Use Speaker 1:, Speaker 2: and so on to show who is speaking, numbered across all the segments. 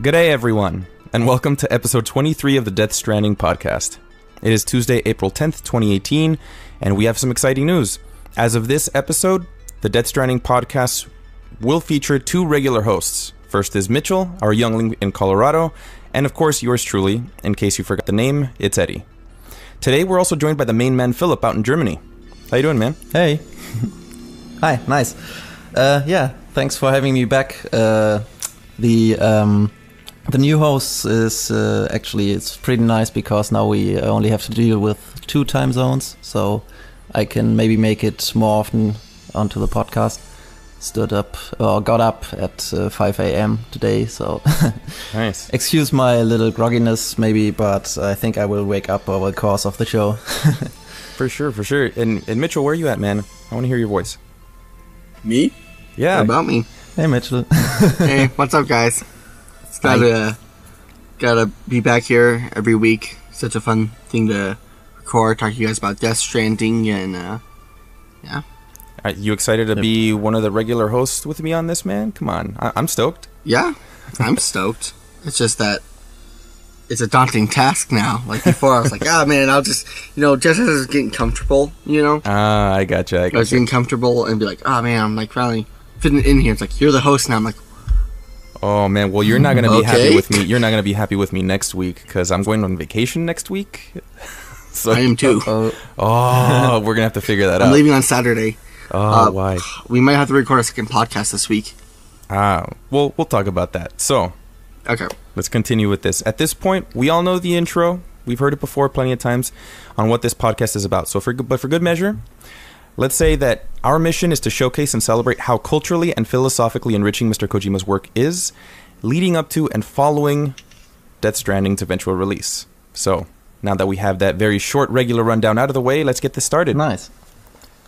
Speaker 1: G'day, everyone, and welcome to episode 23 of the Death Stranding podcast. It is Tuesday, April 10th, 2018, and we have some exciting news. As of this episode, the Death Stranding podcast will feature two regular hosts. First is Mitchell, our youngling in Colorado, and of course, yours truly. In case you forgot the name, it's Eddie. Today, we're also joined by the main man, Philip, out in Germany. How you doing, man?
Speaker 2: Hey. Hi, nice. Uh, yeah, thanks for having me back. Uh, the um, the new host is uh, actually it's pretty nice because now we only have to deal with two time zones, so I can maybe make it more often onto the podcast. Stood up or got up at uh, 5 a.m. today, so
Speaker 1: Nice.
Speaker 2: excuse my little grogginess maybe, but I think I will wake up over the course of the show.
Speaker 1: For sure, for sure. And, and Mitchell, where are you at, man? I want to hear your voice.
Speaker 3: Me?
Speaker 1: Yeah.
Speaker 3: What about me?
Speaker 2: hey, Mitchell.
Speaker 3: hey, what's up, guys? It's gotta gotta be back here every week. Such a fun thing to record, talk to you guys about Death Stranding, and uh, yeah,
Speaker 1: Are you excited to be one of the regular hosts with me on this, man? Come on. I- I'm stoked.
Speaker 3: yeah, I'm stoked. It's just that it's a daunting task now. Like before, I was like, oh man, I'll just you know, just as I was getting comfortable, you know,
Speaker 1: Ah, I gotcha. I
Speaker 3: I was getting comfortable and be like, oh man, I'm like finally fitting in here. It's like you're the host now. I'm like,
Speaker 1: Oh man, well you're not gonna be happy with me. You're not gonna be happy with me next week because I'm going on vacation next week. so
Speaker 3: I am too.
Speaker 2: oh,
Speaker 1: oh, we're gonna have to figure that out.
Speaker 3: I'm leaving on Saturday.
Speaker 1: Oh,
Speaker 3: Uh,
Speaker 1: why?
Speaker 3: We might have to record a second podcast this week.
Speaker 1: Ah, well we'll talk about that. So
Speaker 3: Okay.
Speaker 1: let's continue with this. At this point, we all know the intro. We've heard it before plenty of times on what this podcast is about. So for but for good measure, let's say that our mission is to showcase and celebrate how culturally and philosophically enriching Mr. Kojima's work is, leading up to and following Death Stranding's eventual release. So now that we have that very short regular rundown out of the way, let's get this started.
Speaker 2: nice.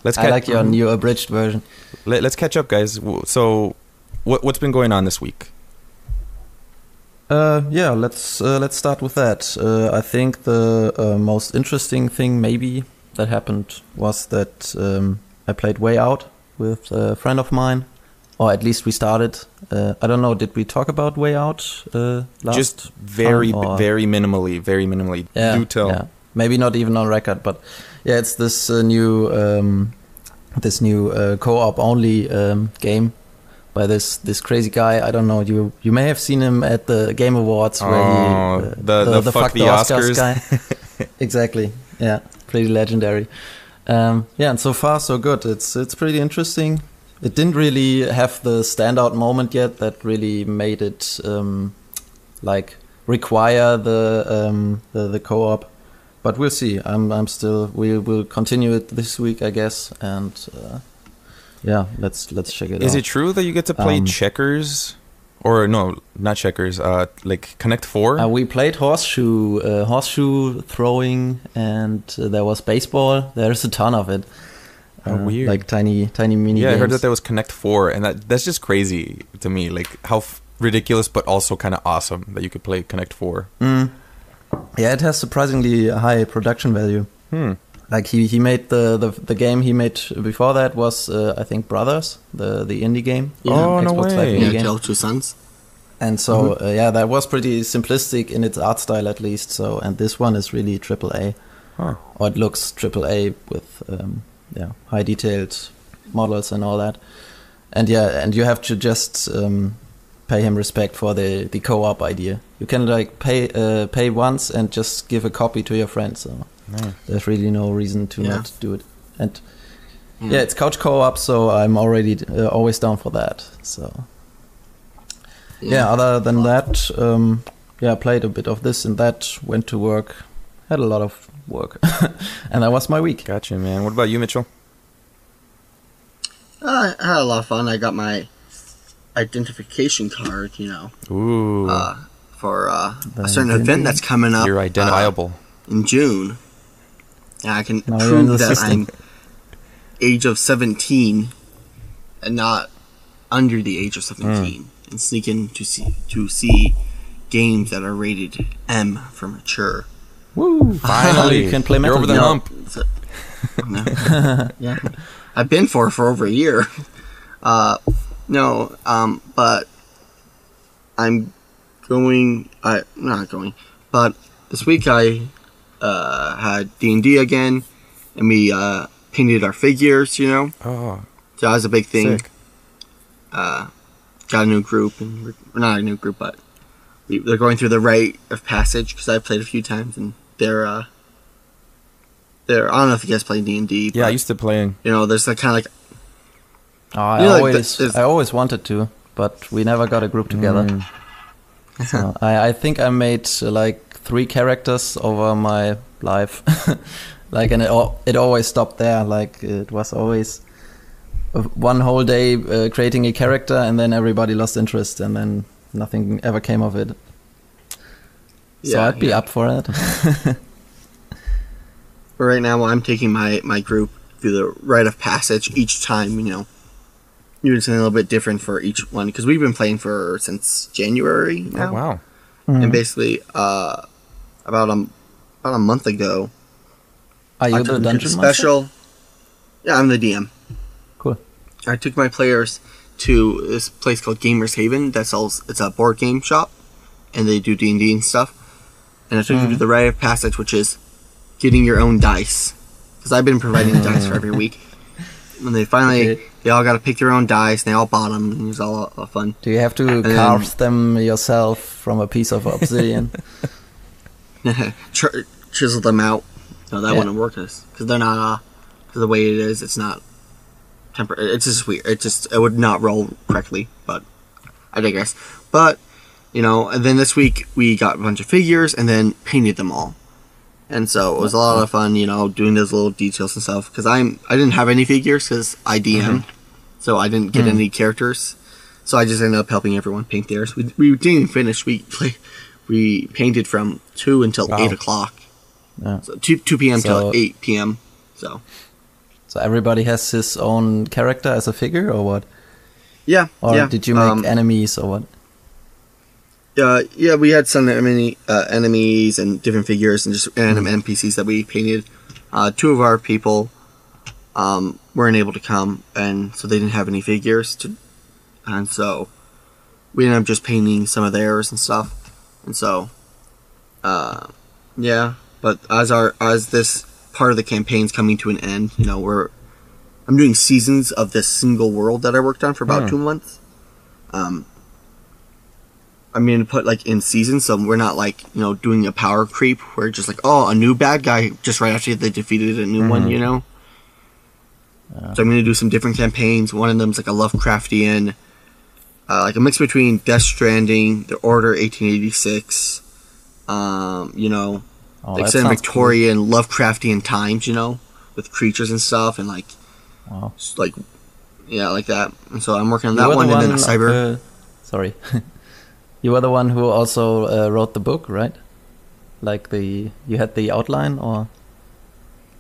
Speaker 1: Let's
Speaker 2: I like your new abridged version.
Speaker 1: let, us catch up, guys. So, what what's been going on this week?
Speaker 2: Uh, yeah, let's uh, let's start with that. Uh, I think the uh, most interesting thing maybe that happened was that um, I played Way Out with a friend of mine, or at least we started. Uh, I don't know. Did we talk about Way Out uh, last?
Speaker 1: Just very,
Speaker 2: time,
Speaker 1: very minimally, very minimally.
Speaker 2: yeah,
Speaker 1: Do tell.
Speaker 2: yeah. Maybe not even on record, but yeah, it's this uh, new um, this new uh, co-op only um, game by this this crazy guy. I don't know. You you may have seen him at the Game Awards where
Speaker 1: Oh,
Speaker 2: he uh,
Speaker 1: the- the fuck the Oscars.
Speaker 2: guy. exactly. Yeah, pretty legendary. Um, yeah, and so far so good. It's it's pretty interesting. It didn't really have the standout moment yet that really made it um, like require the um, the, the co-op. But we'll see. I'm I'm still we will continue it this week, I guess. And uh, yeah, let's let's check it
Speaker 1: Is
Speaker 2: out.
Speaker 1: it true that you get to play
Speaker 2: Um,
Speaker 1: checkers, or no, not checkers? Uh, like Connect Four.
Speaker 2: Uh, we played horseshoe, uh, horseshoe throwing, and uh, there was baseball. There's a ton of it. Uh,
Speaker 1: weird.
Speaker 2: Like tiny, tiny mini.
Speaker 1: yeah, I heard that there was Connect Four, and that that's just crazy to me. Like how f- ridiculous, but also kind of awesome that you could play Connect Four.
Speaker 2: Mm. Yeah, it has surprisingly high production value.
Speaker 1: Hmm.
Speaker 2: Like he, he made the, the the game he made before that was uh, I think Brothers, the the indie game.
Speaker 1: Oh, no way.
Speaker 2: Live
Speaker 3: Yeah,
Speaker 2: indie game.
Speaker 3: Tale Two Sons.
Speaker 2: And so uh, yeah, that was pretty simplistic in its art style at least. So and this one is really triple A.
Speaker 1: Huh.
Speaker 2: or it looks triple A with um, yeah high detailed models and all that. And yeah, and you have to just um, pay him respect for the, the co-op idea. You can like pay uh, pay once and just give a copy to your friend. So
Speaker 1: Nice.
Speaker 2: there's really no reason to
Speaker 3: Yeah.
Speaker 2: not do it. And
Speaker 3: Hmm.
Speaker 2: yeah, it's couch co-op, so I'm already uh, always down for that. So yeah, other than that, um, yeah, I played a bit of this and that. Went to work, had a lot of work, and that was my week.
Speaker 1: Gotcha, man. What about you, Mitchell?
Speaker 3: Uh, I had a lot of fun. I got my identification card, you know,
Speaker 1: Ooh,
Speaker 3: uh, for uh, a certain
Speaker 2: identity?
Speaker 3: event that's coming up
Speaker 1: you're
Speaker 3: uh,
Speaker 1: identifiable.
Speaker 3: in June. And I can
Speaker 2: Now
Speaker 3: prove that
Speaker 2: system.
Speaker 3: I'm age of 17 and not under the age of
Speaker 1: Hmm.
Speaker 3: 17 and sneak in to see to see games that are rated M for mature.
Speaker 2: Woo!
Speaker 1: Finally,
Speaker 2: you can play
Speaker 1: You're
Speaker 2: Metal
Speaker 1: over the
Speaker 2: Gear.
Speaker 1: hump.
Speaker 3: So- no. yeah, I've been for for over a year. Uh, no, um, but I'm going. I'm not going, but this week I uh, had D and D again, and we uh, painted our figures. You know,
Speaker 1: Oh,
Speaker 3: so that was a big thing.
Speaker 1: sick.
Speaker 3: Uh, got a new group, and we're, we're not a new group, but we, they're going through the rite of passage because I've played a few times, and they're uh, they're. I don't know if you guys play D and D.
Speaker 1: Yeah, I used to playing.
Speaker 3: you know, there's like kind of like
Speaker 2: Oh, I
Speaker 3: You know, like,
Speaker 2: always, I always wanted to, but we never got a group together.
Speaker 1: Mm.
Speaker 2: So I, I think I made like three characters over my life, like, and it, al- it always stopped there. Like it was always uh, one whole day uh, creating a character, and then everybody lost interest, and then nothing ever came of it.
Speaker 3: Yeah, So
Speaker 2: I'd be
Speaker 3: yeah.
Speaker 2: up for it.
Speaker 3: But right now, I'm taking my my group through the rite of passage each time. You know, doing something a little bit different for each one because we've been playing for since January now,
Speaker 1: Oh, wow.
Speaker 3: and basically, uh, about a about a month ago,
Speaker 2: Are you
Speaker 3: I
Speaker 2: the
Speaker 3: took them to
Speaker 2: dungeon
Speaker 3: special. Yeah, I'm the DM.
Speaker 2: Cool.
Speaker 3: I took my players to this place called Gamers Haven that sells it's a board game shop, and they do D and D and stuff. And I took them to mm-hmm. the rite of passage, which is getting your own dice, because I've been providing the dice for every week. When they finally,
Speaker 2: Okay.
Speaker 3: they all got to pick their own dice. And they all bought them, and it was all a lot of fun.
Speaker 2: Do you have to
Speaker 3: then-
Speaker 2: carve them yourself from a piece of obsidian?
Speaker 3: Ch- chisel them out. No, that
Speaker 2: Yeah.
Speaker 3: wouldn't work because they're not. Uh, cause the way it is, it's not. Temper. It's just weird. It just it would not roll correctly. But I digress. But you know, and then this week we got a bunch of figures and then painted them all. And so it was a lot of fun, you know, doing those little details and stuff. Because I'm I didn't have any figures because I DM, so I didn't get any characters. So I just ended up helping everyone paint theirs. We, we didn't even finish. We play, we painted from two until
Speaker 1: Wow.
Speaker 3: eight o'clock.
Speaker 2: Yeah.
Speaker 3: So two two p.m.
Speaker 2: So-
Speaker 3: till eight p.m. So
Speaker 2: So everybody has his own character as a figure, or what?
Speaker 3: yeah,
Speaker 2: Or
Speaker 3: yeah.
Speaker 2: did you make
Speaker 3: um,
Speaker 2: enemies, or what?
Speaker 3: Uh, yeah, we had some enemy, uh, enemies and different figures and just random NPCs that we painted. Uh, two of our people um, weren't able to come, and so they didn't have any figures. To, and so we ended up just painting some of theirs and stuff. And so, uh, yeah. But as our as this part of the campaign's coming to an end, you know, we're I'm doing seasons of this single world that I worked on for about
Speaker 1: Hmm.
Speaker 3: two months. Um, I'm mean, to put like in seasons, so we're not like you know doing a power creep where just like oh a new bad guy just right after they defeated a new one,
Speaker 1: Mhm.
Speaker 3: you know. So I'm gonna do some different campaigns. One of them's like a Lovecraftian, uh, like a mix between Death Stranding, The Order 1886, um, you know,
Speaker 2: Oh,
Speaker 3: like some Victorian Lovecraftian times, you know, with creatures and stuff, and like,
Speaker 2: cool. Wow.
Speaker 3: like, yeah, like that. And so I'm working on that one,
Speaker 2: the
Speaker 3: and then cyber.
Speaker 2: the- sorry, you were the one who also uh, wrote the book, right? Like the you had the outline, or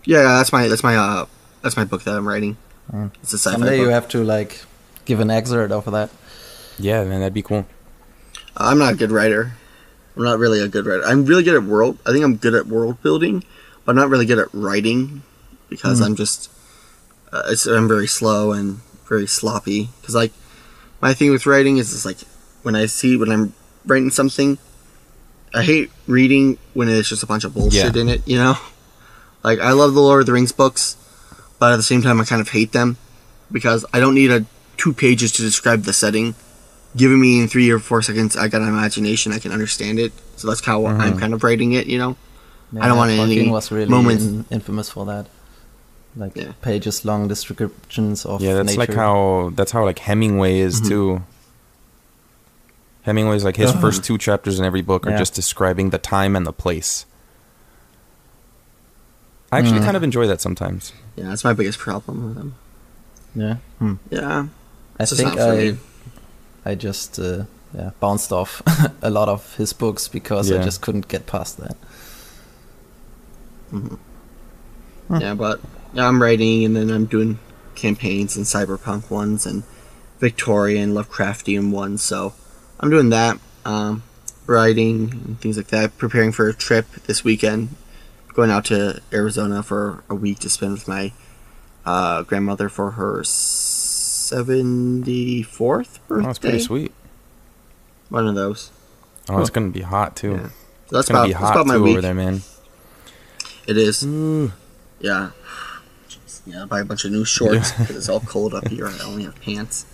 Speaker 3: Yeah, yeah, that's my that's my uh that's my book that I'm writing.
Speaker 2: Mm.
Speaker 3: It's a sci-fi
Speaker 2: someday
Speaker 3: book.
Speaker 2: you have to like give an excerpt of that.
Speaker 1: Yeah, man, that'd be cool.
Speaker 3: I'm not a good writer. I'm not really a good writer. I'm really good at world. I think I'm good at world building, but I'm not really good at writing because I'm just. Uh, it's, I'm very slow and very sloppy. Because like, my thing with writing is just like when I see when I'm writing something, I hate reading when it's just a bunch of bullshit
Speaker 1: Yeah.
Speaker 3: in it. You know, like I love the Lord of the Rings books, but at the same time I kind of hate them because I don't need a two pages to describe the setting giving me in three or four seconds, I got an imagination, I can understand it. So that's how I'm
Speaker 1: Mhm.
Speaker 3: kind of writing it, you know.
Speaker 2: Yeah,
Speaker 3: don't want any
Speaker 2: Tolkien was really
Speaker 3: moments-
Speaker 2: in- infamous for that. Like
Speaker 3: Yeah.
Speaker 2: pages long descriptions of
Speaker 1: Yeah, that's like how that's how like Hemingway is
Speaker 3: Mhm.
Speaker 1: too. Hemingway's like his
Speaker 2: Uh-huh.
Speaker 1: first two chapters in every book are
Speaker 2: Yeah.
Speaker 1: just describing the time and the place. I actually
Speaker 2: Mm.
Speaker 1: kind of enjoy that sometimes.
Speaker 3: Yeah, that's my biggest problem with them.
Speaker 2: Yeah. Hmm.
Speaker 3: Yeah,
Speaker 2: I
Speaker 3: It's
Speaker 2: think I
Speaker 3: me.
Speaker 2: I just uh, yeah bounced off a lot of his books because I just couldn't get past that. Hmm.
Speaker 3: yeah, but I'm writing and then I'm doing campaigns and cyberpunk ones and Victorian Lovecraftian ones. So I'm doing that, um, writing and things like that. Preparing for a trip this weekend, going out to Arizona for a week to spend with my uh, grandmother for her seventy fourth birthday.
Speaker 1: Oh, that's pretty sweet.
Speaker 3: One of those.
Speaker 1: Oh, it's gonna be hot too.
Speaker 3: Yeah. So that's
Speaker 1: It's gonna
Speaker 3: about,
Speaker 1: be
Speaker 3: that's
Speaker 1: hot too
Speaker 3: week.
Speaker 1: over there, man.
Speaker 3: It is.
Speaker 1: Ooh.
Speaker 3: Yeah. Jeez. Yeah, buy a bunch of new shorts because it's all cold up here. I only have pants.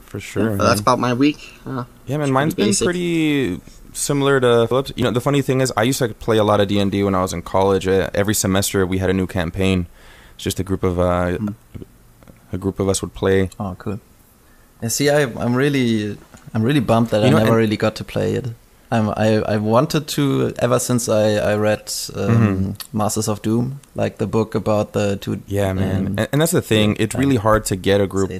Speaker 1: For sure.
Speaker 3: But that's about my week. Uh,
Speaker 1: Yeah, man, mine's been
Speaker 3: basic.
Speaker 1: pretty similar to Phillips. You know, the funny thing is, I used to play a lot of D and D when I was in college. Uh, every semester, we had a new campaign. It's just a group of uh,
Speaker 3: Hmm.
Speaker 1: a group of us would play.
Speaker 2: Oh, cool. Yeah, see, I, I'm really, I'm really bummed that
Speaker 1: You
Speaker 2: I
Speaker 1: know,
Speaker 2: never really got to play it. I'm, I, I wanted to ever since I, I read um, Masters of Doom, like the book about the two.
Speaker 1: Mm-hmm. Yeah, man,
Speaker 2: um,
Speaker 1: and, and that's the thing. It's really hard to get a group.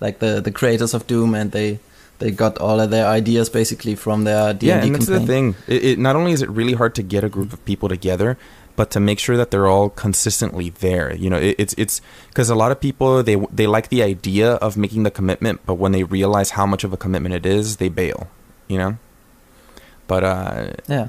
Speaker 2: like the the creators of Doom, and they they got all of their ideas basically from their D&D
Speaker 1: yeah,
Speaker 2: and
Speaker 1: that's the thing. It, it not only is it really hard to get a group of people together, but to make sure that they're all consistently there. You know, it, it's it's because a lot of people they they like the idea of making the commitment, but when they realize how much of a commitment it is, they bail. You know. But uh,
Speaker 2: Yeah,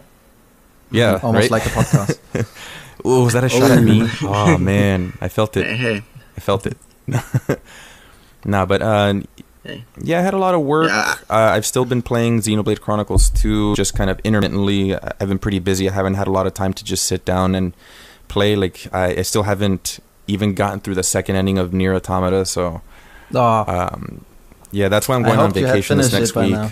Speaker 1: yeah,
Speaker 2: almost
Speaker 1: right?
Speaker 2: like a podcast.
Speaker 1: Ooh, was that a shot at me? Oh man, I felt it.
Speaker 3: hey, hey.
Speaker 1: I felt it. nah, but uh,
Speaker 3: Hey.
Speaker 1: yeah, I had a lot of work.
Speaker 3: Yeah.
Speaker 1: Uh, I've still been playing Xenoblade Chronicles 2, just kind of intermittently. I- I've been pretty busy. I haven't had a lot of time to just sit down and play. Like I, I still haven't even gotten through the second ending of Nier Automata. So
Speaker 2: Oh,
Speaker 1: um, yeah, that's why I'm going on
Speaker 2: hoped you had
Speaker 1: vacation this next week.
Speaker 2: now.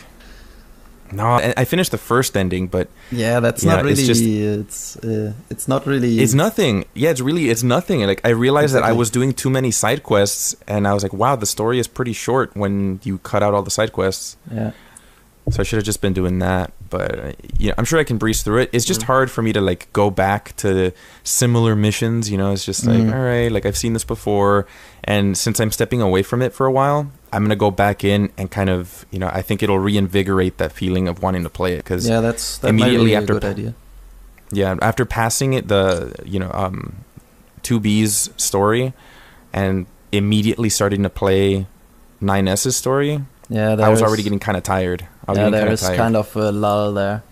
Speaker 1: No, I, finished the first ending, but
Speaker 2: yeah, that's
Speaker 1: Yeah,
Speaker 2: not
Speaker 1: it's
Speaker 2: really.
Speaker 1: just-
Speaker 2: It's uh, it's not really.
Speaker 1: it's nothing. Yeah, it's really it's nothing. Like I realized that I was doing too many side quests, and I was like, wow, the story is pretty short when you cut out all the side quests.
Speaker 2: Yeah,
Speaker 1: So I should have just been doing that. But you know, I'm sure I can breeze through it. It's just
Speaker 3: Mm.
Speaker 1: hard for me to like go back to similar missions. You know, it's just like,
Speaker 2: Mm.
Speaker 1: all right, like I've seen this before, and since I'm stepping away from it for a while, I'm gonna go back in and kind of, you know, I think it'll reinvigorate that feeling of wanting to play it because
Speaker 2: yeah, that's that
Speaker 1: immediately
Speaker 2: be a
Speaker 1: after
Speaker 2: good idea.
Speaker 1: yeah, after passing it, the you know, um, 2B's story, and immediately starting to play 9S's story,
Speaker 2: Yeah,
Speaker 1: I was
Speaker 2: there's-
Speaker 1: already getting kind of tired. I was
Speaker 2: yeah, there is kind
Speaker 1: of tired.
Speaker 2: kind of a lull there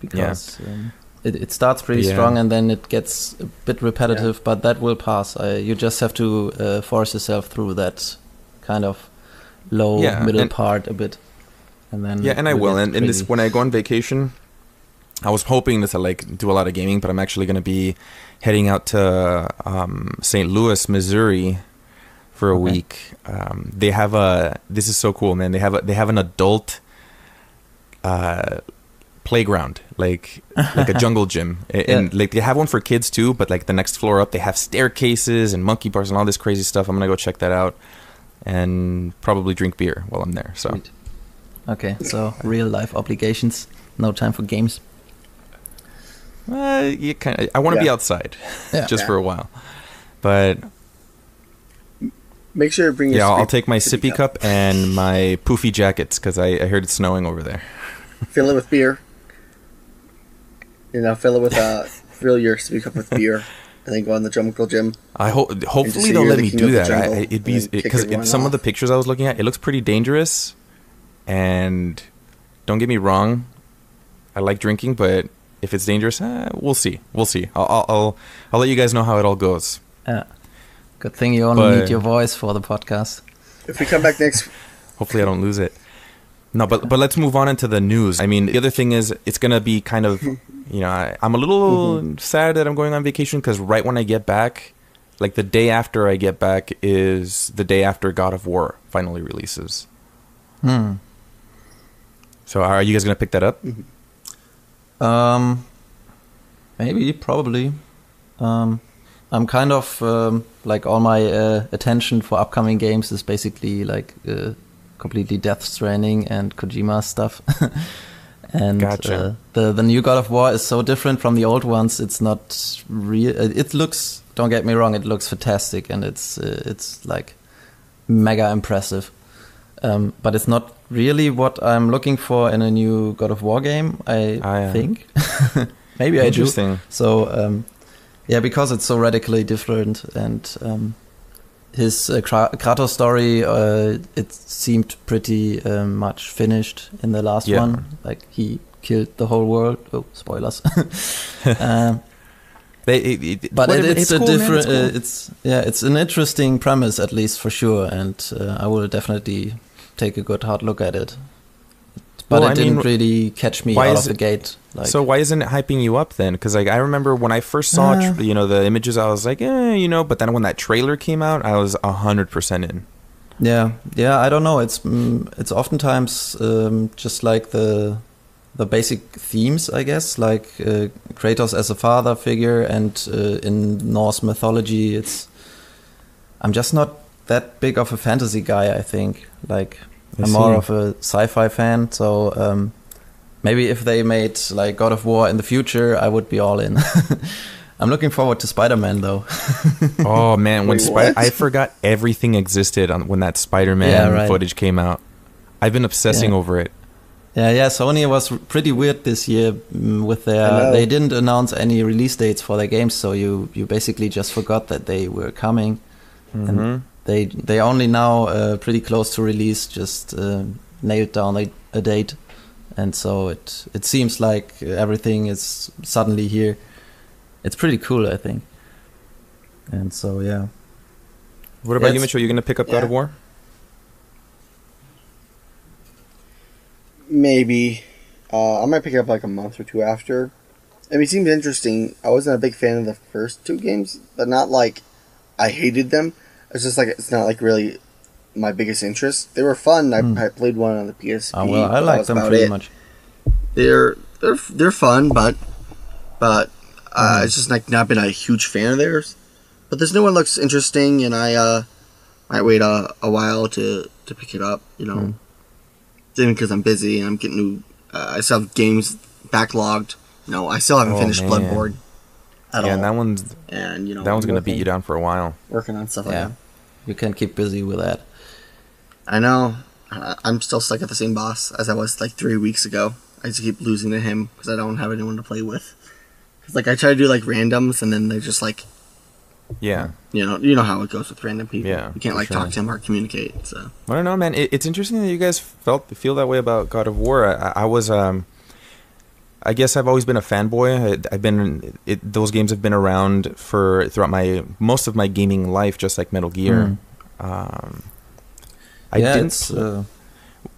Speaker 2: because um, it it starts pretty
Speaker 1: Yeah.
Speaker 2: strong and then it gets a bit repetitive, but that will pass. Uh, you just have to uh, force yourself through that kind of low
Speaker 1: Yeah,
Speaker 2: middle
Speaker 1: and-
Speaker 2: part a bit, and then
Speaker 1: Yeah, and I
Speaker 2: you'll
Speaker 1: And, and this when I go on vacation, I was hoping that I like do a lot of gaming, but I'm actually going to be heading out to um, St. Louis, Missouri, for a
Speaker 2: Okay.
Speaker 1: week. Um, they have a. This is so cool, man. They have a. They have an adult. Uh, playground like like a jungle gym and, and, like they have one for kids too but like the next floor up they have staircases and monkey bars and all this crazy stuff i'm gonna go check that out and probably drink beer while i'm there so
Speaker 2: Sweet. Okay, so real life obligations, no time for games.
Speaker 1: Uh, you kind of. I want to be outside,
Speaker 2: Yeah.
Speaker 1: just
Speaker 3: Yeah.
Speaker 1: for a while. But
Speaker 3: Make sure to bring your
Speaker 1: yeah, I'll take my
Speaker 3: sippy
Speaker 1: sippy cup and my poofy jackets because I, I heard it's snowing over there.
Speaker 3: Fill it with beer. You know, fill it with uh, fill your sippy cup with beer, and then go on the jungle gym.
Speaker 1: I hope. Hopefully they'll let
Speaker 3: the
Speaker 1: me do that. I, it'd be
Speaker 3: and then kick
Speaker 1: because
Speaker 3: everyone
Speaker 1: some of the pictures I was looking at, it looks pretty dangerous. And don't get me wrong, I like drinking, but if it's dangerous, eh, we'll see. We'll see. I'll, I'll I'll I'll let you guys know how it all goes.
Speaker 2: Yeah. Good thing you only
Speaker 1: But-
Speaker 2: need your voice for the podcast.
Speaker 3: If we come back next,
Speaker 1: Hopefully, I don't lose it. No, but but let's move on into the news. I mean, the other thing is it's gonna be kind of, you know, I, I'm a little sad that I'm going on vacation because right when I get back, like the day after I get back is the day after God of War finally releases.
Speaker 2: Hmm.
Speaker 1: So are you guys gonna pick that up?
Speaker 2: Um, maybe, probably. Um, I'm kind of um, like all my uh, attention for upcoming games is basically like uh, completely Death Stranding and Kojima stuff. and
Speaker 1: Gotcha.
Speaker 2: uh, the the new God of War is so different from the old ones. It's not real. It looks. Don't get me wrong. It looks fantastic and it's uh, it's like mega impressive. Um, but it's not really what I'm looking for in a new God of War game. I
Speaker 1: Ah, yeah.
Speaker 2: think. Maybe I do.
Speaker 1: Interesting.
Speaker 2: So um, yeah, because it's so radically different, and um, his uh, Kratos story, uh, it seemed pretty um, much finished in the last
Speaker 1: Yeah.
Speaker 2: one. Like he killed the whole world. Oh, spoilers. um,
Speaker 1: They, it, it,
Speaker 2: but it, it's, a
Speaker 1: cool,
Speaker 2: different.
Speaker 1: it's cool.
Speaker 2: uh, it's yeah, it's an interesting premise at least for sure, and uh, I will definitely take a good hard look at it. But
Speaker 1: Well,
Speaker 2: it
Speaker 1: I
Speaker 2: didn't
Speaker 1: mean,
Speaker 2: really catch me out of the
Speaker 1: it-
Speaker 2: gate. Like,
Speaker 1: so why isn't it hyping you up then? Because like I remember when I first saw
Speaker 2: Uh.
Speaker 1: you know the images, I was like, eh, you know. But then when that trailer came out, I was hundred percent in.
Speaker 2: Yeah, yeah. I don't know. It's mm, it's oftentimes um, just like the the basic themes, I guess, like uh, Kratos as a father figure, and uh, in Norse mythology, it's. I'm just not that big of a fantasy guy. I think like
Speaker 1: I
Speaker 2: I'm more of a sci-fi fan. So um, maybe if they made like God of War in the future, I would be all in. I'm looking forward to Spider-Man though.
Speaker 1: oh man, when
Speaker 3: Wait,
Speaker 1: Spider. I forgot everything existed on when that Spider-Man
Speaker 2: Yeah, right.
Speaker 1: footage came out. I've been obsessing
Speaker 2: Yeah.
Speaker 1: over it.
Speaker 2: Yeah, yeah. Sony was pretty weird this year mm, with their. They didn't announce any release dates for their games, so you you basically just forgot that they were coming.
Speaker 1: Mhm.
Speaker 2: They they only now uh, pretty close to release just uh, nailed down a, a date, and so it it seems like everything is suddenly here. It's pretty cool, I think. And so yeah,
Speaker 1: What about you,
Speaker 2: It's-
Speaker 1: Mitchell? You gonna pick up God of War?
Speaker 3: Maybe. Uh, I might pick it up like a month or two after. I mean, it seems interesting. I wasn't a big fan of the first two games, but not like I hated them. It's just like it's not like really my biggest interest. They were fun. I,
Speaker 2: Hmm.
Speaker 3: I played one on the PSP.
Speaker 2: uh, well, I like them pretty
Speaker 3: it.
Speaker 2: much.
Speaker 3: They're they're they're fun, but but uh,
Speaker 2: Mhm.
Speaker 3: it's just like not been a huge fan of theirs. But this new one looks interesting, and I uh, might wait a, a while to to pick it up. You know,
Speaker 2: Mm.
Speaker 3: then because I'm busy and I'm getting new. Uh, I still have games backlogged. No, I still haven't
Speaker 1: Oh,
Speaker 3: finished
Speaker 1: man.
Speaker 3: Bloodborne at
Speaker 1: yeah,
Speaker 3: all.
Speaker 1: and that one's
Speaker 3: and you know
Speaker 1: that one's gonna beat you down for a while.
Speaker 3: Working on stuff like
Speaker 2: Yeah,
Speaker 3: that.
Speaker 2: you can't keep busy with that.
Speaker 3: I know. I- I'm still stuck at the same boss as I was like three weeks ago. I just keep losing to him because I don't have anyone to play with. 'Cause, like I try to do like randoms and then they're just like
Speaker 1: Yeah.
Speaker 3: you know you know how it goes with random people.
Speaker 1: Yeah,
Speaker 3: you can't like
Speaker 1: sure.
Speaker 3: talk to him or communicate. So
Speaker 1: I don't know, man. It, it's interesting that you guys felt feel that way about God of War. I, I was, um, I guess, I've always been a fanboy. I, I've been it, those games have been around for throughout my most of my gaming life, just like Metal Gear. Um, I
Speaker 2: yeah,
Speaker 1: didn't.
Speaker 2: it's, uh,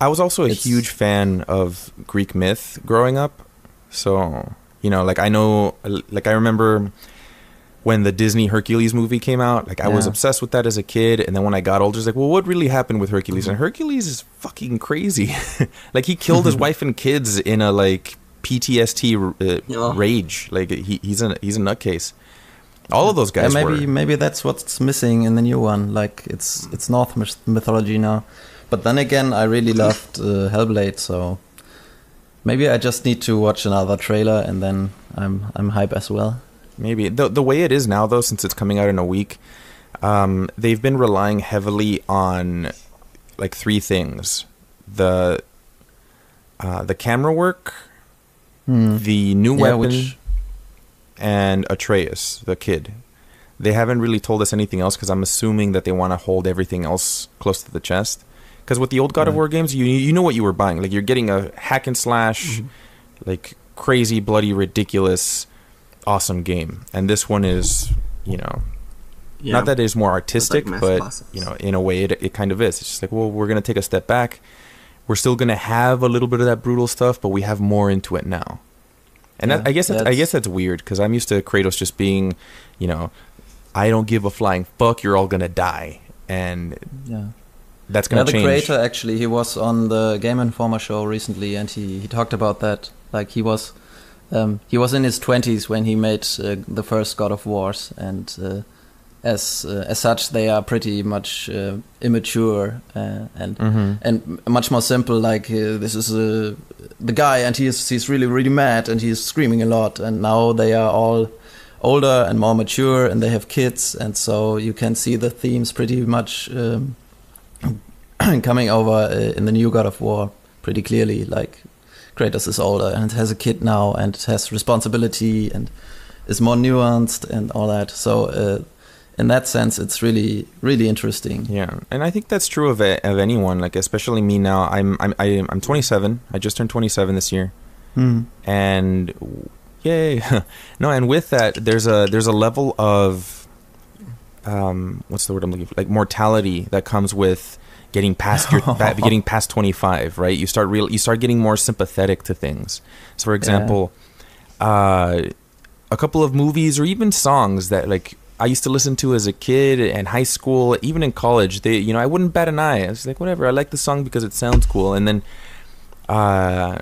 Speaker 1: I was also a huge fan of Greek myth growing up. So you know, like I know, like I remember when the Disney Hercules movie came out. Like I was obsessed with that as a kid, and then when I got older, I was like, well, what really happened with Hercules?
Speaker 2: Mm-hmm.
Speaker 1: And Hercules is fucking crazy. like he killed his wife and kids in a like PTSD uh,
Speaker 3: Yeah.
Speaker 1: rage. Like he, he's a he's a nutcase. All of those
Speaker 2: yeah,
Speaker 1: guys
Speaker 2: maybe
Speaker 1: were.
Speaker 2: maybe that's what's missing in the new one. Like it's it's Norse myth- mythology now, but then again, I really loved uh, Hellblade, so maybe I just need to watch another trailer and then I'm I'm hype as well.
Speaker 1: Maybe the the way it is now, though, since it's coming out in a week, um, they've been relying heavily on like three things: the uh, the camera work,
Speaker 2: Hmm.
Speaker 1: the new
Speaker 2: Yeah,
Speaker 1: weapon,
Speaker 2: which-
Speaker 1: and Atreus, the kid. They haven't really told us anything else because I'm assuming that they want to hold everything else close to the chest. Because with the old God of War games, you you know what you were buying. Like you're getting a hack and slash, like crazy, bloody, ridiculous, awesome game. And this one is, you know,
Speaker 3: yeah.
Speaker 1: not that it is more artistic,
Speaker 3: massive
Speaker 1: but
Speaker 3: bosses.
Speaker 1: you know, in a way, it, it kind of is. It's just like, well, we're gonna take a step back. We're still gonna have a little bit of that brutal stuff, but we have more into it now. And that, I guess that's, I guess that's weird because I'm used to Kratos just being, you know, I don't give a flying fuck. You're all gonna die, and
Speaker 2: Yeah.
Speaker 1: that's gonna
Speaker 2: the
Speaker 1: change.
Speaker 2: creator actually, he was on the Game Informer show recently, and he, he talked about that. Like he was, um, he was in his twenties when he made uh, the first God of Wars, and uh, as uh, as such, they are pretty much uh, immature uh, and
Speaker 1: Mhm.
Speaker 2: and much more simple. Like uh, this is uh, the guy, and he's he's really really mad, and he's screaming a lot. And now they are all older and more mature, and they have kids, and so you can see the themes pretty much um, coming over uh, in the new God of War pretty clearly. Like Kratos is older and has a kid now, and has responsibility, and is more nuanced and all that. So. In that sense, it's really, really interesting.
Speaker 1: Yeah, and I think that's true of of anyone. Like especially me now. I'm I'm I'm 27. I just turned 27 this year.
Speaker 2: Hmm.
Speaker 1: and yay no and with that there's a there's a level of um what's the word i'm looking for like mortality that comes with getting past your getting past 25 right you start real you start getting more sympathetic to things so for example uh, a couple of movies or even songs that like I used to listen to as a kid and high school, even in college. They, you know, I wouldn't bat an eye. I was like, whatever. I like the song because it sounds cool. And then, uh,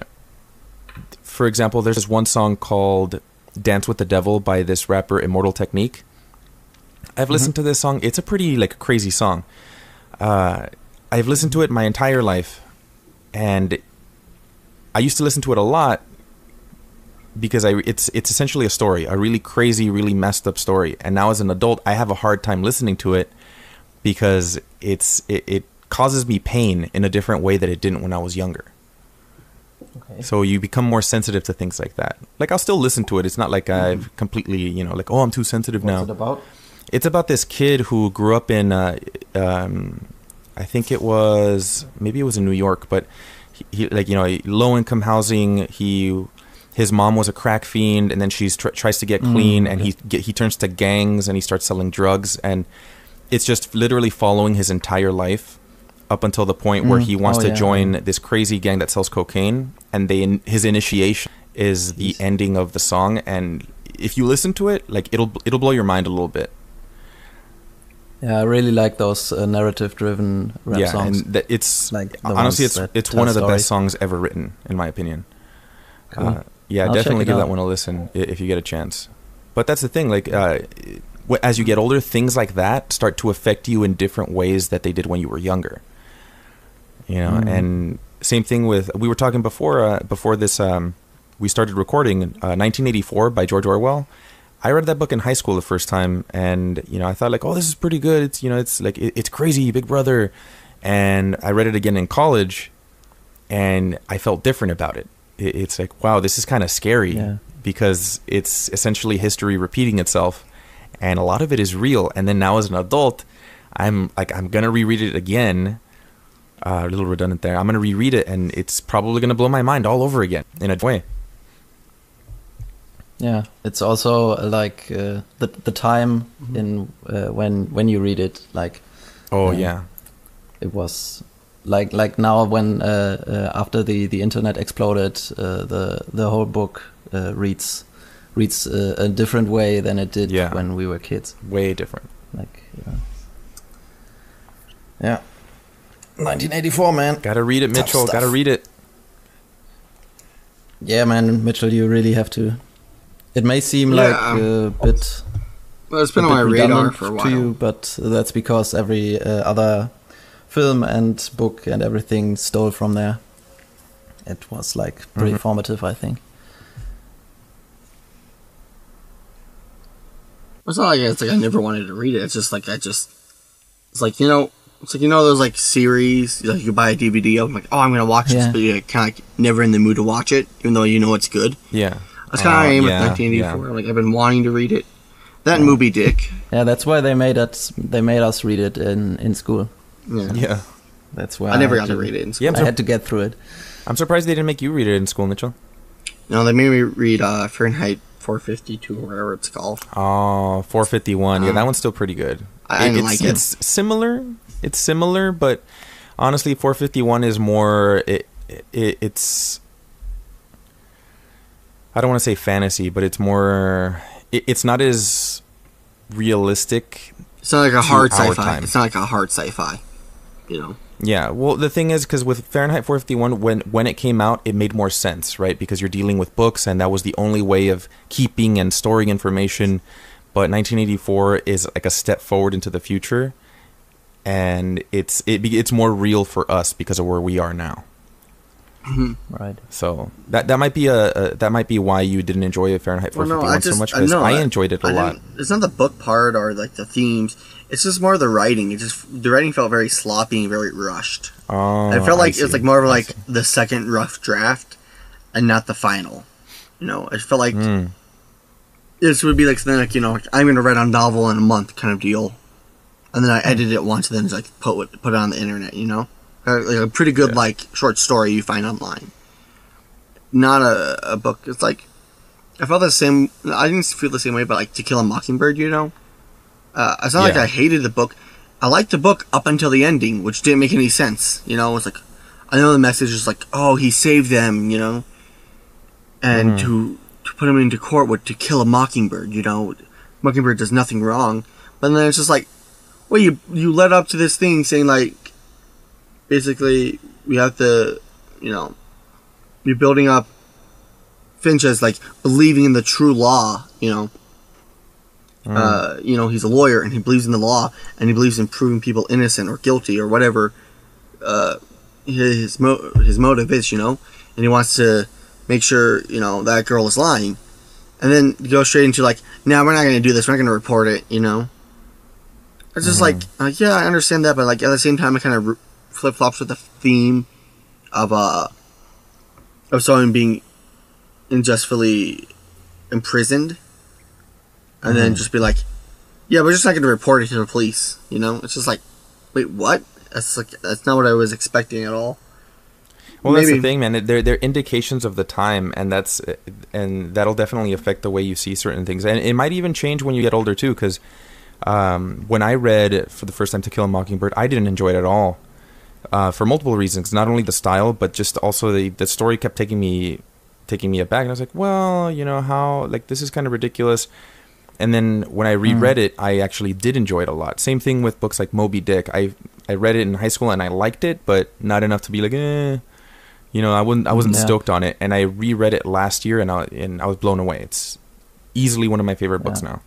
Speaker 1: for example, there's this one song called "Dance with the Devil" by this rapper Immortal Technique. I've listened to this song. It's a pretty like crazy song. Uh, I've listened to it my entire life, and I used to listen to it a lot because I it's it's essentially a story, a really crazy, really messed up story. And now as an adult, I have a hard time listening to it because it's it, it causes me pain in a different way that it didn't when I was younger.
Speaker 2: Okay.
Speaker 1: So you become more sensitive to things like that. Like I'll still listen to it. It's not like I've completely, you know, like oh, I'm too sensitive
Speaker 2: What's
Speaker 1: now.
Speaker 2: it about?
Speaker 1: It's about this kid who grew up in, uh, um, I think it was maybe it was in New York, but he, he like you know low income housing. He his mom was a crack fiend, and then she tr- tries to get clean, and he get, he turns to gangs and he starts selling drugs, and it's just literally following his entire life up until the point where
Speaker 2: Mm.
Speaker 1: he wants
Speaker 2: Oh,
Speaker 1: to
Speaker 2: yeah.
Speaker 1: join this crazy gang that sells cocaine, and they in, his initiation is the
Speaker 2: Jeez.
Speaker 1: ending of the song, and if you listen to it, like it'll it'll blow your mind a little bit.
Speaker 2: Yeah, I really like those uh, narrative-driven rap
Speaker 1: yeah,
Speaker 2: songs.
Speaker 1: and that it's
Speaker 2: Like
Speaker 1: honestly, it's it's one of the best songs ever written, in my opinion.
Speaker 2: Cool.
Speaker 1: Uh, yeah,
Speaker 2: I'll
Speaker 1: definitely
Speaker 2: it
Speaker 1: give that one a listen if you get a chance. But that's the thing, like uh, as you get older, things like that start to affect you in different ways that they did when you were younger. You know,
Speaker 2: Mm.
Speaker 1: and same thing with we were talking before uh, before this um, we started recording uh, 1984 by George Orwell. I read that book in high school the first time, and you know I thought like, oh, this is pretty good. It's you know it's like it, it's crazy, Big Brother, and I read it again in college, and I felt different about it. It it's like wow, this is kind of scary
Speaker 2: Yeah.
Speaker 1: because it's essentially history repeating itself, and a lot of it is real. And then now as an adult, I'm like I'm gonna reread it again. Uh, a little redundant there. I'm gonna reread it, and it's probably gonna blow my mind all over again in a way.
Speaker 2: Yeah, it's also uh, like uh, the the time in uh, when when you read it, like
Speaker 1: Oh
Speaker 2: Yeah.
Speaker 1: yeah,
Speaker 2: it was like like now when uh, uh, after the the internet exploded, uh, the the whole book uh, reads reads uh, a different way than it did
Speaker 1: Yeah.
Speaker 2: when we were kids.
Speaker 1: way different.
Speaker 2: Like yeah, yeah. 1984, man.
Speaker 1: Gotta read it,
Speaker 2: Tough
Speaker 1: Mitchell. Gotta read it.
Speaker 2: Yeah, man, Mitchell, you really have to. It may seem
Speaker 3: Yeah,
Speaker 2: like
Speaker 3: um,
Speaker 2: a bit
Speaker 3: Well, it's been
Speaker 2: a
Speaker 3: on my
Speaker 2: bit
Speaker 3: radar
Speaker 2: redundant
Speaker 3: for a
Speaker 2: to
Speaker 3: while.
Speaker 2: you, but that's because every uh, other film and book and everything stole from there. It was like pretty
Speaker 1: Mhm.
Speaker 2: formative, I think.
Speaker 3: It's not like it's like I never wanted to read it. It's just like I just, it's like you know, it's like you know those like series like you buy a DVD. of, I'm like, oh, I'm gonna watch
Speaker 2: Yeah.
Speaker 3: this, but you're kind of like never in the mood to watch it, even though you know it's good.
Speaker 1: Yeah.
Speaker 3: That's kind of
Speaker 1: Uh,
Speaker 3: how I am
Speaker 1: yeah,
Speaker 3: with 1984. Like I've been wanting to read it. That and Moby Dick.
Speaker 2: Yeah, that's why they made us. They made us read it in in school.
Speaker 3: Yeah.
Speaker 1: Yeah.
Speaker 2: That's why
Speaker 3: I never
Speaker 2: had
Speaker 3: got to read it in
Speaker 1: Yeah,
Speaker 3: school.
Speaker 1: I'm
Speaker 2: I had to get through it.
Speaker 1: I'm surprised they didn't make you read it in school, Mitchell.
Speaker 3: No, they made me read uh, Fahrenheit 452 or whatever it's called.
Speaker 1: Oh, 451. yeah,
Speaker 3: Um,
Speaker 1: that one's still pretty good.
Speaker 3: I didn't
Speaker 1: it's,
Speaker 3: like it.
Speaker 1: It's similar. It's similar, but honestly, 451 is more. It, it it's. I don't want to say fantasy, but it's more. It, it's not as realistic.
Speaker 3: It's not like a hard sci-fi.
Speaker 1: time.
Speaker 3: It's not like a hard sci-fi. You know.
Speaker 1: Yeah, well, the thing is, because with Fahrenheit 451, when when it came out, it made more sense, right? Because you're dealing with books, and that was the only way of keeping and storing information. But 1984 is like a step forward into the future, and it's it it's more real for us because of where we are now. Mm-hmm.
Speaker 2: Right.
Speaker 1: So that that might be a, a that might be why you didn't enjoy Fahrenheit
Speaker 3: Well,
Speaker 1: 451
Speaker 3: no, I just
Speaker 1: so much because
Speaker 3: know,
Speaker 1: I, enjoyed it a
Speaker 3: I
Speaker 1: lot.
Speaker 3: It's not the book part or like the themes. It's just more the writing. It just the writing felt very sloppy and very rushed.
Speaker 1: Oh,
Speaker 3: I felt like it's like more of like the second rough draft, and not the final. You know, I felt like
Speaker 1: Mm.
Speaker 3: this would be like something like you know I'm going to write a novel in a month kind of deal, and then I edit it once and then just like put it, put it on the internet. You know, Uh, like a pretty good
Speaker 1: Yeah.
Speaker 3: like short story you find online. Not a, a book. It's like I felt the same. I didn't feel the same way about like To Kill a Mockingbird. You know, uh, it's not like I hated the book. I liked the book up until the ending, which didn't make any sense. You know, it's like I know the message is like, oh, he saved them, you know, and
Speaker 1: Mhm.
Speaker 3: to to put him into court would to kill a mockingbird. You know, mockingbird does nothing wrong, but then it's just like, well, you you led up to this thing saying like, basically we have to, you know, you're building up Finch as like believing in the true law. You know,
Speaker 1: Mm.
Speaker 3: uh, you know, he's a lawyer and he believes in the law and he believes in proving people innocent or guilty or whatever uh, his mo- his motive is, you know, and he wants to make sure you know that girl is lying, and then go straight into like, now we're not going to do this, we're not going to report it, you know. It's just like, uh, yeah, I understand that, but like at the same time, it kind of r- flip flops with the theme of uh of someone being unjustly imprisoned, and then just be like, yeah, we're just not going to report it to the police, you know. It's just like, wait, what? That's like that's not what I was expecting at all.
Speaker 1: Well, that's the thing, man. They're they're indications of the time, and that's and that'll definitely affect the way you see certain things, and it might even change when you get older too. Because um, when I read for the first time To Kill a Mockingbird, I didn't enjoy it at all uh, for multiple reasons. Not only the style, but just also the the story kept taking me taking me aback, and I was like, well, you know how like this is kind of ridiculous. And then when I reread it, I actually did enjoy it a lot. Same thing with books like Moby Dick. I I read it in high school and I liked it, but not enough to be like, eh. You know, I wasn't I wasn't
Speaker 2: Yeah.
Speaker 1: stoked on it, and I reread it last year, and I and I was blown away. It's easily one of my favorite books
Speaker 2: Yeah.
Speaker 1: now.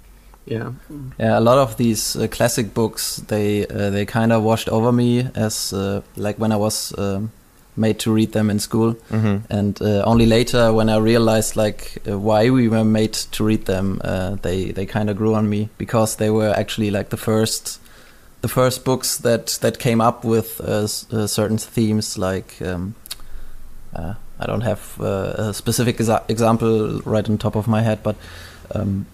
Speaker 3: Yeah.
Speaker 2: Yeah, a lot of these uh, classic books they uh, they kind of washed over me as uh, like when I was um, made to read them in school,
Speaker 1: Mm-hmm.
Speaker 2: and uh, only later when I realized like uh, why we were made to read them, uh, they they kind of grew on me because they were actually like the first the first books that that came up with uh, s- uh, certain themes like. Um, uh, I don't have uh, a specific exa- example right on top of my head, but um,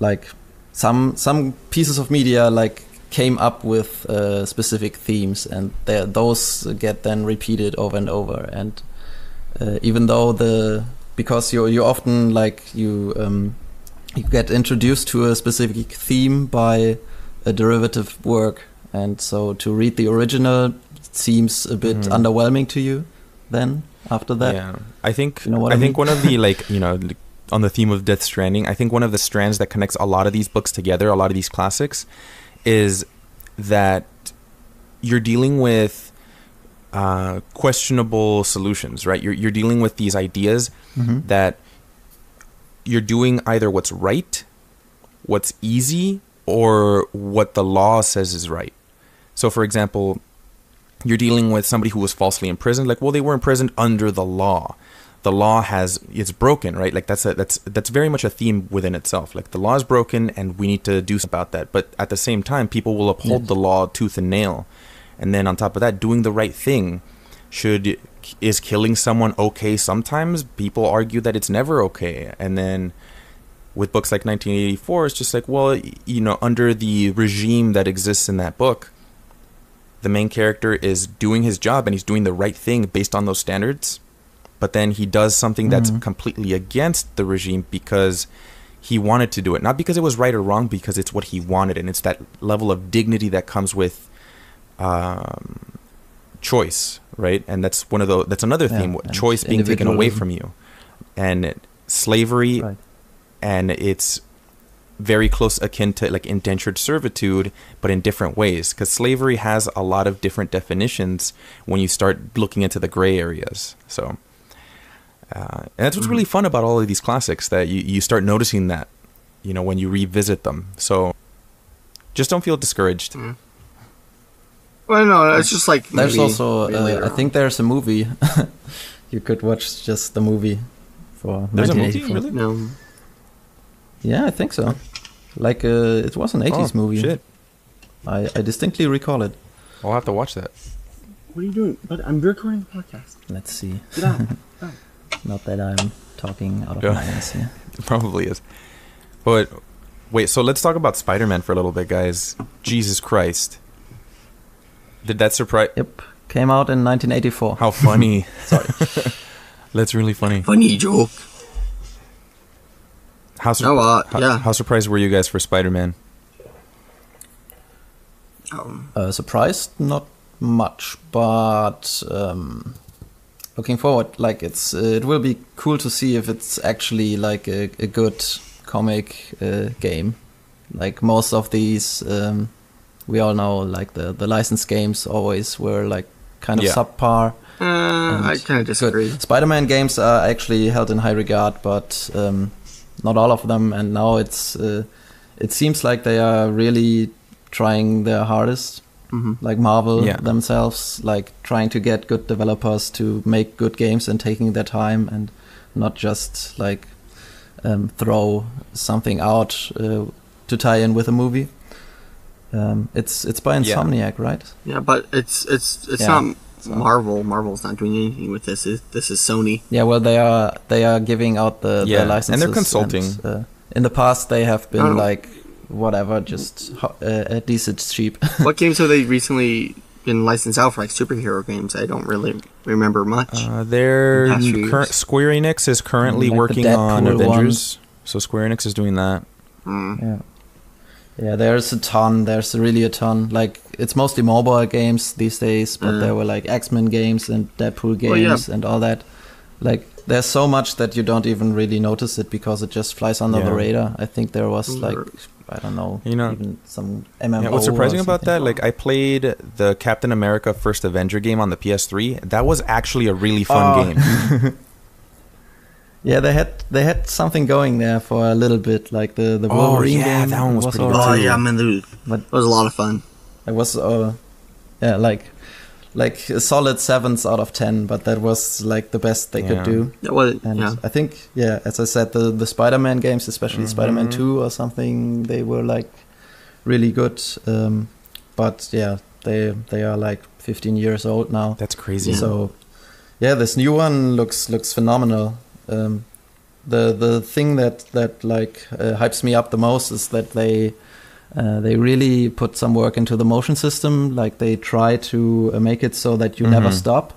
Speaker 2: like some some pieces of media like came up with uh, specific themes, and those get then repeated over and over. And uh, even though the because you you often like you um, you get introduced to a specific theme by a derivative work, and so to read the original seems a bit
Speaker 1: Mhm.
Speaker 2: underwhelming to you. Then after that,
Speaker 1: yeah, I think
Speaker 2: You know what
Speaker 1: I
Speaker 2: I
Speaker 1: think
Speaker 2: mean?
Speaker 1: one of the like you know on the theme of Death Stranding, I think one of the strands that connects a lot of these books together, a lot of these classics, is that you're dealing with uh, questionable solutions, right? You're you're dealing with these ideas
Speaker 2: Mhm.
Speaker 1: that you're doing either what's right, what's easy, or what the law says is right. So, for example, you're dealing with somebody who was falsely imprisoned. Like, well, they were imprisoned under the law. The law has it's broken, right? Like that's a, that's that's very much a theme within itself. Like the law is broken, and we need to do something about that. But at the same time, people will uphold
Speaker 2: Yes.
Speaker 1: the law tooth and nail. And then on top of that, doing the right thing should is killing someone okay sometimes people argue that it's never okay and then with books like 1984 it's just like well you know under the regime that exists in that book the main character is doing his job and he's doing the right thing based on those standards but then he does something that's
Speaker 2: Mhm.
Speaker 1: completely against the regime because he wanted to do it. Not because it was right or wrong because it's what he wanted and it's that level of dignity that comes with um, choice right? And that's one of the that's another
Speaker 2: Yeah,
Speaker 1: theme choice being taken away from you. And slavery
Speaker 2: Right.
Speaker 1: and it's very close akin to like indentured servitude but in different ways because slavery has a lot of different definitions when you start looking into the gray areas so uh, and that's what's really fun about all of these classics that you, you start noticing that you know when you revisit them so just don't feel discouraged
Speaker 3: Well, no, it's just like
Speaker 2: There's
Speaker 3: maybe-
Speaker 2: also
Speaker 3: maybe
Speaker 2: uh, i think there's a movie. you could watch just the movie for
Speaker 1: There's a movie, really?
Speaker 3: No.
Speaker 2: Yeah, I think so. Like uh, it was an 80s
Speaker 1: Oh,
Speaker 2: movie.
Speaker 1: shit
Speaker 2: I, I distinctly recall it.
Speaker 1: i'll have to watch that
Speaker 3: What are you doing? But I'm recording the podcast.
Speaker 2: Let's see.
Speaker 3: Get out.
Speaker 2: Not that I'm talking out of
Speaker 1: Yeah.
Speaker 2: my ass here.
Speaker 1: It probably is. But wait, so let's talk about Spider-Man for a little bit, guys. Jesus Christ. Did that surprise
Speaker 2: Yep. Came out in 1984.
Speaker 1: how funny?
Speaker 2: Sorry.
Speaker 1: That's really funny.
Speaker 3: Funny joke.
Speaker 1: How, sur-
Speaker 3: Oh, uh,
Speaker 1: how,
Speaker 3: yeah.
Speaker 1: how surprised were you guys for Spider-Man?
Speaker 3: Um,
Speaker 2: Uh, surprised, not much, but um, looking forward, like it's uh, it will be cool to see if it's actually like a, a good comic uh, game. Like most of these, um, we all know, like the the licensed games always were like kind of
Speaker 1: Yeah.
Speaker 2: subpar.
Speaker 3: uh, I kind of disagree.
Speaker 2: Good. Spider-Man games are actually held in high regard, but um, not all of them. And now it's uh, it seems like they are really trying their hardest,
Speaker 3: hmm
Speaker 2: like Marvel
Speaker 1: Yeah.
Speaker 2: themselves, like trying to get good developers to make good games and taking their time and not just like um, throw something out uh, to tie in with a movie. Um, it's it's by
Speaker 1: Yeah.
Speaker 2: Insomniac, right?
Speaker 3: Yeah, but it's it's it's
Speaker 2: Yeah,
Speaker 3: not
Speaker 2: so-
Speaker 3: Marvel. Marvel's not doing anything with this. This is Sony.
Speaker 2: Yeah, well, they are they are giving out the,
Speaker 1: Yeah,
Speaker 2: the
Speaker 1: and they're consulting.
Speaker 2: and, uh, in the past, they have been like whatever, just ho- uh, at least it's cheap.
Speaker 3: what games have they recently been licensed out for? Like superhero games. I don't really remember much.
Speaker 1: Uh, they're
Speaker 3: Past few
Speaker 1: current
Speaker 3: years.
Speaker 1: Square Enix is currently
Speaker 2: Like
Speaker 1: working on
Speaker 2: Deadpool
Speaker 1: Avengers. So Square Enix is doing that.
Speaker 3: Mm.
Speaker 2: yeah, yeah. There's a ton. There's really a ton. Like it's mostly mobile games these days, but
Speaker 3: Mm.
Speaker 2: there were like X Men games and Deadpool
Speaker 3: Well, yeah.
Speaker 2: games and all that. Like there's so much that you don't even really notice it because it just flies under the radar. I think there was like
Speaker 3: Sure.
Speaker 2: I don't know,
Speaker 1: You know-
Speaker 2: even some MMO.
Speaker 1: Yeah, what's surprising
Speaker 2: or
Speaker 1: about that, like I played the Captain America First Avenger game on the PS3. That was actually a really fun
Speaker 2: Oh.
Speaker 1: game.
Speaker 2: Yeah, they had they had something going there for a little bit, like the the Wolverine
Speaker 1: Oh,
Speaker 2: Wolverine
Speaker 1: yeah,
Speaker 2: game.
Speaker 1: that one was pretty good
Speaker 2: alright.
Speaker 3: Oh
Speaker 1: too.
Speaker 3: yeah, man, dude,
Speaker 2: But
Speaker 3: that was a lot of fun.
Speaker 2: it was uh, yeah, like like a solid sevens out of ten. But that was like the best they
Speaker 1: Yeah.
Speaker 2: could do.
Speaker 3: That was
Speaker 2: And
Speaker 3: yeah.
Speaker 2: I think yeah, as I said, the the Spider-Man games, especially Spider-Man
Speaker 1: Mhm.
Speaker 2: Two or something, they were like really good. Um, but yeah, they they are like 15 years old now.
Speaker 1: That's crazy.
Speaker 2: So, yeah, this new one looks looks phenomenal. Um, the the thing that that like uh, hypes me up the most is that they uh, they really put some work into the motion system. Like they try to uh, make it so that you never
Speaker 1: Mhm.
Speaker 2: stop.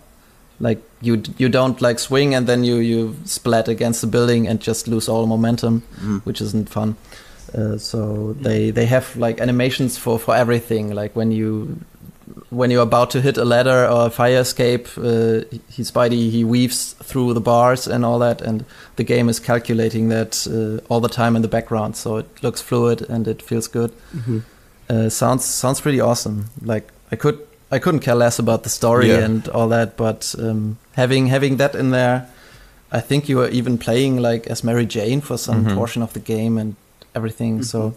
Speaker 2: Like you you don't like swing and then you you splat against the building and just lose all momentum,
Speaker 3: Mhm.
Speaker 2: which isn't fun. Uh, so they they have like animations for for everything. Like when you when you're about to hit a ladder or a fire escape, uh, he Spidey he weaves through the bars and all that, and the game is calculating that uh, all the time in the background, so it looks fluid and it feels good.
Speaker 3: Mhm.
Speaker 2: Uh, sounds sounds pretty awesome. Like I could I couldn't care less about the story
Speaker 1: Yeah.
Speaker 2: and all that, but um, having having that in there, I think you are even playing like as Mary Jane for some
Speaker 1: Mhm.
Speaker 2: portion of the game and everything. So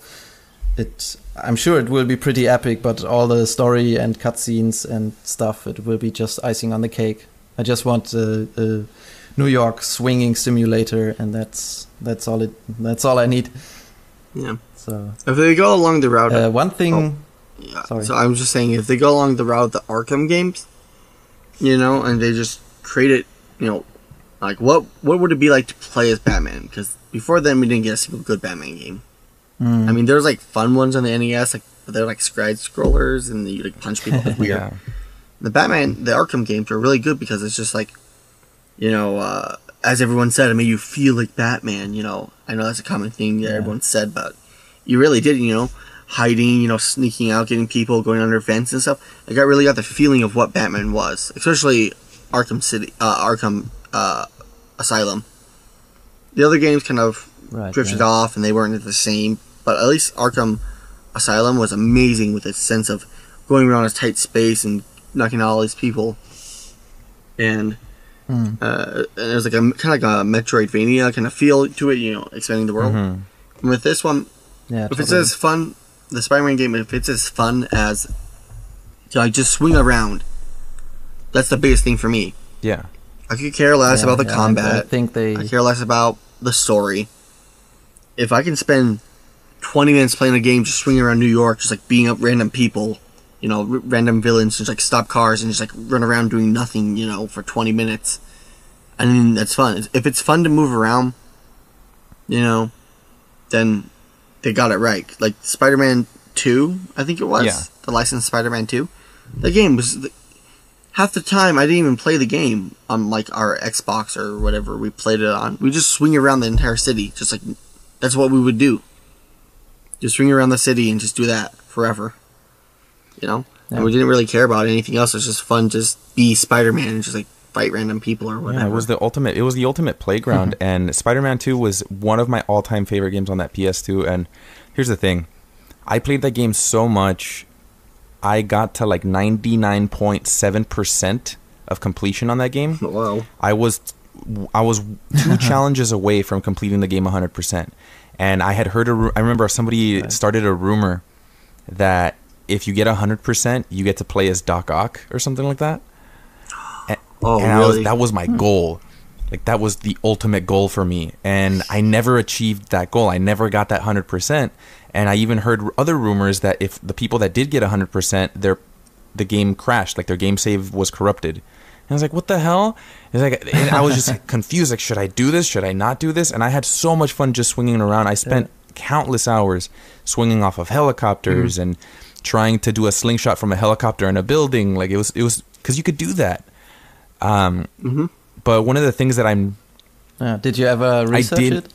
Speaker 2: it I'm sure it will be pretty epic, but all the story and cutscenes and stuff, it will be just icing on the cake. I just want a, a New York swinging simulator, and that's that's all it. That's all I need.
Speaker 3: Yeah.
Speaker 2: So
Speaker 3: If they go along the route,
Speaker 2: uh, one thing,
Speaker 3: yeah,
Speaker 2: sorry.
Speaker 3: so I was just saying, if they go along the route of the Arkham games, you know, and they just create it, you know, like what what would it be like to play as Batman? Because before then, we didn't get a single good Batman game.
Speaker 2: Mm,
Speaker 3: I mean, there's like fun ones on the NES, like but they're like side scrollers, and you like punch people. It's weird.
Speaker 1: Yeah.
Speaker 3: The Batman, the Arkham games are really good because it's just like, you know, uh, as everyone said, it made you feel like Batman. You know, I know that's a common thing that
Speaker 2: Yeah.
Speaker 3: everyone said, but you really did. You know, hiding, you know, sneaking out, getting people, going under vents and stuff. Like I really got the feeling of what Batman was, especially Arkham City, uh, Arkham uh, Asylum. The other games kind of
Speaker 2: right,
Speaker 3: drifted
Speaker 2: yeah.
Speaker 3: off and they weren't at the same. But at least Arkham Asylum was amazing with its sense of going around a tight space and knocking out all these people. And
Speaker 2: Mm,
Speaker 3: uh, and it was like a kind of like a Metroidvania kind of feel to it, you know, expanding the world.
Speaker 1: Mhm.
Speaker 3: And with this one,
Speaker 2: yeah,
Speaker 3: if
Speaker 2: totally.
Speaker 3: it's as fun, the Spider-Man game, if it's as fun as like just swing around, that's the biggest thing for me.
Speaker 1: Yeah.
Speaker 3: I could care less
Speaker 2: Yeah,
Speaker 3: about the
Speaker 2: yeah,
Speaker 3: combat.
Speaker 2: I think they.
Speaker 3: I care less about the story. If I can spend 20 minutes playing a game just swinging around New York, just like beating up random people, you know, r- random villains, just like stop cars and just like run around doing nothing, you know, for 20 minutes, I mean, that's fun. If it's fun to move around, you know, then they got it right. Like Spider Man 2, I think it was.
Speaker 1: Yeah.
Speaker 3: The licensed Spider Man 2. The game was. The, half the time I didn't even play the game on like our Xbox or whatever we played it on. We just swing around the entire city, just like that's what we would do. Just swing around the city and just do that forever. you know.
Speaker 2: Yeah.
Speaker 3: And we didn't really care about anything else. It was just fun, just be Spider Man and just like fight random people or whatever.
Speaker 1: Yeah, it was the ultimate. It was the ultimate playground, mm-hmm. and Spider-Man Two was one of my all-time favorite games on that PS2. And here's the thing, I played that game so much, I got to like ninety-nine point seven percent of completion on that game.
Speaker 3: Whoa.
Speaker 1: I was, I was two challenges away from completing the game hundred percent, and I had heard a. ru- I remember somebody
Speaker 2: Right.
Speaker 1: started a rumor that if you get hundred percent, you get to play as Doc Ock or something like that
Speaker 3: Oh,
Speaker 1: and I was,
Speaker 3: really?
Speaker 1: that was my hmm. goal. Like that was the ultimate goal for me, and I never achieved that goal. I never got that hundred percent, and I even heard other rumors that if the people that did get hundred percent, their the game crashed, like their game save was corrupted. And I was like, "What the hell?" It's like, and I was just confused. Like, should I do this? Should I not do this? And I had so much fun just swinging around. I spent countless hours swinging off of helicopters and trying to do a slingshot from a helicopter in a building. Like it was, it was because you could do that. Um, But one of the things that I'm,
Speaker 2: Yeah. Did you ever research
Speaker 1: did-
Speaker 2: it?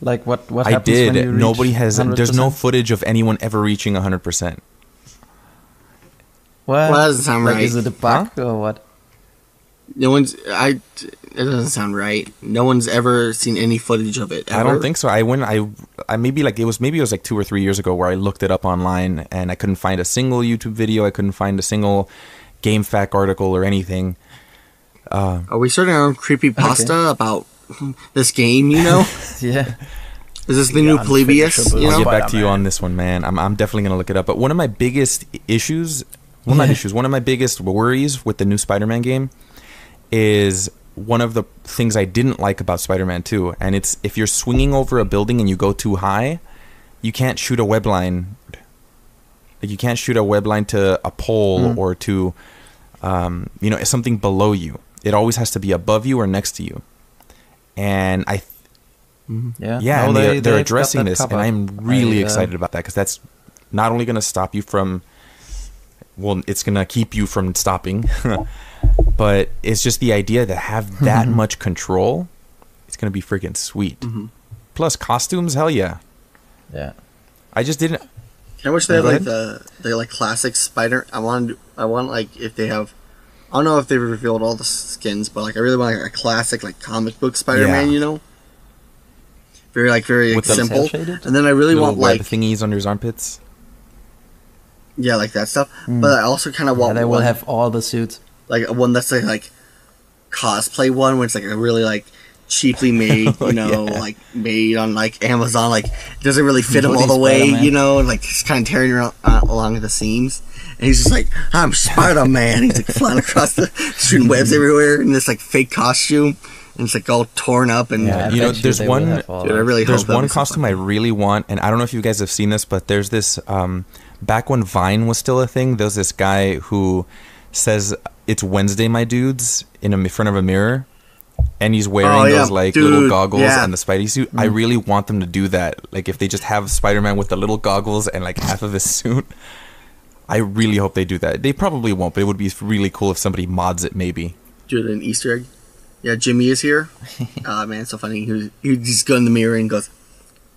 Speaker 2: Like what what
Speaker 1: I did.
Speaker 2: when you reach
Speaker 1: Nobody has. There's no footage of anyone ever reaching 100. percent
Speaker 2: What?
Speaker 3: Well, that doesn't sound
Speaker 2: like,
Speaker 3: right.
Speaker 2: Is it a bug or what?
Speaker 3: No one's. I. It doesn't sound right. No one's ever seen any footage of it.
Speaker 1: I don't think so. I went. I. I maybe like it was maybe it was like two or three years ago where I looked it up online and I couldn't find a single YouTube video. I couldn't find a single GameFAQs article or anything. Uh,
Speaker 3: Are we starting our own creepy pasta about this game? You know,
Speaker 2: Yeah.
Speaker 3: is this the new Polybius?
Speaker 2: unfinishable.
Speaker 3: You
Speaker 1: I'll
Speaker 3: know,
Speaker 1: get back to you on this one, man. I'm, I'm definitely gonna look it up. But one of my biggest issues, well, not
Speaker 2: Yeah.
Speaker 1: issues, one of my biggest worries with the new Spider-Man game is one of the things I didn't like about Spider-Man 2, and it's if you're swinging over a building and you go too high, you can't shoot a web line. Like you can't shoot a web line to a pole
Speaker 2: Mm.
Speaker 1: or to, um, you know, something below you. It always has to be above you or next to you. And I
Speaker 2: Yeah.
Speaker 1: yeah,
Speaker 2: No,
Speaker 1: they,
Speaker 2: they-
Speaker 1: are they're
Speaker 2: they've
Speaker 1: addressing
Speaker 2: that
Speaker 1: this, and. I'm really
Speaker 2: I, uh,
Speaker 1: excited about that because that's not only going to stop you from, well, it's going to keep you from stopping, but it's just the idea to have that mm-hmm. much control. It's going to be freaking sweet. Mm-hmm. Plus costumes, hell yeah!
Speaker 2: Yeah.
Speaker 1: I just didn't.
Speaker 3: I wish they had like the they like classic Spider. I want. I want like if they have. I don't know if they've revealed all the skins, but like I really want like, a classic like comic book Spider-Man.
Speaker 1: Yeah.
Speaker 3: You know. Very like very
Speaker 1: With
Speaker 3: like,
Speaker 1: the-
Speaker 3: simple,
Speaker 2: Cel-shaded?
Speaker 3: and then I really
Speaker 1: little
Speaker 3: want
Speaker 1: web
Speaker 3: like
Speaker 1: thingies under his armpits.
Speaker 3: yeah like that stuff. Mm. But I also kind of.
Speaker 2: Yeah,
Speaker 3: want
Speaker 2: they will
Speaker 3: one,
Speaker 2: have all the suits.
Speaker 3: Like a one that's like, like cosplay one where it's like a really like cheaply made
Speaker 2: Oh,
Speaker 3: you know like made on like amazon like doesn't really fit him all the way
Speaker 2: Spider-Man.
Speaker 3: you know like he's kind of tearing around, uh, along the seams and he's just like i'm spider-man he's like flying across the shooting webs everywhere in this like fake costume and it's like all torn up and
Speaker 2: Yeah,
Speaker 1: you know, there's one-
Speaker 3: Dude, I really
Speaker 1: There's
Speaker 3: hope
Speaker 1: one costume
Speaker 3: fun.
Speaker 1: I really want, and I don't know if you guys have seen this, but there's this. Um, back when Vine was still a thing, there's this guy who says it's Wednesday, my dudes, in a, in front of a mirror, and he's wearing
Speaker 3: Oh, yeah,
Speaker 1: those like little goggles
Speaker 3: yeah.
Speaker 1: and the Spidey suit. I really want them to do that. Like if they just have Spider-Man with the little goggles and like half of his suit. I really hope they do that. They probably won't, but it would be really cool if somebody mods it. Maybe.
Speaker 3: do it an easter egg yeah jimmy is here ah man it's so funny he, was, he just go in the mirror and goes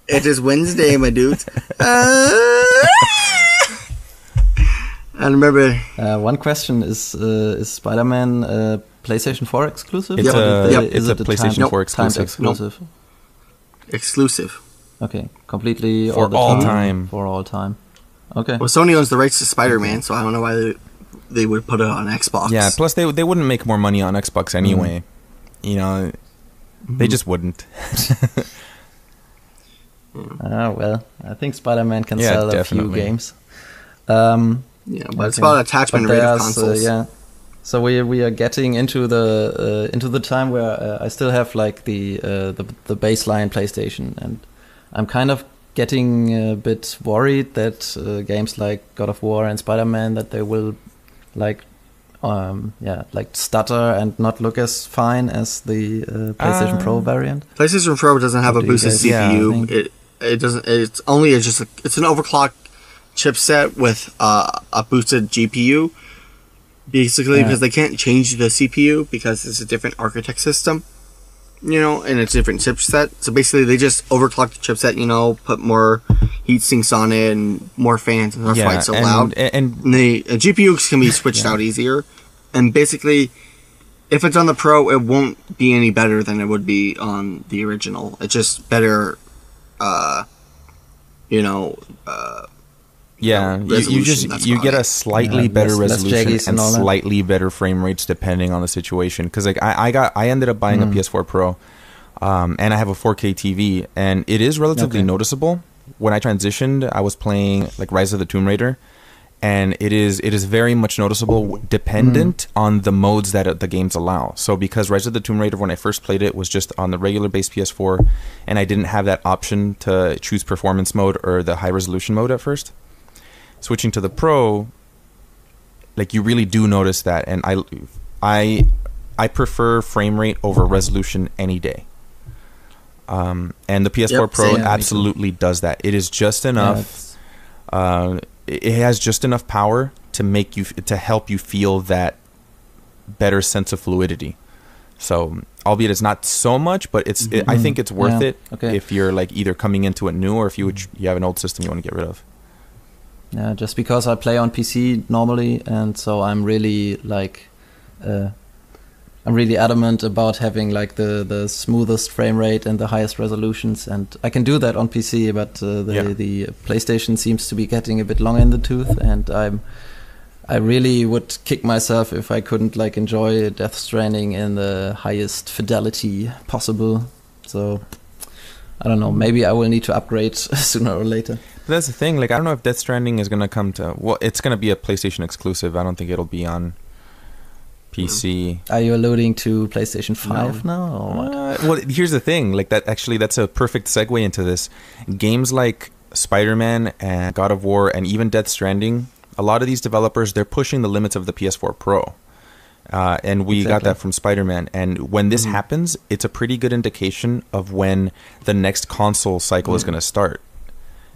Speaker 3: it is wednesday my dudes Ah! and remember
Speaker 2: Uh, one question is uh, is Spider-Man uh, PlayStation 4 exclusive?
Speaker 1: It's
Speaker 2: Or
Speaker 1: a-
Speaker 2: they-
Speaker 3: yep,
Speaker 1: it's
Speaker 2: is
Speaker 1: a
Speaker 2: it
Speaker 1: PlayStation
Speaker 2: timed-
Speaker 1: 4
Speaker 2: timed
Speaker 1: exclusive.
Speaker 2: exclusive.
Speaker 3: exclusive
Speaker 2: Okay, completely
Speaker 1: For
Speaker 2: all, the
Speaker 1: all
Speaker 2: time.
Speaker 1: time.
Speaker 2: For all time. Okay.
Speaker 3: Well, Sony owns the rights to Spider-Man, so I don't know why they, they would put it on Xbox.
Speaker 1: Yeah. Plus, they they wouldn't make more money on Xbox anyway. You know, they just wouldn't.
Speaker 2: Ah, well, I think Spider-Man can
Speaker 1: Yeah,
Speaker 2: sell a few games. Um,
Speaker 3: yeah, but it's about attachment
Speaker 2: but
Speaker 3: rate of
Speaker 2: there's, uh, yeah. So we we are getting into the uh, into the time where uh, I still have like the uh, the the baseline PlayStation, and I'm kind of getting a bit worried that uh, games like God of War and Spider Man that they will like um yeah like stutter and not look as fine as the uh, PlayStation Pro
Speaker 1: Uh,
Speaker 2: variant.
Speaker 3: PlayStation Pro doesn't have
Speaker 2: What
Speaker 3: a
Speaker 2: do
Speaker 3: boosted
Speaker 2: guys
Speaker 3: CPU.
Speaker 2: think?
Speaker 3: it it doesn't. It's only a, just a, it's an overclock chipset with uh, a boosted GPU. Basically,
Speaker 2: Yeah.
Speaker 3: because they can't change the CPU because it's a different architect system. you know, and it's a different chipset. So basically, they just overclock the chipset, you know, put more heat sinks on it and more fans, and that's why it's so
Speaker 1: and,
Speaker 3: loud.
Speaker 1: And,
Speaker 3: And the uh, GPUs can be switched out easier, and basically, if it's on the Pro, it won't be any better than it would be on the original. It's just better, uh, you know, uh,
Speaker 1: yeah,
Speaker 3: know,
Speaker 1: you, you just you get a slightly
Speaker 2: Yeah,
Speaker 1: better
Speaker 2: less- less
Speaker 1: resolution
Speaker 2: jaggies
Speaker 1: and
Speaker 2: and
Speaker 1: slightly better frame rates depending on the situation. Because like I, I got I ended up buying a
Speaker 2: Mm.
Speaker 1: PS4 Pro, um, and I have a 4K TV, and it is relatively
Speaker 2: Okay.
Speaker 1: noticeable. When I transitioned, I was playing like Rise of the Tomb Raider, and it is it is very much noticeable dependent on the modes that uh, the games allow. So because Rise of the Tomb Raider when I first played it was just on the regular base PS4 and I didn't have that option to choose performance mode or the high resolution mode at first. Switching to the Pro like you really do notice that and I I I prefer frame rate over resolution any day. Um, and the PS4
Speaker 3: Yep,
Speaker 1: Pro
Speaker 2: same. Yeah, me too.
Speaker 1: absolutely does that. It is just enough
Speaker 2: it's-
Speaker 1: uh, it has just enough power to make you to help you feel that better sense of fluidity. So, albeit it's not so much, but it's it, I think it's worth
Speaker 2: Mm-hmm. Yeah,
Speaker 1: it
Speaker 2: okay.
Speaker 1: if you're like either coming into it new or if you would, you have an old system you want to get rid of.
Speaker 2: Yeah, just because I play on PC normally, and so I'm really like, uh, I'm really adamant about having like the the smoothest frame rate and the highest resolutions, and I can do that on PC. But uh, the
Speaker 1: Yeah.
Speaker 2: the PlayStation seems to be getting a bit long in the tooth, and I'm. I really would kick myself if I couldn't like enjoy Death Stranding in the highest fidelity possible. So I don't know. Maybe I will need to upgrade sooner or later.
Speaker 1: But that's the thing. Like, I don't know if Death Stranding is gonna come to. Well, it's gonna be a PlayStation exclusive. I don't think it'll be on PC.
Speaker 2: Are you alluding to PlayStation Five now, or what?
Speaker 1: Uh, well, here's the thing. Like that, actually, that's a perfect segue into this. Games like Spider-Man and God of War and even Death Stranding. A lot of these developers, they're pushing the limits of the PS4 Pro. Uh, and we got that from Spider-Man. And when this
Speaker 3: Mhm.
Speaker 1: happens, it's a pretty good indication of when the next console cycle is
Speaker 2: Mm.
Speaker 1: going to start.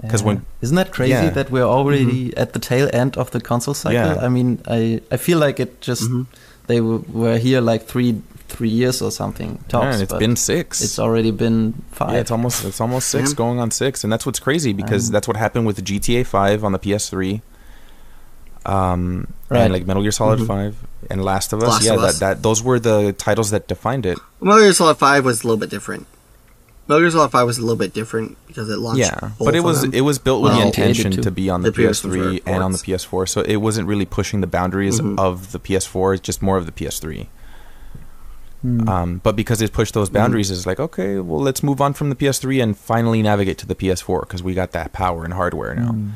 Speaker 1: 'Cause when-
Speaker 2: isn't that crazy
Speaker 1: Yeah.
Speaker 2: that we're already at the tail end of the console cycle?
Speaker 1: Yeah.
Speaker 2: I mean, I I feel like it just
Speaker 3: Mhm.
Speaker 2: they w- were here like three three years or something tops.
Speaker 1: Man, it's been six.
Speaker 2: It's already been five.
Speaker 1: Yeah, it's almost it's almost six,
Speaker 3: Yeah.
Speaker 1: going on six, and that's what's crazy because
Speaker 2: Um,
Speaker 1: that's what happened with GTA Five on the PS3, um,
Speaker 2: Right.
Speaker 1: and like Metal Gear Solid
Speaker 3: Mhm.
Speaker 1: Five and Last of Us.
Speaker 3: Last
Speaker 1: yeah,
Speaker 3: of
Speaker 1: that
Speaker 3: Us.
Speaker 1: that those were the titles that defined it.
Speaker 3: Metal Gear Solid Five was a little bit different. Metal Gear Solid Five was a little bit different because it launched.
Speaker 1: yeah, but it was
Speaker 3: them.
Speaker 1: it was built with
Speaker 3: Well,
Speaker 1: the intention to be on the,
Speaker 3: The
Speaker 1: PS3 and on the. PS4, so it wasn't really pushing the boundaries
Speaker 3: Mhm.
Speaker 1: of the PS4. It's just more of the PS3.
Speaker 2: Hmm.
Speaker 1: Um, but because it pushed those
Speaker 3: Mhm.
Speaker 1: boundaries, it's like okay, well, let's move on from the PS3 and finally navigate to the PS4 because we got that power and hardware now.
Speaker 2: Hmm.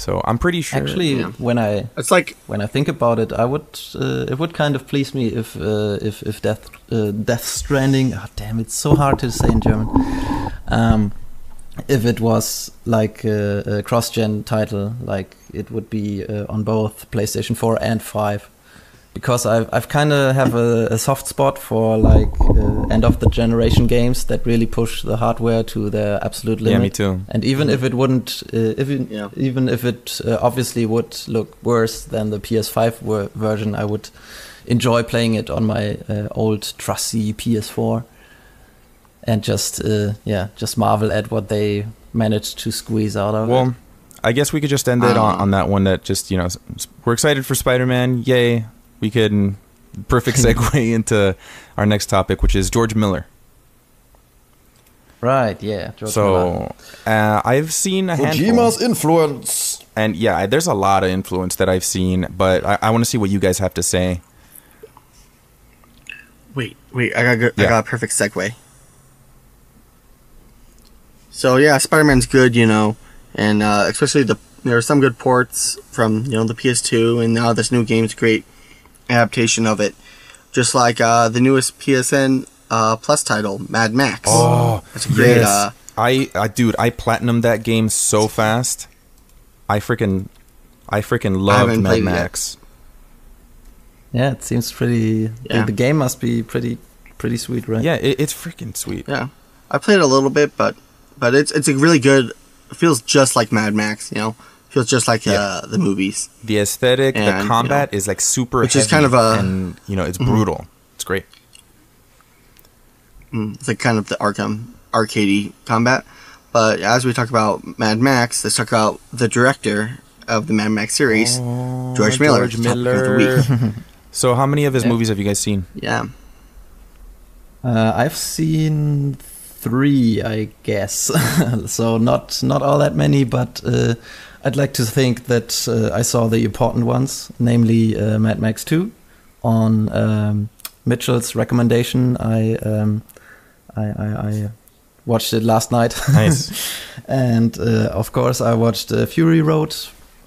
Speaker 1: So I'm pretty sure.
Speaker 2: Actually,
Speaker 3: Yeah.
Speaker 2: when I
Speaker 3: It's like
Speaker 2: when I think about it, I would uh, it would kind of please me if uh, if if Death uh, Death Stranding. Oh, damn, it's so hard to say in German. Um, if it was like a, a cross-gen title, like it would be uh, on both PlayStation 4 and 5, because I've I've kind of have a, a soft spot for like uh, end of the generation games that really push the hardware to their absolute limit.
Speaker 1: yeah, me too.
Speaker 2: And even if it wouldn't, uh, if it,
Speaker 3: Yeah.
Speaker 2: even if it uh, obviously would look worse than the PS5 ver- version, I would enjoy playing it on my uh, old trusty PS4, and just uh, yeah, just marvel at what they managed to squeeze out of it.
Speaker 1: Well, I guess we could just end it on,
Speaker 3: Um,
Speaker 1: on that one. That just you know, s- s- we're excited for Spider-Man. Yay! We can perfect segue into our next topic, which is George Miller.
Speaker 2: Right? Yeah. George Miller.
Speaker 1: so uh, I've seen a handful,
Speaker 2: Kojima's
Speaker 4: influence.
Speaker 1: and yeah, there's a lot of influence that I've seen, but I, I want to see what you guys have to say.
Speaker 3: Wait, wait, I got good, I got a perfect segue. So yeah, Spider Man's good, you know, and uh, especially the there are some good ports from you know the PS2, and now this new game's a great adaptation of it. Just like uh, the newest PSN uh, Plus title, Mad Max.
Speaker 1: Oh,
Speaker 3: that's a great.
Speaker 1: yes.
Speaker 3: Uh,
Speaker 1: I, I, dude, I platinumed that game so fast. I freaking, I freaking loved
Speaker 3: haven't
Speaker 1: Mad
Speaker 3: played it.
Speaker 1: Max.
Speaker 2: Yeah, it seems pretty. the-
Speaker 3: Yeah.
Speaker 2: The, game must be pretty, pretty sweet, right?
Speaker 1: Yeah, it, it's freaking sweet.
Speaker 3: yeah, I played a little bit, but but it's it's a really good. It feels just like Mad Max, you know. Feels just like
Speaker 1: Yeah.
Speaker 3: uh, the movies.
Speaker 1: The aesthetic,
Speaker 3: And,
Speaker 1: the
Speaker 3: you
Speaker 1: combat is like super
Speaker 3: which is kind of a-
Speaker 1: and you know it's
Speaker 3: Mhm.
Speaker 1: brutal. It's great.
Speaker 3: Mm, It's like kind of the Arkham arcadey combat. But as we talk about Mad Max, let's talk about the director of the Mad Max series,
Speaker 1: Oh,
Speaker 3: George Miller.
Speaker 1: George
Speaker 3: topic of the
Speaker 1: Miller. so, how many of his
Speaker 2: Yeah.
Speaker 1: movies have you guys seen?
Speaker 3: Yeah.
Speaker 2: Uh, I've seen three, I guess. so not not all that many, but uh, I'd like to think that uh, I saw the important ones, namely uh, Mad Max Two, on um, Mitchell's recommendation. I, um, I, I I watched it last night.
Speaker 1: Nice.
Speaker 2: and uh, of course, I watched uh, Fury Road.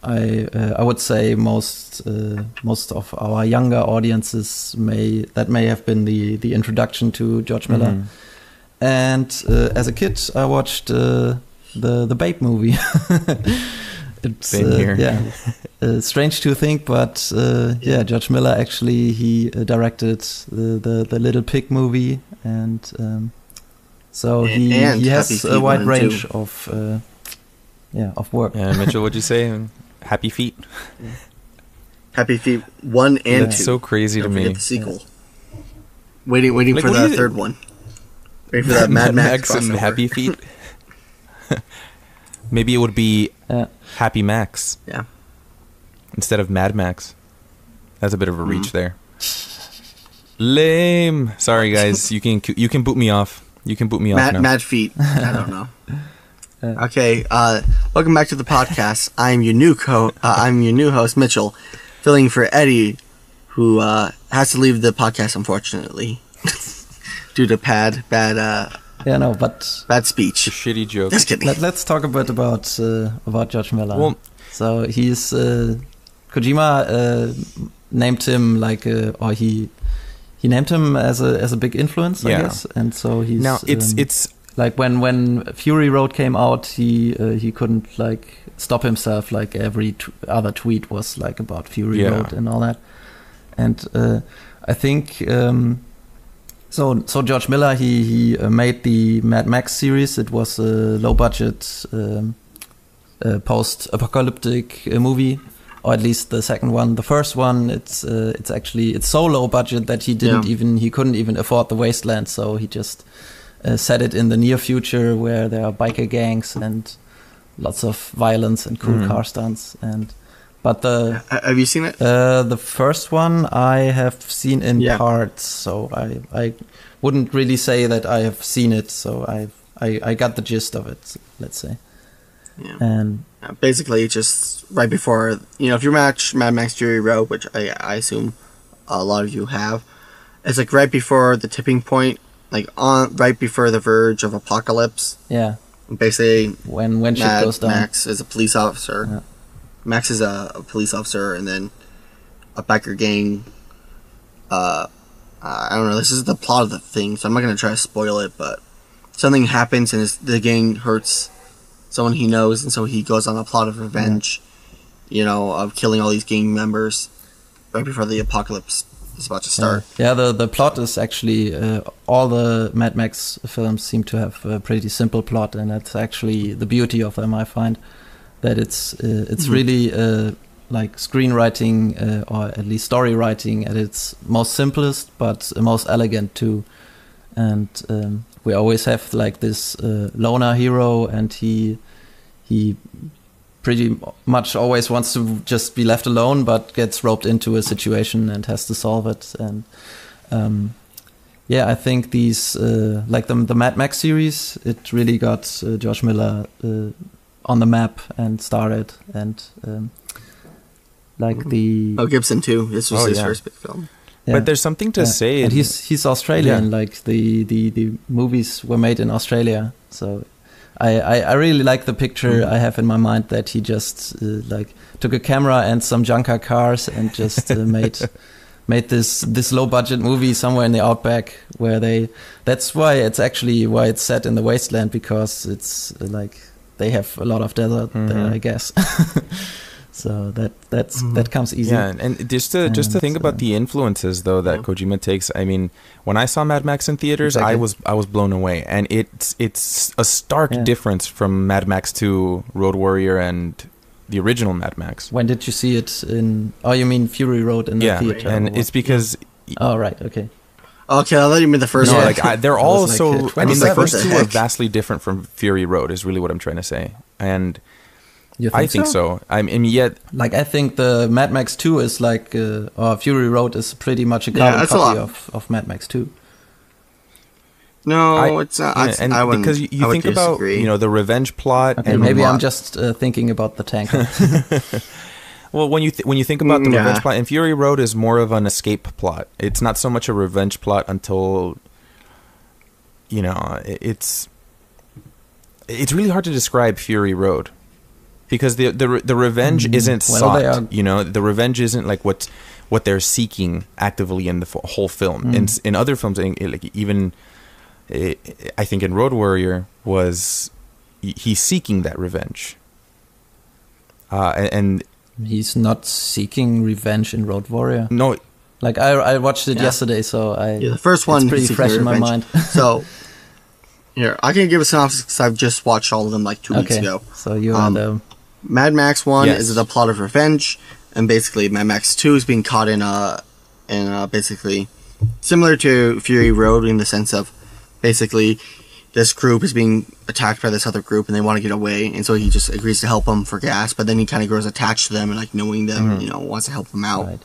Speaker 2: I uh, I would say most uh, most of our younger audiences may that may have been the the introduction to George Miller.
Speaker 1: Mhm.
Speaker 2: And uh, as a kid, I watched uh, the the Babe movie. it's
Speaker 1: Same
Speaker 2: uh,
Speaker 1: here.
Speaker 2: yeah, uh, strange to think, but uh, yeah, George Miller actually he uh, directed the, the the Little Pig movie, and um, so
Speaker 3: And-
Speaker 2: he
Speaker 3: and
Speaker 2: he has a wide range
Speaker 3: two.
Speaker 2: of uh, yeah of work.
Speaker 1: Yeah, Mitchell, what'd you say? Happy Feet.
Speaker 3: Happy Feet 1 and
Speaker 2: Yeah.
Speaker 3: 2.
Speaker 1: So crazy
Speaker 3: Don't
Speaker 1: to
Speaker 3: forget
Speaker 1: me.
Speaker 3: the sequel. Waiting waiting
Speaker 1: Like,
Speaker 3: for
Speaker 1: what
Speaker 3: the third one. Waiting for that Mad, Max,
Speaker 1: and. Happy Feet. Maybe it would be
Speaker 2: Yeah.
Speaker 1: Happy Max
Speaker 3: Yeah.
Speaker 1: instead of Mad Max. That's a bit of a
Speaker 3: Mm-hmm.
Speaker 1: reach there. Lame. Sorry, guys. You can you can boot me off. You can boot me off
Speaker 3: Mad,
Speaker 1: now.
Speaker 3: Mad Feet. I don't know. Okay, uh, welcome back to the podcast. I'm your new co. Uh, I'm your new host, Mitchell, filling for Eddie, who uh, has to leave the podcast unfortunately due to bad, bad, uh,
Speaker 2: Yeah, no, but
Speaker 3: bad
Speaker 1: It's a
Speaker 3: speech.
Speaker 1: shitty joke.
Speaker 3: Just kidding.
Speaker 2: let, let's talk a bit about uh, about George Miller.
Speaker 1: Well,
Speaker 2: So he's uh, Kojima uh, named him like uh, or he he named him as a as a big influence, I guess. And so he's
Speaker 1: now it's
Speaker 2: um,
Speaker 1: it's
Speaker 2: like when when Fury Road came out, he uh, he couldn't like stop himself. Like every t- other tweet was like about Fury
Speaker 1: Yeah.
Speaker 2: Road and all that. And uh, I think um, so. So George Miller he he uh, made the Mad Max series. It was a low budget um, uh, post apocalyptic uh, movie. Or at least the second one. The first one, it's uh, it's actually it's so low budget that he didn't
Speaker 3: Yeah.
Speaker 2: even he couldn't even afford the wasteland. So he just uh, set it in the near future where there are biker gangs and lots of violence and cool
Speaker 1: Mhm.
Speaker 2: car stunts and but the
Speaker 3: Ha- Have you seen it?
Speaker 2: uh, the first one I have seen in
Speaker 3: Yeah.
Speaker 2: parts so I I wouldn't really say that I have seen it so I I, I got the gist of it let's say
Speaker 3: Yeah.
Speaker 2: and
Speaker 3: Uh, basically, just right before you know, if you match Mad Max Fury Road, which I, I assume a lot of you have, it's like right before the tipping point, like on right before the verge of apocalypse.
Speaker 2: yeah
Speaker 3: Basically,
Speaker 2: when when shit
Speaker 3: Mad
Speaker 2: goes down
Speaker 3: Max is a police officer.
Speaker 2: Yeah.
Speaker 3: Max is a, a police officer, and then a biker gang. Uh, I don't know. This is the plot of the thing, so I'm not gonna try to spoil it. But something happens, and the gang hurts someone he knows, and so he goes on a plot of revenge. You know, of killing all these gang members right before the apocalypse is about to start.
Speaker 2: Yeah, yeah the, the plot is actually uh, all the Mad Max films seem to have a pretty simple plot, and that's actually the beauty of them. I find that it's uh, it's
Speaker 3: Mhm.
Speaker 2: really uh, like screenwriting uh, or at least story writing at its most simplest, but most elegant too. And um, we always have like this uh, loner hero, and he he pretty much always wants to just be left alone, but gets roped into a situation and has to solve it. And um, yeah, I think these uh, like the the Mad Max series, it really got uh, George Miller uh, on the map and started and. Um, like the
Speaker 3: Oh, Gibson too. This was
Speaker 1: Oh,
Speaker 3: his
Speaker 1: yeah.
Speaker 3: first big film.
Speaker 2: yeah.
Speaker 1: but there's something to
Speaker 2: Yeah.
Speaker 1: say.
Speaker 2: And he's he's Australian.
Speaker 1: Yeah.
Speaker 2: Like the, the the movies were made in Australia, so I I, I really like the picture
Speaker 1: Mhm.
Speaker 2: I have in my mind that he just uh, like took a camera and some junker cars and just uh, made made this this low budget movie somewhere in the outback where they. That's why it's actually why it's set in the wasteland because it's uh, like they have a lot of desert there,
Speaker 1: Mhm.
Speaker 2: I guess. so that that's
Speaker 3: Mhm.
Speaker 2: that comes easy.
Speaker 1: Yeah, and- and just to just to
Speaker 2: And,
Speaker 1: think about
Speaker 2: uh,
Speaker 1: the influences though that
Speaker 3: Yeah.
Speaker 1: Kojima takes. I mean, when I saw Mad Max in theaters, I was I was blown away, and it's it's a stark
Speaker 2: Yeah.
Speaker 1: difference from Mad Max to Road Warrior, and the original Mad Max.
Speaker 2: When did you see it in? Oh, you mean Fury Road in the
Speaker 1: yeah,
Speaker 2: theater? or
Speaker 1: and it's because
Speaker 2: Oh, right. Okay.
Speaker 3: Okay, I thought you meant the first
Speaker 1: no,
Speaker 3: one.
Speaker 1: like I, they're all
Speaker 2: was like,
Speaker 1: so.
Speaker 2: uh,
Speaker 1: I mean, the first
Speaker 3: the
Speaker 1: two are vastly different from Fury Road. Is really what I'm trying to say, and
Speaker 2: You
Speaker 1: I think so. I mean, yet
Speaker 2: Like I think the Mad Max 2 is like, uh, or Fury Road is pretty much a carbon
Speaker 3: that's a
Speaker 2: copy
Speaker 3: lot.
Speaker 2: of, of Mad Max 2.
Speaker 3: no,
Speaker 1: I-
Speaker 3: it's not.
Speaker 1: yeah,
Speaker 3: I,
Speaker 1: and
Speaker 3: I
Speaker 1: because you, you
Speaker 3: would
Speaker 1: think about
Speaker 3: disagree.
Speaker 1: you know the revenge plot,
Speaker 2: Okay,
Speaker 1: and
Speaker 2: maybe I'm just uh, thinking about the tanker.
Speaker 1: Well, when you th- when you think about the
Speaker 3: Mm,
Speaker 1: revenge plot, and Fury Road is more of an escape plot. It's not so much a revenge plot until you know it- it's it's really hard to describe Fury Road because the the the revenge
Speaker 2: Mm,
Speaker 1: isn't
Speaker 2: well,
Speaker 1: sought.
Speaker 2: are-
Speaker 1: You know, the revenge isn't like what what they're seeking actively in the f- whole film.
Speaker 2: Mm.
Speaker 1: In in other films, in- like even eh, I think in Road Warrior was he- he's seeking that revenge. Uh, and, and
Speaker 2: He's not seeking revenge in Road Warrior.
Speaker 1: no,
Speaker 2: Like I, I watched it
Speaker 3: Yeah.
Speaker 2: yesterday, so I
Speaker 3: Yeah, the first one
Speaker 2: pretty
Speaker 3: he's seeking
Speaker 2: fresh in my mind.
Speaker 3: so, here I can give a synopsis because I've just watched all of them like two weeks ago.
Speaker 2: so you
Speaker 3: Um,
Speaker 2: the
Speaker 3: Mad Max One
Speaker 1: Yes.
Speaker 3: is the plot of revenge, and basically Mad Max Two is being caught in a, in a basically similar to Fury Road in the sense of basically this group is being attacked by this other group and they want to get away, and so he just agrees to help them for gas, but then he kind of grows attached to them and like knowing them, you know, wants to help them out
Speaker 2: right.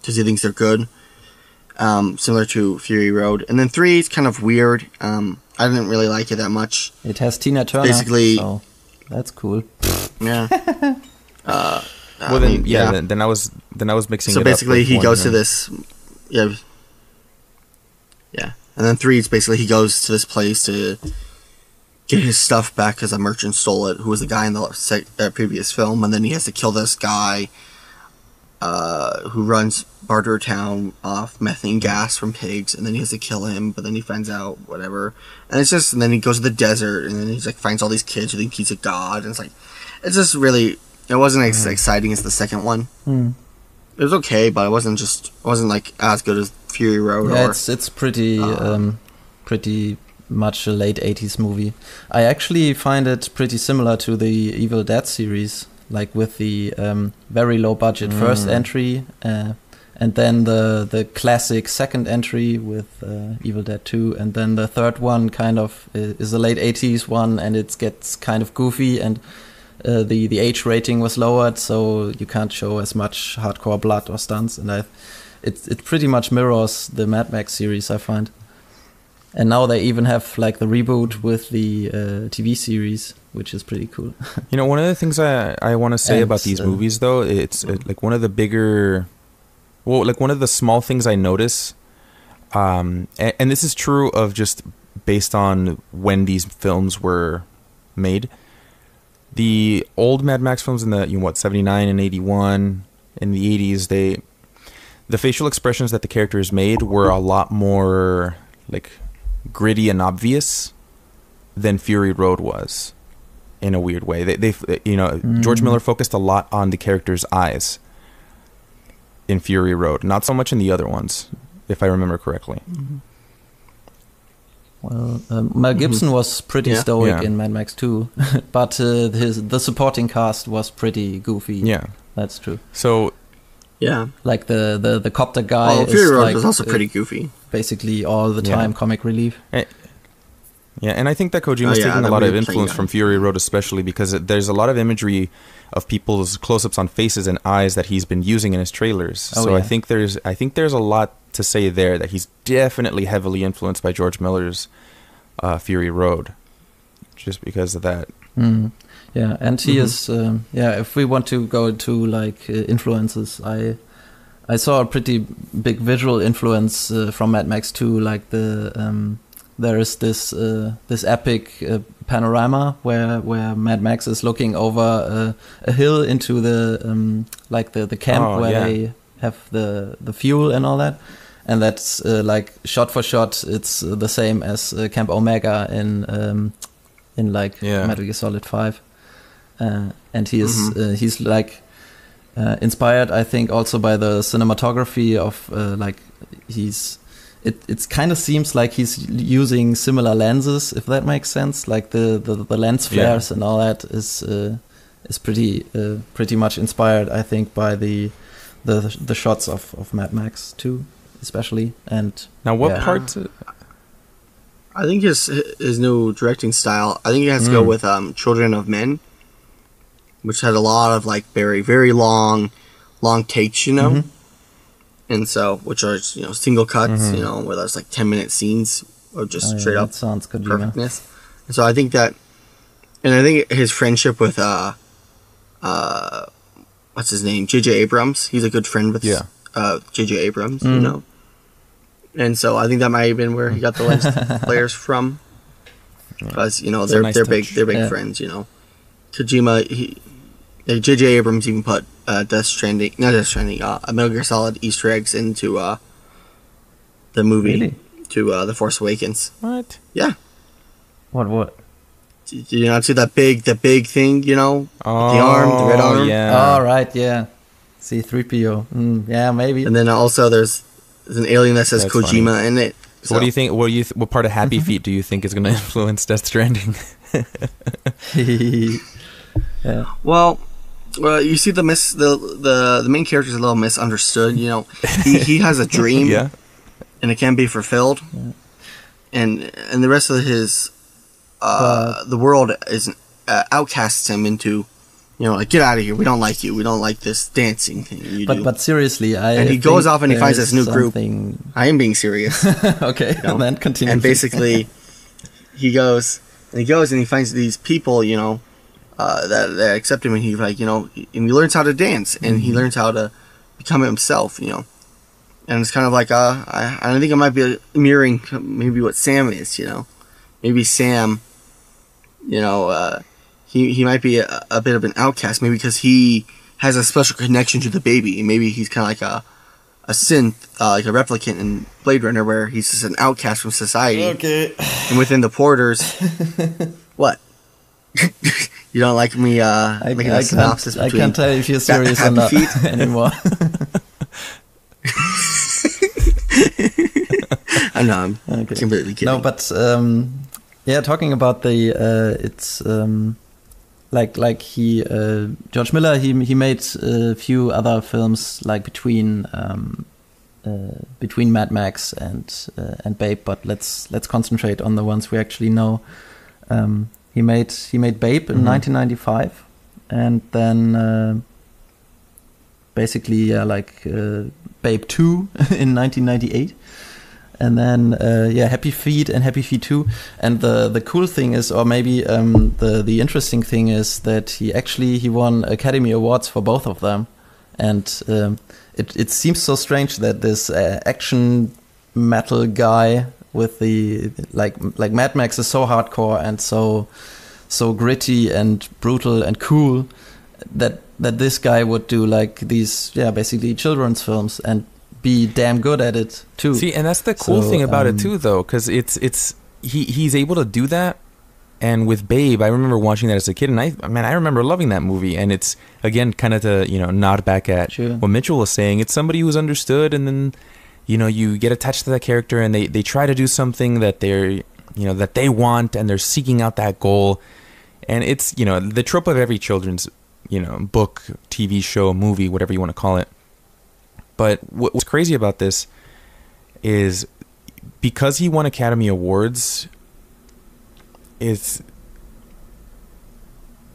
Speaker 3: because he thinks they're good. Um, similar to Fury Road, and then three is kind of weird. Um, I didn't really like it that much.
Speaker 2: It has Tina Turner,
Speaker 3: Basically-
Speaker 2: so that's cool.
Speaker 3: Yeah. uh,
Speaker 1: well
Speaker 3: I
Speaker 1: then
Speaker 3: mean,
Speaker 1: yeah, Then, then I was then I was mixing.
Speaker 3: so basically he goes to this yeah yeah and then three is basically he goes to this place to get his stuff back because a merchant stole it who was the guy in the sec- uh, previous film. And then he has to kill this guy uh, who runs Bartertown off methane gas from pigs. And then he has to kill him but then he finds out whatever. And it's just and then he goes to the desert and then he's like finds all these kids who think he's a god. And it's like it's just really it wasn't as exciting as the second one.
Speaker 2: Hmm.
Speaker 3: it was okay, but it wasn't just it wasn't like as good as Fury Road
Speaker 2: Yeah,
Speaker 3: or
Speaker 2: it's it's pretty
Speaker 3: uh,
Speaker 2: um, pretty much a late '80s movie. I actually find it pretty similar to the Evil Dead series, like with the um, very low budget first
Speaker 1: Mm.
Speaker 2: entry, uh, and then the the classic second entry with uh, Evil Dead 2, and then the third one kind of is a late '80s one, and it gets kind of goofy and. Uh, the the age rating was lowered, so you can't show as much hardcore blood or stunts, and I it it pretty much mirrors the Mad Max series I find. And now they even have like the reboot with the uh, TV series, which is pretty cool.
Speaker 1: You know, one of the things I I want to say
Speaker 2: And,
Speaker 1: about these
Speaker 2: uh,
Speaker 1: movies, though, it's uh, like one of the bigger, well, like one of the small things I notice, um, and, and this is true of just based on when these films were made. The old Mad Max films in the you know what seventy nine and eighty one in the eighties, they the facial expressions that the characters made were a lot more like gritty and obvious than Fury Road was in a weird way. They, they you know, George
Speaker 2: Mhm.
Speaker 1: Miller focused a lot on the character's eyes in Fury Road, not so much in the other ones, if I remember correctly.
Speaker 2: Well, um, Mel Gibson was pretty
Speaker 3: Yeah.
Speaker 2: stoic
Speaker 1: Yeah.
Speaker 2: in Mad Max 2, but uh, his the supporting cast was pretty goofy.
Speaker 1: Yeah.
Speaker 2: that's true.
Speaker 1: So
Speaker 3: yeah.
Speaker 2: Like the the, the copter guy
Speaker 3: Oh,
Speaker 2: is
Speaker 3: Fury Road
Speaker 2: like,
Speaker 3: was also
Speaker 2: uh,
Speaker 3: pretty goofy.
Speaker 2: basically all the
Speaker 1: Yeah.
Speaker 2: time comic relief.
Speaker 1: Yeah, and I think that Kojima's
Speaker 3: Oh, yeah,
Speaker 1: taking a lot of influence from Fury Road, especially because it, there's a lot of imagery of people's close-ups on faces and eyes that he's been using in his trailers.
Speaker 2: Oh,
Speaker 1: so I think there's I think there's a lot to say there that he's definitely heavily influenced by George Miller's uh, Fury Road, just because of that.
Speaker 2: Mm. Yeah, and he
Speaker 3: Mhm.
Speaker 2: is. Um, yeah, if we want to go into like uh, influences, I I saw a pretty big visual influence uh, from Mad Max 2. Like the um, there is this uh, this epic uh, panorama where where Mad Max is looking over uh, a hill into the um, like the the camp
Speaker 1: Oh,
Speaker 2: where
Speaker 1: yeah.
Speaker 2: they have the the fuel and all that. And that's uh, like shot for shot. It's uh, the same as uh, Camp Omega in um, in like
Speaker 1: Yeah.
Speaker 2: Metal Gear Solid Five, uh, and he is
Speaker 3: Mhm.
Speaker 2: uh, he's like uh, inspired, I think, also by the cinematography of uh, like he's. It it kind of seems like he's using similar lenses, if that makes sense. Like the the, the lens
Speaker 1: Yeah.
Speaker 2: flares and all that is uh, is pretty uh, pretty much inspired, I think, by the the the shots of, of Mad Max too. especially. And
Speaker 1: Now, what
Speaker 2: Yeah.
Speaker 1: part?
Speaker 3: I think his his new directing style. I think it has to go
Speaker 1: Mm.
Speaker 3: with um, Children of Men, which had a lot of like very very long, long takes, you know,
Speaker 2: Mhm.
Speaker 3: and so which are you know single cuts,
Speaker 1: Mhm.
Speaker 3: you know, where there's like ten minute scenes of just
Speaker 2: oh, yeah,
Speaker 3: straight up
Speaker 2: sounds Kojima.
Speaker 3: perfectness. And so I think that, and I think his friendship with uh, uh, what's his name, J.J. Abrams. He's a good friend with
Speaker 1: Yeah.
Speaker 3: uh J.J. Abrams, you
Speaker 2: Mm.
Speaker 3: know. And so I think that might have been where he got the lens flares from, because you know they're
Speaker 1: nice
Speaker 3: they're big they're big
Speaker 2: Yeah.
Speaker 3: friends, you know. Kojima, he, like, J.J. Abrams even put uh, Death Stranding, not Death Stranding, uh, Metal Gear Solid Easter eggs into uh, the movie
Speaker 2: Really?
Speaker 3: to uh, The Force Awakens.
Speaker 1: What?
Speaker 3: Yeah,
Speaker 2: What? What?
Speaker 3: did you not see that big the big thing? You know,
Speaker 1: Oh,
Speaker 3: the arm, the red arm.
Speaker 1: Yeah.
Speaker 2: oh, right. Yeah. C3PO. Mm, yeah, maybe.
Speaker 3: and then also there's, there's an alien that says
Speaker 1: That's
Speaker 3: Kojima in it.
Speaker 1: So, what do you think? What do you? Th- what part of Happy
Speaker 2: Mm-hmm.
Speaker 1: Feet do you think is going to influence Death Stranding?
Speaker 2: yeah.
Speaker 3: Well, well, you see the mis the the the main character is a little misunderstood. You know, he he has a dream,
Speaker 1: yeah.
Speaker 3: and it can't be fulfilled, and and the rest of his uh the world is uh, outcasts him into. You know, like get out of here. We don't like you. We don't like this dancing thing you
Speaker 2: But
Speaker 3: do.
Speaker 2: but seriously, I
Speaker 3: And he goes off and he finds this new group. I am being serious.
Speaker 2: okay,
Speaker 3: know,
Speaker 2: then continue.
Speaker 3: and basically he goes and he goes and he finds these people you know uh, that, that accept him and he like you know and he learns how to dance and he learns how to become himself you know. And it's kind of like uh I, I think it might be mirroring maybe what Sam is you know. Maybe Sam you know uh, he he might be a, a bit of an outcast maybe because he has a special connection to the baby maybe he's kind of like a a synth uh, like a replicant in Blade Runner where he's just an outcast from society.
Speaker 2: Okay.
Speaker 3: and within the porters what you don't like me uh
Speaker 2: I,
Speaker 3: making
Speaker 2: I
Speaker 3: a synopsis
Speaker 2: can't, I can't tell if you're serious or not
Speaker 3: Feet?
Speaker 2: anymore.
Speaker 3: I know I'm
Speaker 2: Okay.
Speaker 3: completely kidding
Speaker 2: No, but um, yeah, talking about the uh, it's um, like like he uh, George Miller he he made a few other films like between um, uh, between Mad Max and uh, and Babe, but let's let's concentrate on the ones we actually know. Um, he made he made Babe in
Speaker 1: Mhm.
Speaker 2: 1995, and then uh, basically yeah, like uh, Babe Two in 1998 and then uh, yeah, Happy Feet and Happy Feet Two. And the the cool thing is, or maybe um, the the interesting thing is that he actually he won Academy Awards for both of them, and um, it it seems so strange that this uh, action metal guy with the like like Mad Max is so hardcore and so so gritty and brutal and cool that that this guy would do like these yeah basically children's films and be damn good at it too.
Speaker 1: See, and that's the cool
Speaker 2: So,
Speaker 1: thing about
Speaker 2: um,
Speaker 1: it too, though, because it's it's he he's able to do that. And with Babe, I remember watching that as a kid, and I man, I remember loving that movie. And it's again kind of to you know nod back at
Speaker 2: Sure.
Speaker 1: what Mitchell was saying. It's somebody who's understood, and then you know you get attached to that character, and they they try to do something that they're you know that they want, and they're seeking out that goal. And it's you know the trope of every children's you know book, TV show, movie, whatever you want to call it. But what's crazy about this is because he won Academy Awards, it's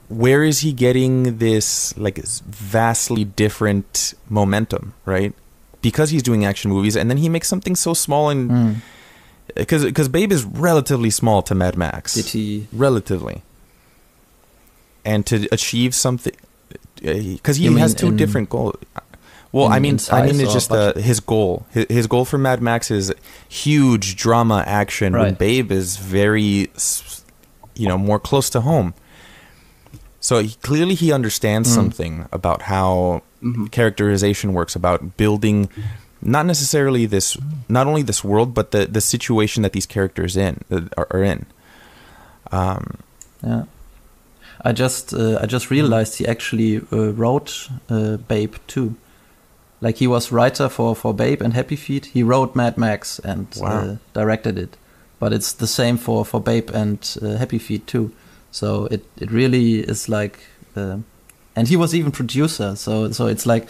Speaker 1: where is he getting this like vastly different momentum, right? Because he's doing action movies, and then he makes something so small and
Speaker 2: Mm.
Speaker 1: because because Babe is relatively small to Mad Max,
Speaker 2: Did he?
Speaker 1: relatively, and to achieve something because he
Speaker 2: You mean
Speaker 1: has two
Speaker 2: in-
Speaker 1: different goals. Well,
Speaker 2: in-
Speaker 1: I mean, I mean,
Speaker 2: size
Speaker 1: it's just uh, his goal. His, his goal for Mad Max is huge drama action. When Babe is very, you know, more close to home. So he, clearly, he understands
Speaker 2: Mm.
Speaker 1: something about how
Speaker 3: Mhm.
Speaker 1: characterization works, about building, not necessarily this, not only this world, but the the situation that these characters in uh, are, are in. Um,
Speaker 2: Yeah. I just uh, I just realized he actually uh, wrote uh, Babe too. Like he was writer for for Babe and Happy Feet. He wrote Mad Max and
Speaker 1: Wow.
Speaker 2: uh, directed it. But it's the same for for Babe and uh, Happy Feet too. So it it really is like, and he was even producer. So so it's like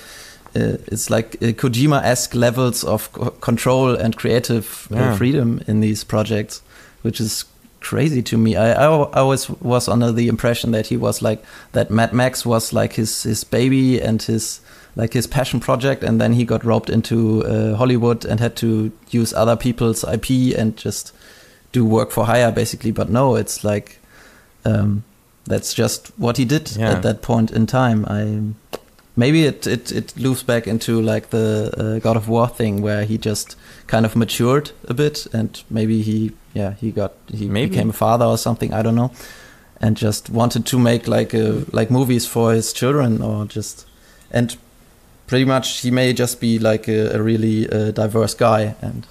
Speaker 2: uh, it's like uh, Kojima-esque levels of co- control and creative uh,
Speaker 1: Yeah.
Speaker 2: freedom in these projects, which is crazy to me. I, I I always was under the impression that he was like that. Mad Max was like his his baby and his like his passion project, and then he got roped into uh, Hollywood and had to use other people's IP and just do work for hire, basically. But no, it's like um, that's just what he did
Speaker 1: Yeah.
Speaker 2: at that point in time. I maybe it it it loops back into like the uh, God of War thing where he just kind of matured a bit and maybe he yeah he got he
Speaker 1: Maybe.
Speaker 2: became a father or something I don't know and just wanted to make like a, like movies for his children or just and pretty much he may just be like a, a really uh, diverse guy and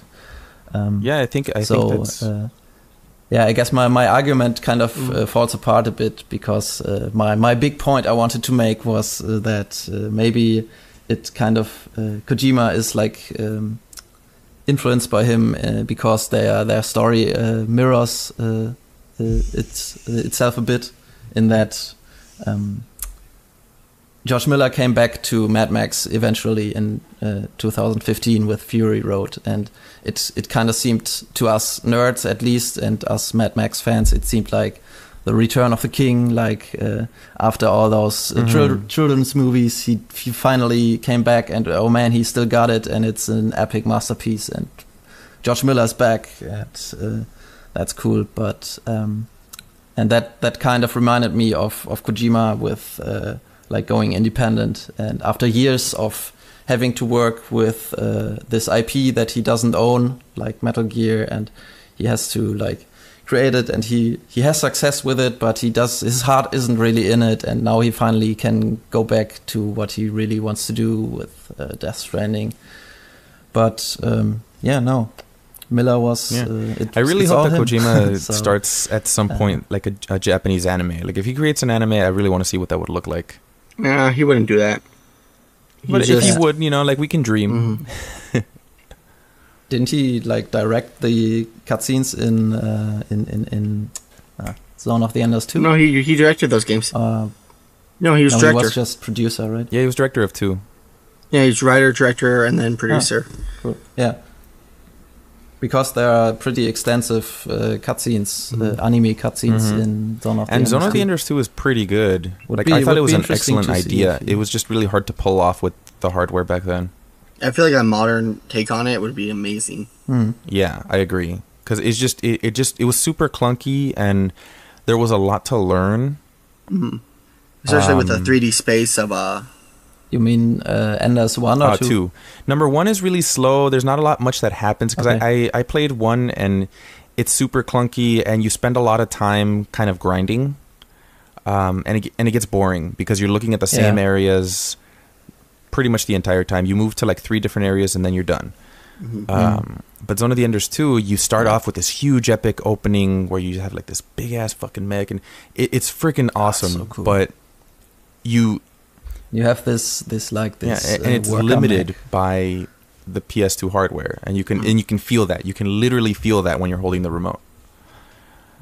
Speaker 2: um,
Speaker 1: Yeah, I think I
Speaker 2: so
Speaker 1: think that's
Speaker 2: uh, yeah i guess my, my argument kind of
Speaker 3: Mm.
Speaker 2: uh, falls apart a bit because uh, my, my big point i wanted to make was uh, that uh, maybe it kind of uh, kojima is like um, influenced by him uh, because their their story uh, mirrors its, itself a bit in that um, George Miller came back to Mad Max eventually in uh, 2015 with Fury Road, and it it kind of seemed to us nerds at least, and us Mad Max fans, it seemed like the Return of the King. Like uh, after all those uh, chil-
Speaker 1: Mhm.
Speaker 2: children's movies, he he finally came back, and oh man, he still got it, and it's an epic masterpiece. And George Miller's back, and uh, that's cool. But um, and that that kind of reminded me of of Kojima with uh, like going independent and after years of having to work with uh, this IP that he doesn't own like Metal Gear and he has to like create it and he he has success with it but he does his heart isn't really in it and now he finally can go back to what he really wants to do with uh, Death Stranding but um, yeah no Miller was
Speaker 1: Yeah.
Speaker 2: uh, it,
Speaker 1: I really hope that. Kojima
Speaker 2: So-
Speaker 1: starts at some
Speaker 2: uh,
Speaker 1: point like a, a Japanese anime. Like if he creates an anime, I really want to see what that would look like.
Speaker 3: Nah, he wouldn't do that. He
Speaker 1: But if he would, you know, like we can dream.
Speaker 3: Mhm.
Speaker 2: Didn't he like direct the cutscenes in uh, in in in uh, Zone of the Enders too?
Speaker 3: No, he he directed those games.
Speaker 2: Uh,
Speaker 3: No, he was
Speaker 2: no, he
Speaker 3: director.
Speaker 2: was just producer, right?
Speaker 1: Yeah, he was director of two.
Speaker 3: yeah, he's writer, director, and then producer.
Speaker 2: Cool. Yeah. Because there are pretty extensive uh, cutscenes, uh, anime cutscenes
Speaker 1: Mhm.
Speaker 2: in Zone of the
Speaker 1: And
Speaker 2: Enders.
Speaker 1: Zone of the. Enders 2 is pretty good.
Speaker 2: Would
Speaker 1: like
Speaker 2: be-
Speaker 1: I thought it was an excellent idea.
Speaker 2: if you-
Speaker 1: It was just really hard to pull off with the hardware back then.
Speaker 3: I feel like a modern take on it would be amazing.
Speaker 2: Hmm.
Speaker 1: Yeah, I agree. Because it's just it, it just it was super clunky and there was a lot to learn.
Speaker 3: Especially with the
Speaker 1: Um,
Speaker 3: 3D space of uh
Speaker 2: You mean uh, Enders one or
Speaker 1: Uh,
Speaker 2: two?
Speaker 1: two. Number one is really slow. There's not a lot much that happens because
Speaker 2: Okay.
Speaker 1: I, I I played one and it's super clunky and you spend a lot of time kind of grinding, um, and it and it gets boring because you're looking at the same
Speaker 2: Yeah.
Speaker 1: areas pretty much the entire time. You move to like three different areas and then you're done.
Speaker 2: Mm-hmm.
Speaker 1: Um, but Zone of the Enders 2, you start off with this huge epic opening where you have like this big ass fucking mech and it, it's freaking awesome.
Speaker 2: so cool.
Speaker 1: But you
Speaker 2: You have this this like this.
Speaker 1: a- and
Speaker 2: uh,
Speaker 1: it's limited
Speaker 2: mech.
Speaker 1: by the PS2 hardware, and you can and you can feel that. You can literally feel that when you're holding the remote.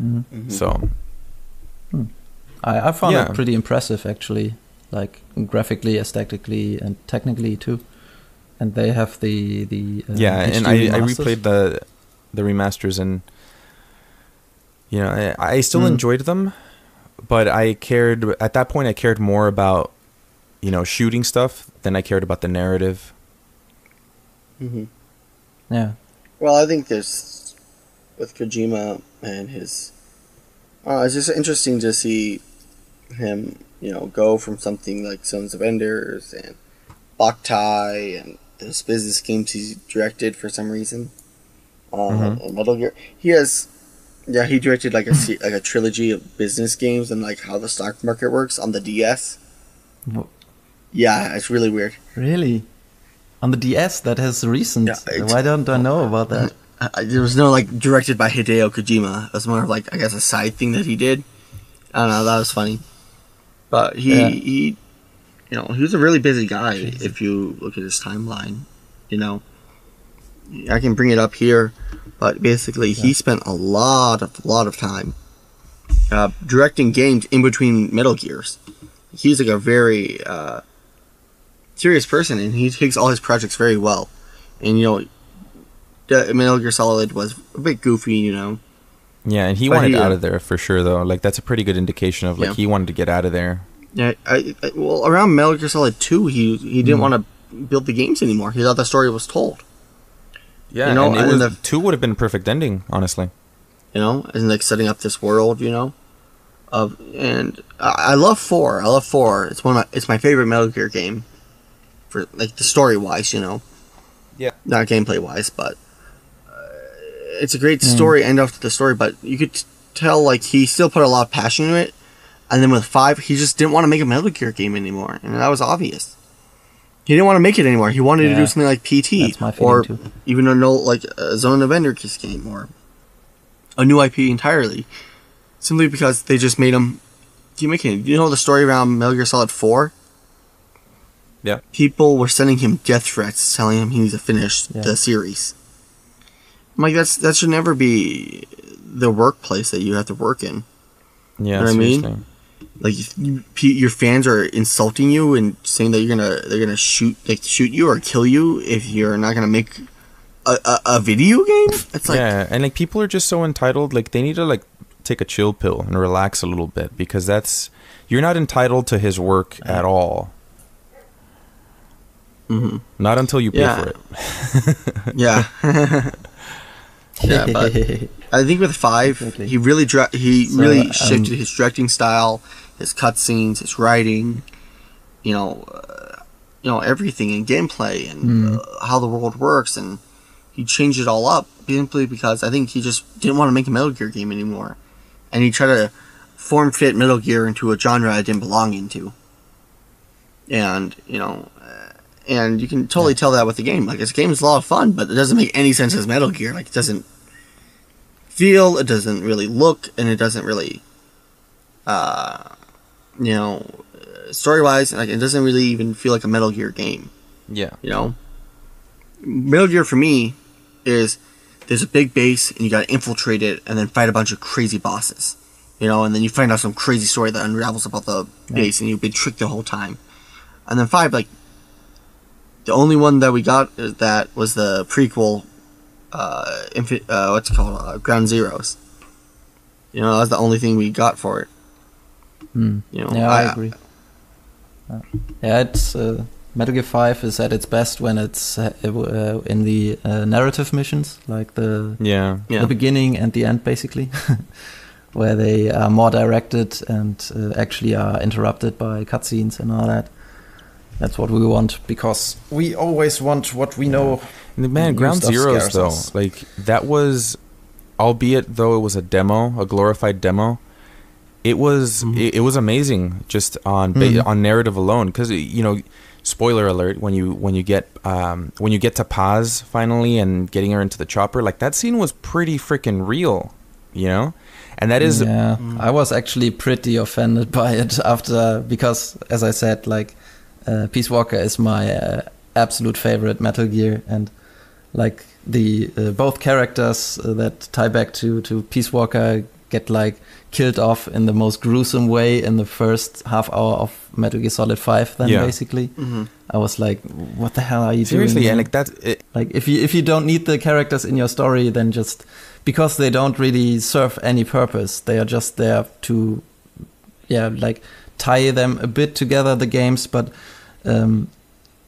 Speaker 2: Mhm.
Speaker 1: So
Speaker 2: I, I found
Speaker 1: Yeah.
Speaker 2: it pretty impressive actually, like graphically, aesthetically, and technically too. And they have the the uh,
Speaker 1: yeah, and I, I replayed the the remasters, and you know I, I still
Speaker 2: Mm.
Speaker 1: enjoyed them, but I cared at that point. I cared more about you know shooting stuff than I cared about the narrative.
Speaker 2: Yeah,
Speaker 3: Well, I think there's with Kojima and his. Uh, it's just interesting to see him, you know, go from something like Zone of Enders and Boktai and those business games he's directed for some reason. Uh,
Speaker 1: Mhm.
Speaker 3: and Metal Gear. He has, yeah, he directed like a like a trilogy of business games and like how the stock market works on the DS. Yeah, it's really weird.
Speaker 2: really. On the DS, that has recent.
Speaker 3: Yeah,
Speaker 2: Why don't I know about that?
Speaker 3: There was no like directed by Hideo Kojima. It was more of like I guess a side thing that he did. I don't know. That was funny, but he
Speaker 2: Yeah.
Speaker 3: he, you know, he was a really busy guy. If you look at his timeline, you know, I can bring it up here, but basically he spent a lot of lot of time uh, directing games in between Metal Gears. He's like a very uh, serious person, and he takes all his projects very well. And you know, the- Metal Gear Solid was a bit goofy, you know.
Speaker 1: Yeah, and he
Speaker 3: But
Speaker 1: wanted
Speaker 3: he, uh,
Speaker 1: out of there for sure, though. Like that's a pretty good indication of like
Speaker 3: Yeah.
Speaker 1: he wanted to get out of there.
Speaker 3: Yeah, I, I well around Metal Gear Solid Two, he he didn't want to build the games anymore. He thought the story was told.
Speaker 1: Yeah,
Speaker 3: You know,
Speaker 1: and
Speaker 3: and
Speaker 1: was
Speaker 3: the-
Speaker 1: two would have been a perfect ending, honestly.
Speaker 3: You know, and like setting up this world, you know. Of and I, I love four. I love four. It's one of my it's my favorite Metal Gear game. For like the story wise, you know.
Speaker 1: Yeah.
Speaker 3: Not gameplay wise, but uh, it's a great story end of the story. But you could t- tell like he still put a lot of passion into it. And then with five, he just didn't want to make a Metal Gear game anymore, and that was obvious. He didn't want to make it anymore. He wanted to do something like PT
Speaker 2: That's my
Speaker 3: or
Speaker 2: too.
Speaker 3: even a no like a Zone of Enders game or a new IP entirely, simply because they just made him keep making it. You know the story around Metal Gear Solid Four?
Speaker 1: Yeah.
Speaker 3: People were sending him death threats, telling him he needs to finish
Speaker 2: Yeah.
Speaker 3: the series. I'm like that's that should never be the workplace that you have to work in.
Speaker 1: Yeah,
Speaker 3: know what I mean? Like you, your fans are insulting you and saying that you're gonna they're gonna shoot like shoot you or kill you if you're not gonna make a, a, a video game. It's like
Speaker 1: yeah, and like people are just so entitled. Like they need to like take a chill pill and relax a little bit because that's you're not entitled to his work at all.
Speaker 3: Mhm.
Speaker 1: Not until you pay
Speaker 3: Yeah.
Speaker 1: for it.
Speaker 3: yeah. yeah, but I think with five,
Speaker 2: Exactly.
Speaker 3: he really dra- he
Speaker 2: So,
Speaker 3: really
Speaker 2: um,
Speaker 3: shifted his directing style, his cutscenes, his writing, you know, uh, you know everything in gameplay and
Speaker 2: Hmm.
Speaker 3: uh, how the world works, and he changed it all up simply because I think he just didn't want to make a Metal Gear game anymore, and he tried to form fit Metal Gear into a genre it didn't belong into, and you know. And you can totally tell that with the game. Like this game is a lot of fun, but it doesn't make any sense as Metal Gear. Like it doesn't feel, it doesn't really look, and it doesn't really, uh, you know, story wise, like it doesn't really even feel like a Metal Gear game.
Speaker 1: Yeah.
Speaker 3: You know, Metal Gear for me is there's a big base and you got to infiltrate it and then fight a bunch of crazy bosses. You know, and then you find out some crazy story that unravels about the base, and you've been tricked the whole time. And then five, like the only one that we got that was the prequel, uh, infi- uh what's it called, uh, Ground Zeroes. You know, that's the only thing we got for it.
Speaker 2: Hmm.
Speaker 3: You know,
Speaker 2: Yeah, I, agree. Uh, yeah, it's uh, Metal Gear Five is at its best when it's uh, uh, in the uh, narrative missions, like the
Speaker 1: Yeah.
Speaker 3: Yeah.
Speaker 2: the beginning and the end, basically, where they are more directed and uh, actually are interrupted by cutscenes and all that. That's what we want because we always want what we know.
Speaker 1: And the
Speaker 2: Man,
Speaker 1: Ground
Speaker 2: stuff
Speaker 1: Zeroes though,
Speaker 2: us.
Speaker 1: like that was, albeit though it was a demo, a glorified demo, it was
Speaker 3: Mhm.
Speaker 1: it, it was amazing just on ba-
Speaker 2: Mhm.
Speaker 1: on narrative alone because you know, spoiler alert when you when you get um when you get to Paz finally and getting her into the chopper, like that scene was pretty freaking real, you know, and that is
Speaker 2: yeah,
Speaker 3: Mm.
Speaker 2: I was actually pretty offended by it after because, as I said, like uh, Peace Walker is my uh, absolute favorite Metal Gear, and like the uh, both characters uh, that tie back to to Peace Walker get like killed off in the most gruesome way in the first half hour of Metal Gear Solid Five. Then
Speaker 1: Yeah.
Speaker 2: basically,
Speaker 3: hmm
Speaker 2: I was like, "What the hell are you doing?
Speaker 1: seriously,
Speaker 2: doing?"
Speaker 1: and
Speaker 2: man?
Speaker 1: like that. It,
Speaker 2: Like if you if you don't need the characters in your story, then just because they don't really serve any purpose, they are just there to, yeah, like tie them a bit together the games, but um,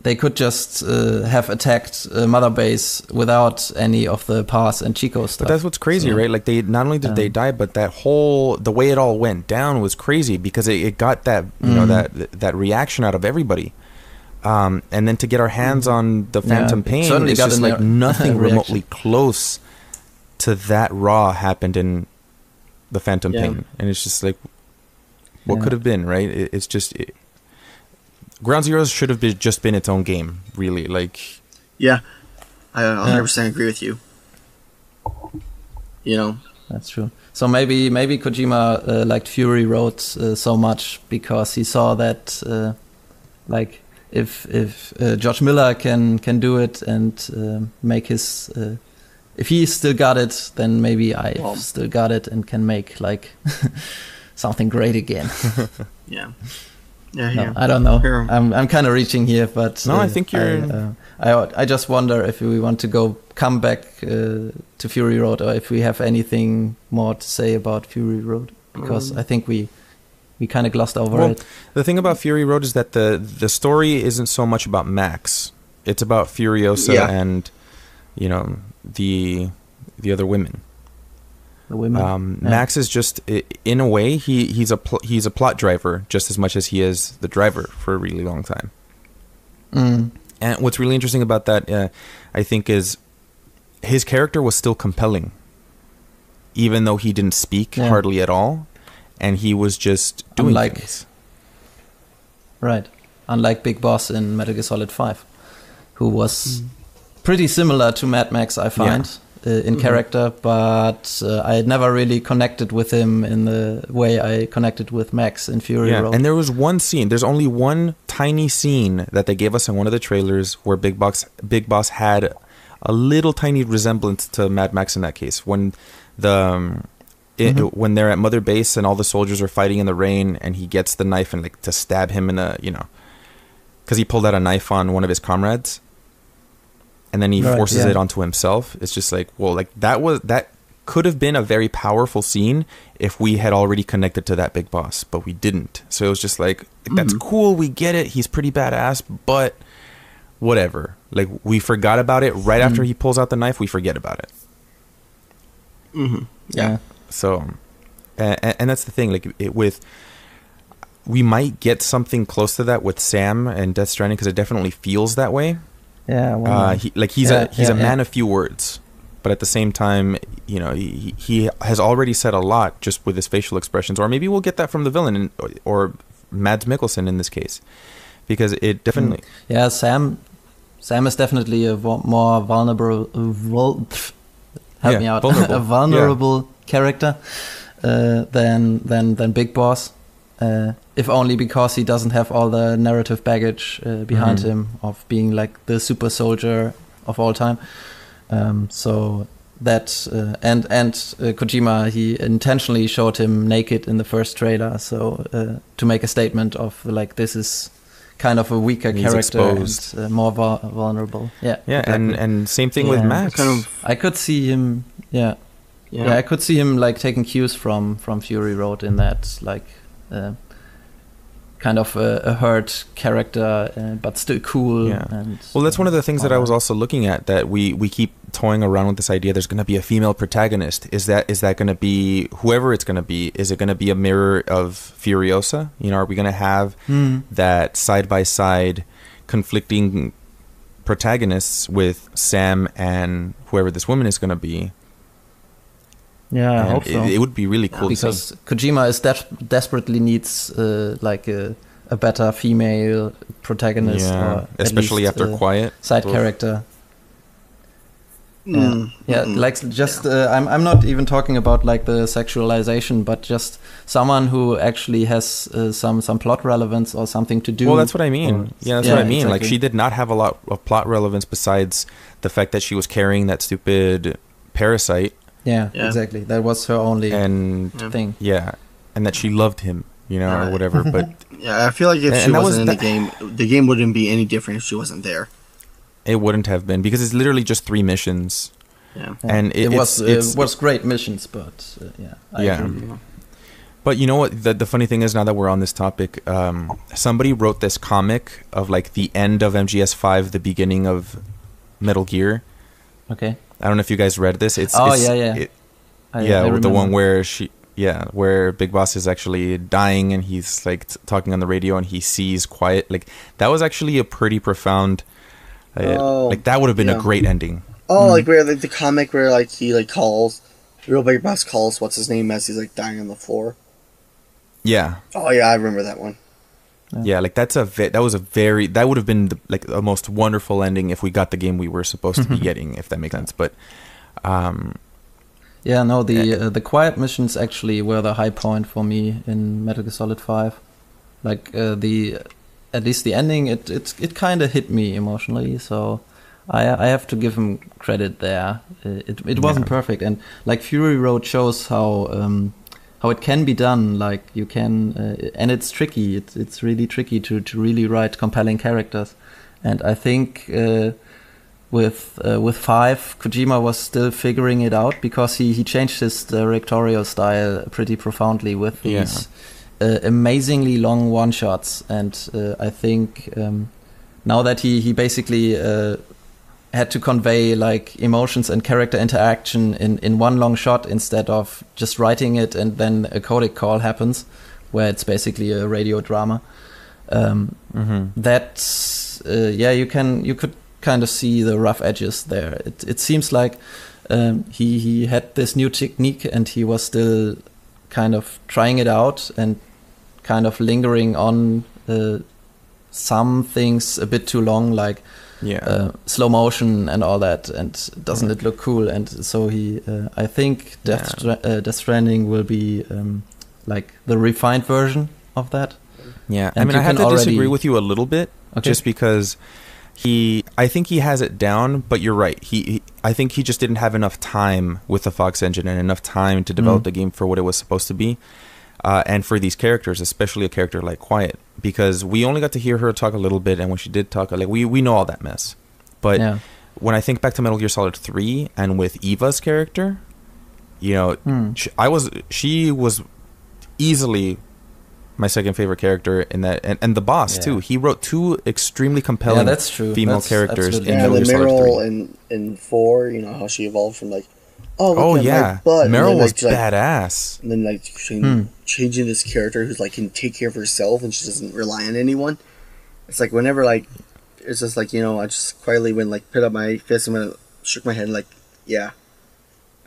Speaker 2: they could just uh, have attacked uh, Mother Base without any of the Paz and Chico stuff.
Speaker 1: But that's what's crazy,
Speaker 2: So,
Speaker 1: right? Like they not only did they
Speaker 2: um,
Speaker 1: die, but that whole the way it all went down was crazy because it, it got that you know
Speaker 2: Mhm.
Speaker 1: that that reaction out of everybody. Um, and then to get our hands on the Phantom
Speaker 2: it
Speaker 1: Pain, it's
Speaker 2: got
Speaker 1: just like nothing remotely close to that raw happened in the Phantom
Speaker 3: Yeah.
Speaker 1: Pain, and it's just like what
Speaker 2: Yeah.
Speaker 1: could have been, right? It, it's just it, Ground Zeroes should have been, just been its own game, really. Like
Speaker 3: Yeah, I 100 percent agree with you. You know,
Speaker 2: That's true. So maybe maybe Kojima uh, liked Fury Road uh, so much because he saw that uh, like if if uh, George Miller can can do it and uh, make his uh, if he still got it, then maybe I
Speaker 3: Well-
Speaker 2: still got it and can make like something great again.
Speaker 3: yeah. Yeah,
Speaker 2: No. I don't know.
Speaker 3: Here.
Speaker 2: I'm I'm kind of reaching here, but
Speaker 1: No, I think you're-
Speaker 2: I, uh, I, I just wonder if we want to go come back uh, to Fury Road, or if we have anything more to say about Fury Road, because I think we we kind of glossed over
Speaker 1: Well,
Speaker 2: it.
Speaker 1: The thing about Fury Road is that the the story isn't so much about Max. It's about Furiosa
Speaker 3: Yeah.
Speaker 1: and you know the the other women.
Speaker 2: The women.
Speaker 1: Um,
Speaker 2: Yeah.
Speaker 1: Max is just in a way he he's a pl- he's a plot driver just as much as he is the driver for a really long time.
Speaker 2: Mm.
Speaker 1: And what's really interesting about that, uh, I think, is his character was still compelling, even though he didn't speak
Speaker 2: Yeah.
Speaker 1: hardly at all, and he was just doing
Speaker 2: Unlike-
Speaker 1: things.
Speaker 2: Right. Unlike Big Boss in Metal Gear Solid 5, who was pretty similar to Mad Max, I find, uh, in character, but uh, I had never really connected with him in the way I connected with Max in Fury
Speaker 1: Yeah,
Speaker 2: Road.
Speaker 1: and there was one scene. There's only one tiny scene that they gave us in one of the trailers where Big Boss Big Boss had a little tiny resemblance to Mad Max in that case when the um, it,
Speaker 2: Mhm.
Speaker 1: when they're at Mother Base and all the soldiers are fighting in the rain and he gets the knife and like to stab him in a you know because he pulled out a knife on one of his comrades and then he
Speaker 2: Right,
Speaker 1: forces
Speaker 2: yeah.
Speaker 1: it onto himself. It's just like well like that was that could have been a very powerful scene if we had already connected to that big boss, but we didn't. So it was just like that's
Speaker 2: Mm-hmm.
Speaker 1: cool, we get it, he's pretty badass, but whatever. Like we forgot about it right after
Speaker 2: Mm.
Speaker 1: he pulls out the knife, we forget about it.
Speaker 3: hmm
Speaker 2: yeah.
Speaker 1: So and, and that's the thing like it, with we might get something close to that with Sam and Death Stranding because it definitely feels that way.
Speaker 2: Yeah. well,
Speaker 1: Uh, he, like he's
Speaker 2: Yeah,
Speaker 1: a he's
Speaker 2: yeah,
Speaker 1: a
Speaker 2: yeah.
Speaker 1: man of few words, but at the same time, you know, he, he has already said a lot just with his facial expressions. Or maybe we'll get that from the villain, in, or Mads Mikkelsen in this case, because it definitely.
Speaker 2: yeah, Sam. Sam is definitely a more vulnerable. Uh, vul- pff, help
Speaker 1: Yeah,
Speaker 2: me out.
Speaker 1: vulnerable.
Speaker 2: a vulnerable character uh, than than than Big Boss. Uh, if only because he doesn't have all the narrative baggage uh, behind
Speaker 1: Mhm.
Speaker 2: him of being like the super soldier of all time. Um, so that uh, and and uh, Kojima he intentionally showed him naked in the first trailer, so uh, to make a statement of like this is kind of a weaker
Speaker 1: He's
Speaker 2: character
Speaker 1: exposed.
Speaker 2: and uh, more vul- vulnerable. Yeah,
Speaker 1: Yeah, and
Speaker 2: exactly.
Speaker 1: and same thing with Max.
Speaker 3: Kind of.
Speaker 2: I could see him. Yeah,
Speaker 3: Yeah.
Speaker 2: yeah, I could see him like taking cues from from Fury Road in that like kind of a, a hurt character, uh, but still cool.
Speaker 1: Yeah.
Speaker 2: And,
Speaker 1: Well, that's one of the things that I was
Speaker 2: uh,
Speaker 1: also looking at. That we we keep toying around with this idea. There's going to be a female protagonist. Is that is that going to be whoever it's going to be? Is it going to be a mirror of Furiosa? You know, are we going to have
Speaker 2: Hmm.
Speaker 1: that side by side conflicting protagonists with Sam and whoever this woman is going to be?
Speaker 2: Yeah, I
Speaker 1: And
Speaker 2: hope
Speaker 1: it,
Speaker 2: so.
Speaker 1: it would be really cool. to see.
Speaker 2: because Kojima is des- desperately needs uh, like a, a better female protagonist,
Speaker 1: yeah,
Speaker 2: at
Speaker 1: especially
Speaker 2: least
Speaker 1: after
Speaker 2: a
Speaker 1: Quiet.
Speaker 2: side
Speaker 1: Both.
Speaker 2: character.
Speaker 3: Mm,
Speaker 2: Yeah,
Speaker 3: mm.
Speaker 2: like just uh, I'm I'm not even talking about like the sexualization, but just someone who actually has uh, some some plot relevance or something to do.
Speaker 1: Well, that's what I mean.
Speaker 2: or-
Speaker 1: yeah, that's
Speaker 2: Yeah,
Speaker 1: what I mean. Like she did not have a lot of plot relevance besides the fact that she was carrying that stupid parasite
Speaker 2: Yeah,
Speaker 3: Yeah.
Speaker 2: exactly. That was her only
Speaker 1: and
Speaker 2: thing.
Speaker 1: yeah, and that she loved him, you know, or whatever. But
Speaker 3: Yeah, I feel like if
Speaker 1: And
Speaker 3: she
Speaker 1: that was
Speaker 3: wasn't in
Speaker 1: the-
Speaker 3: the game, the game wouldn't be any different if she wasn't there.
Speaker 1: it wouldn't have been because it's literally just three missions.
Speaker 3: Yeah.
Speaker 2: Yeah.
Speaker 1: And it-
Speaker 2: it, was
Speaker 1: it's- it's-
Speaker 2: uh, was great missions, but uh, yeah, I
Speaker 1: Yeah.
Speaker 2: agree.
Speaker 1: But you know what? The, the funny thing is, now that we're on this topic, um, somebody wrote this comic of like the end of MGS5, the beginning of Metal Gear.
Speaker 2: Okay.
Speaker 1: I don't know if you guys read this. It's
Speaker 2: Oh,
Speaker 1: it's-
Speaker 2: yeah, yeah.
Speaker 1: it-
Speaker 2: I,
Speaker 1: yeah,
Speaker 2: I
Speaker 1: the one where she, yeah, where Big Boss is actually dying and he's like t- talking on the radio and he sees quiet. Like that was actually a pretty profound. Uh,
Speaker 3: Oh,
Speaker 1: like that would have been
Speaker 3: yeah.
Speaker 1: a great ending.
Speaker 3: Oh,
Speaker 2: Mm.
Speaker 3: like where like the comic where like he like calls, real big boss calls what's his name as he's like dying on the floor.
Speaker 1: Yeah,
Speaker 3: Oh yeah, I remember that one.
Speaker 2: Yeah.
Speaker 1: yeah. Like that's a ve- that was a very that would have been the, like a most wonderful ending if we got the game we were supposed to be getting, if that makes sense. But um,
Speaker 2: Yeah, no, the uh, the quiet missions actually were the high point for me in Metal Gear Solid Five. Like uh, the, at least the ending, it it it kind of hit me emotionally. So I I have to give him credit there. Uh, It it wasn't
Speaker 1: Yeah.
Speaker 2: perfect, and like Fury Road shows how um, how it can be done. Like you can, uh, and it's tricky. It's it's really tricky to to really write compelling characters. And I think uh, with uh, with five, Kojima was still figuring it out because he he changed his directorial style pretty profoundly with
Speaker 1: Yeah.
Speaker 2: these uh, amazingly long one shots. And uh, I think um, now that he he basically uh, had to convey like emotions and character interaction in in one long shot instead of just writing it and then a codec call happens, where it's basically a radio drama. Um,
Speaker 1: Mm-hmm.
Speaker 2: that's uh, yeah you can you could kind of see the rough edges there it, it seems like um, he he had this new technique and he was still kind of trying it out and kind of lingering on uh, some things a bit too long like
Speaker 1: Yeah.
Speaker 2: uh, slow motion and all that and doesn't it look cool and so he uh, i think death,
Speaker 1: Yeah.
Speaker 2: Stra- uh, death stranding will be um, like the refined version of that
Speaker 1: Yeah, I mean, I have to disagree with you a little bit,
Speaker 2: Okay.
Speaker 1: just because he, I think he has it down, but you're right. He, he, I think he just didn't have enough time with the Fox engine and enough time to develop
Speaker 2: Mm.
Speaker 1: the game for what it was supposed to be, uh, and for these characters, especially a character like Quiet, because we only got to hear her talk a little bit, and when she did talk, like we we know all that mess, but
Speaker 2: yeah
Speaker 1: when I think back to Metal Gear Solid Three and with Eva's character, you know,
Speaker 2: Hmm.
Speaker 1: sh I was she was easily my second favorite character in that, and, and the boss
Speaker 2: Yeah.
Speaker 1: too. He wrote two extremely compelling
Speaker 2: yeah that's true
Speaker 1: female
Speaker 2: That's
Speaker 1: characters
Speaker 2: absolutely
Speaker 1: in
Speaker 3: yeah,
Speaker 1: Metal Gear Solid 3.
Speaker 3: in in four, you know how she evolved from like, oh, look
Speaker 1: oh
Speaker 3: at
Speaker 1: yeah,
Speaker 3: my butt,
Speaker 1: Meryl
Speaker 3: then,
Speaker 1: was
Speaker 3: like, she's like-
Speaker 1: badass.
Speaker 3: and then like changing,
Speaker 2: Hmm.
Speaker 3: changing this character who's like can take care of herself and she doesn't rely on anyone. It's like whenever like it's just like you know I just quietly went like put up my fist and went, shook my head like yeah,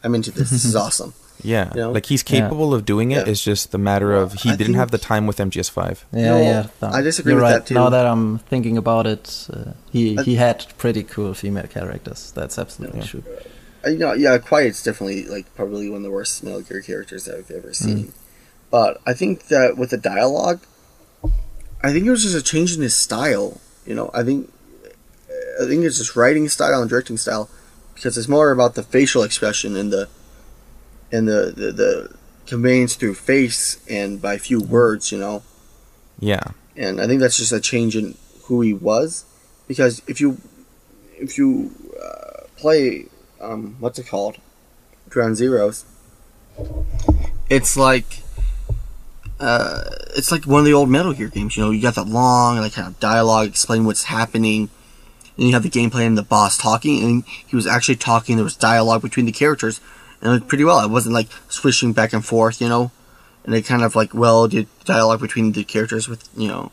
Speaker 3: I'm into this. This is awesome.
Speaker 1: Yeah,
Speaker 3: You know?
Speaker 1: like he's
Speaker 2: Yeah.
Speaker 1: capable of doing it.
Speaker 3: Yeah.
Speaker 1: It's just the matter of he
Speaker 3: I
Speaker 1: didn't have the time with MGS5.
Speaker 2: Yeah,
Speaker 3: No,
Speaker 2: yeah.
Speaker 3: I disagree
Speaker 2: You're
Speaker 3: with
Speaker 2: right.
Speaker 3: that, too.
Speaker 2: Now that I'm thinking about it, uh, he
Speaker 3: I-
Speaker 2: he had pretty cool female characters. That's absolutely
Speaker 1: Yeah.
Speaker 2: true.
Speaker 3: You know, yeah, Quiet's definitely like probably one of the worst Metal Gear characters I've
Speaker 2: Hmm.
Speaker 3: ever seen. But I think that with the dialogue, I think it was just a change in his style. You know, I think I think it's just writing style and directing style because it's more about the facial expression and the and the the, the conveyance through face and by few words. You know,
Speaker 1: Yeah,
Speaker 3: and I think that's just a change in who he was. Because if you if you uh, play um, what's it called, Ground Zeroes, it's like uh, it's like one of the old Metal Gear games. You know, you got that long like kind of dialogue explaining what's happening. And you have the gameplay and the boss talking, and he was actually talking. There was dialogue between the characters, and it was pretty well. It wasn't like swishing back and forth, you know and they kind of like well did dialogue between the characters with you know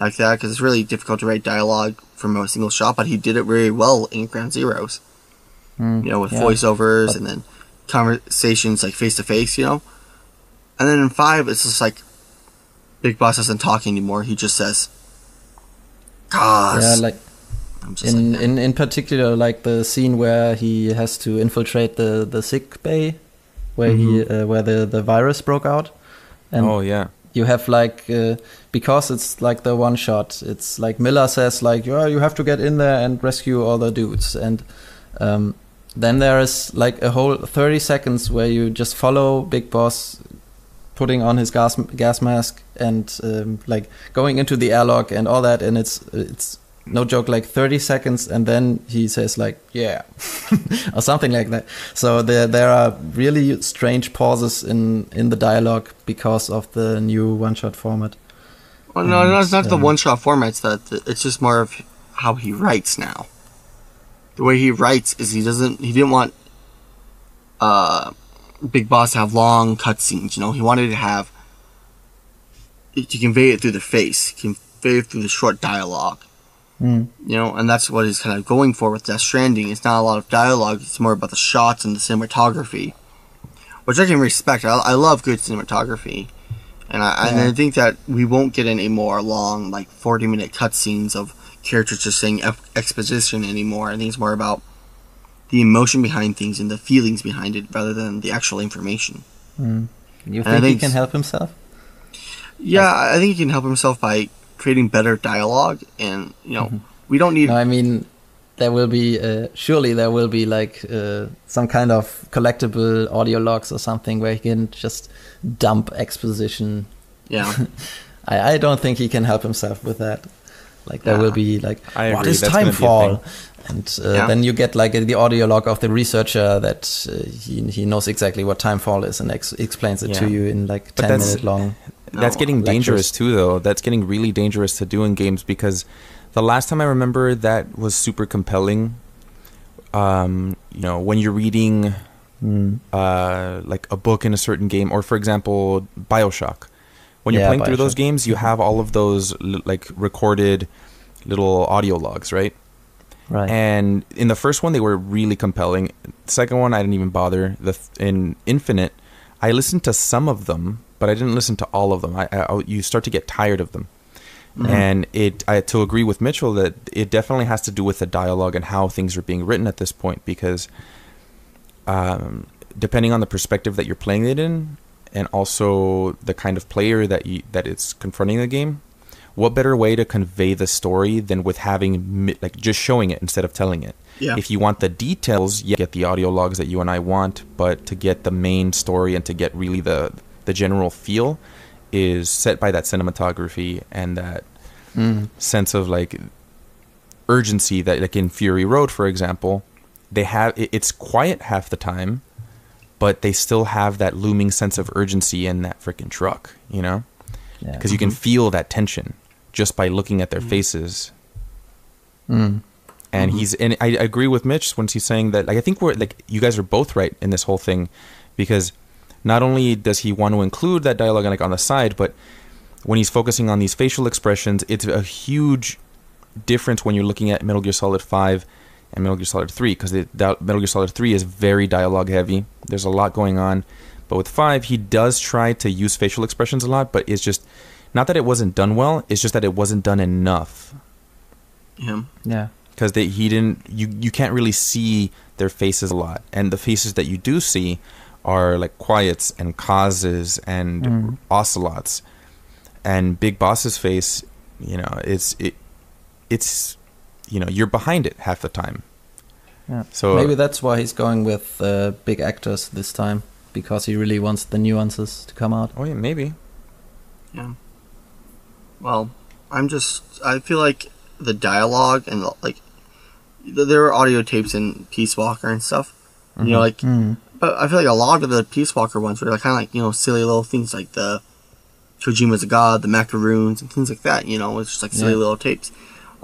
Speaker 3: like that because it's really difficult to write dialogue from a single shot but he did it very well in ground zeroes
Speaker 2: Mm,
Speaker 3: you know with
Speaker 2: yeah.
Speaker 3: voiceovers
Speaker 2: But-
Speaker 3: and then conversations like face to face you know? And then in five it's just like big boss doesn't talk anymore. He just says gosh
Speaker 2: Yeah, like in,
Speaker 3: like,
Speaker 2: in in particular, like the scene where he has to infiltrate the the sick bay, where he uh, where the the virus broke out, and
Speaker 1: oh yeah,
Speaker 2: you have like uh, because it's like the one shot it's like miller says like yeah you have to get in there and rescue all the dudes. And um, then there is like a whole 30 seconds where you just follow big boss putting on his gas gas mask and um, like going into the airlock and all that and it's it's no joke like 30 seconds and then he says like yeah or something like that so there there are really strange pauses in in the dialogue because of the new one shot format
Speaker 3: well, no, no, it's not the
Speaker 2: um,
Speaker 3: one shot format. It's that it's just more of how he writes now. The way he writes is he doesn't. He didn't want uh, Big Boss to have long cutscenes. You know, he wanted to have to convey it through the face, convey it through the short dialogue.
Speaker 2: Mm.
Speaker 3: You know, and that's what he's kind of going for with Death Stranding. It's not a lot of dialogue. It's more about the shots and the cinematography, which I can respect. I, I love good cinematography. And I, and I think that we won't get any more long, like 40 minute cutscenes of characters just saying exposition anymore. I think it's more about the emotion behind things and the feelings behind it rather than the actual information.
Speaker 2: Mm. You
Speaker 3: I
Speaker 2: think he can help himself?
Speaker 3: Yeah, I think he can help himself by creating better dialogue. And, you know,
Speaker 2: Mhm.
Speaker 3: we don't need.
Speaker 2: No, I mean, there will be uh, surely there will be like uh, some kind of collectible audio logs or something where he can just dump exposition.
Speaker 3: Yeah.
Speaker 2: I, I don't think he can help himself with that. Like there
Speaker 3: Yeah.
Speaker 2: will be like
Speaker 1: I
Speaker 2: what
Speaker 1: agree,
Speaker 2: is
Speaker 1: that's gonna be a
Speaker 2: timefall, and uh,
Speaker 3: Yeah.
Speaker 2: then you get like the audio log of the researcher that uh, he he knows exactly what timefall is and ex- explains it to you in like
Speaker 1: But
Speaker 2: ten
Speaker 1: that's-
Speaker 2: minute long.
Speaker 1: That's getting
Speaker 2: lectures.
Speaker 1: dangerous too, though. That's getting really dangerous to do in games because the last time I remember that was super compelling. Um, you know, when you're reading
Speaker 2: Mm.
Speaker 1: uh, like a book in a certain game, or for example, Bioshock. When you're
Speaker 2: Yeah,
Speaker 1: playing through those games, you have all of those like recorded little audio logs, right?
Speaker 2: Right.
Speaker 1: And in the first one, they were really compelling. The second one, I didn't even bother. The th- in Infinite, I listened to some of them, but I didn't listen to all of them. I, I you start to get tired of them, and it I to agree with Mitchell that it definitely has to do with the dialogue and how things are being written at this point because, um, depending on the perspective that you're playing it in, and also the kind of player that you that is confronting the game, what better way to convey the story than with having like just showing it instead of telling it
Speaker 3: Yeah.
Speaker 1: if you want the details you get the audio logs that you and i want but to get the main story and to get really the the general feel is set by that cinematography and that
Speaker 2: Mm.
Speaker 1: sense of like urgency that like in fury road for example they have it's quiet half the time but they still have that looming sense of urgency in that freaking truck you know?
Speaker 2: Yeah.
Speaker 1: because you can mm-hmm. feel that tension just by looking at their mm. faces.
Speaker 2: Mm.
Speaker 1: and mm-hmm. he's and I agree with Mitch when he's saying that like I think we're like you guys are both right in this whole thing because not only does he want to include that dialogue like on the side but when he's focusing on these facial expressions it's a huge difference when you're looking at Metal Gear Solid 5 and Metal Gear Solid 3 because Metal Gear Solid 3 is very dialogue heavy there's a lot going on but with 5 he does try to use facial expressions a lot but it's just not that it wasn't done well it's just that it wasn't done enough
Speaker 3: Yeah.
Speaker 2: Yeah.
Speaker 1: because they he didn't you you can't really see their faces a lot and the faces that you do see are like quiets and Kaz's and
Speaker 2: Mm.
Speaker 1: ocelots and big boss's face you know it's it it's you know you're behind it half the time
Speaker 2: Yeah.
Speaker 1: So-
Speaker 2: maybe that's why he's going with uh, big actors this time because he really wants the nuances to come out.
Speaker 1: oh yeah maybe
Speaker 3: Yeah. Well, I'm just. I feel like the dialogue and the, like there were audio tapes in Peace Walker and stuff. You know, like,
Speaker 2: Mm.
Speaker 3: but I feel like a lot of the Peace Walker ones were like kind of like you know silly little things like the Kojima's a god, the macaroons, and things like that. You know, it's just like silly
Speaker 2: Yeah.
Speaker 3: little tapes.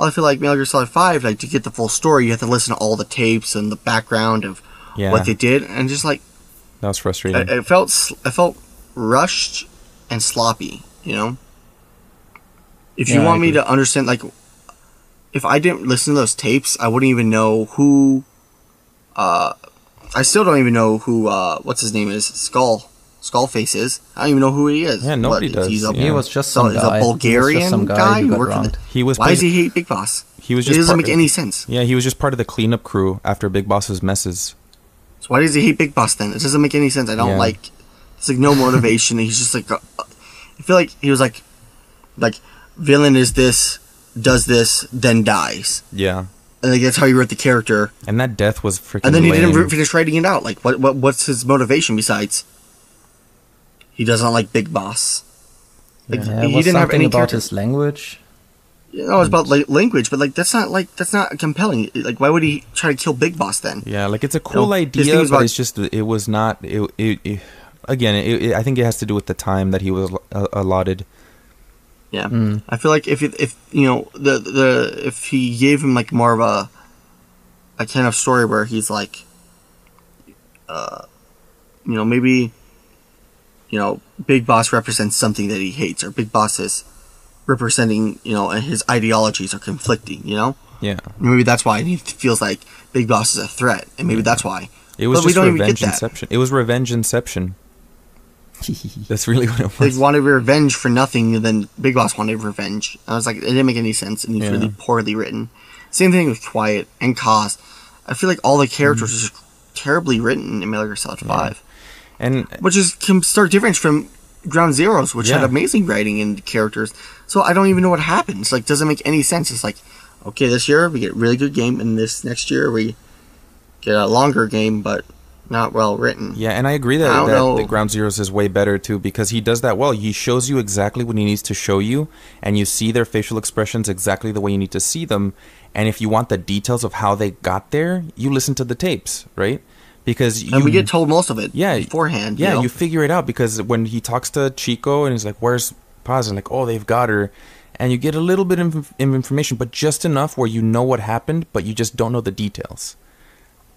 Speaker 3: I feel like Metal Gear Solid Five, like to get the full story, you have to listen to all the tapes and the background of
Speaker 1: yeah
Speaker 3: what they did, and just like
Speaker 1: that was frustrating
Speaker 3: I, I felt s- I felt rushed and sloppy. You know, if you
Speaker 2: Yeah,
Speaker 3: want me to understand, like, if I didn't listen to those tapes, I wouldn't even know who. Uh, I still don't even know who. Uh, what's his name is Skull Skullface is. I don't even know who he is.
Speaker 1: Yeah, nobody
Speaker 3: What,
Speaker 1: does,
Speaker 3: He's a,
Speaker 1: yeah.
Speaker 2: He was just
Speaker 3: so
Speaker 2: some
Speaker 3: he's
Speaker 2: guy.
Speaker 3: a
Speaker 2: He was just
Speaker 3: Bulgarian
Speaker 2: some guy
Speaker 3: guy
Speaker 2: who
Speaker 3: who worked for the-
Speaker 1: he was
Speaker 3: Why
Speaker 1: part-
Speaker 3: does he hate Big Boss?
Speaker 1: he was just.
Speaker 3: It
Speaker 1: just
Speaker 3: doesn't
Speaker 1: part-
Speaker 3: make any sense.
Speaker 1: yeah he was just part of the cleanup crew after big boss's messes
Speaker 3: So why does he hate Big Boss then? It doesn't make any sense. I don't
Speaker 1: Yeah.
Speaker 3: like. It's like no motivation. He's just like. uh, I feel like he was like, like villain is this, does this, then dies,
Speaker 1: yeah
Speaker 3: and like that's how he wrote the character.
Speaker 1: and that death was freaking
Speaker 3: And then he didn't finish writing it out. Like what? What? What's his motivation besides? He doesn't like Big Boss. Like
Speaker 2: Yeah,
Speaker 3: he
Speaker 2: was
Speaker 3: didn't have any
Speaker 2: about
Speaker 3: character.
Speaker 2: his language.
Speaker 3: You know, it's about like language, but like that's not like that's not compelling. Like why would he try to kill Big Boss then?
Speaker 1: Yeah, like it's a cool
Speaker 3: know,
Speaker 1: idea, but
Speaker 3: about-
Speaker 1: it's just it was not. It, it, it again, it, it, I think it has to do with the time that he was uh, allotted.
Speaker 3: Yeah,
Speaker 2: Mm.
Speaker 3: I feel like if if you know the the if he gave him like more of a a kind of story where he's like, uh, you know, maybe you know, Big Boss represents something that he hates, or Big Boss is representing you know, and his ideologies are conflicting. You know,
Speaker 1: Yeah,
Speaker 3: maybe that's why he feels like Big Boss is a threat, and maybe that's why.
Speaker 1: it was
Speaker 3: But
Speaker 1: just revenge inception. It was revenge inception. That's really what it
Speaker 3: They
Speaker 1: was.
Speaker 3: wanted revenge for nothing, and then Big Boss wanted revenge. I was like, it didn't make any sense, and it's
Speaker 1: Yeah.
Speaker 3: really poorly written. Same thing with Quiet and Kaz. I feel like all the characters mm-hmm. are just terribly written in Metal Gear Solid Five,
Speaker 1: And
Speaker 3: which is can start different from Ground Zeroes, which had amazing writing and characters. So I don't even know what happens. Like, doesn't make any sense. It's like, okay, this year we get a really good game, and this next year we get a longer game, but not well written.
Speaker 1: Yeah, and I agree that,
Speaker 3: I
Speaker 1: that, that Ground Zeroes is way better too because he does that well. He shows you exactly what he needs to show you, and you see their facial expressions exactly the way you need to see them. And if you want the details of how they got there, you listen to the tapes, right? Because you
Speaker 3: and we get told most of it
Speaker 1: yeah
Speaker 3: beforehand. you
Speaker 1: Yeah,
Speaker 3: know?
Speaker 1: you figure it out because when he talks to Chico and he's like, "Where's Paz?" and like, "Oh, they've got her," and you get a little bit of information, but just enough where you know what happened, but you just don't know the details.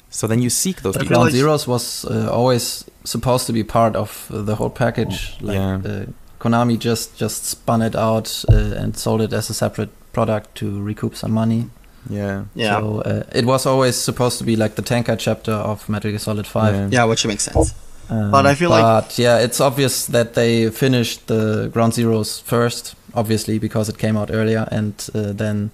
Speaker 1: So then you seek those
Speaker 2: But
Speaker 3: I feel
Speaker 2: Ground
Speaker 1: details.
Speaker 3: like-
Speaker 2: Zeroes was uh, always supposed to be part of the whole package. Like
Speaker 1: Yeah.
Speaker 2: uh, Konami just just spun it out uh, and sold it as a separate product to recoup some money.
Speaker 1: Yeah,
Speaker 3: yeah,
Speaker 2: So uh, it was always supposed to be like the tanker chapter of Metal Gear Solid Five.
Speaker 1: Yeah.
Speaker 3: yeah, which makes sense.
Speaker 2: Um,
Speaker 3: But I feel like-
Speaker 2: yeah, it's obvious that they finished the Ground Zeroes first, obviously because it came out earlier, and uh, then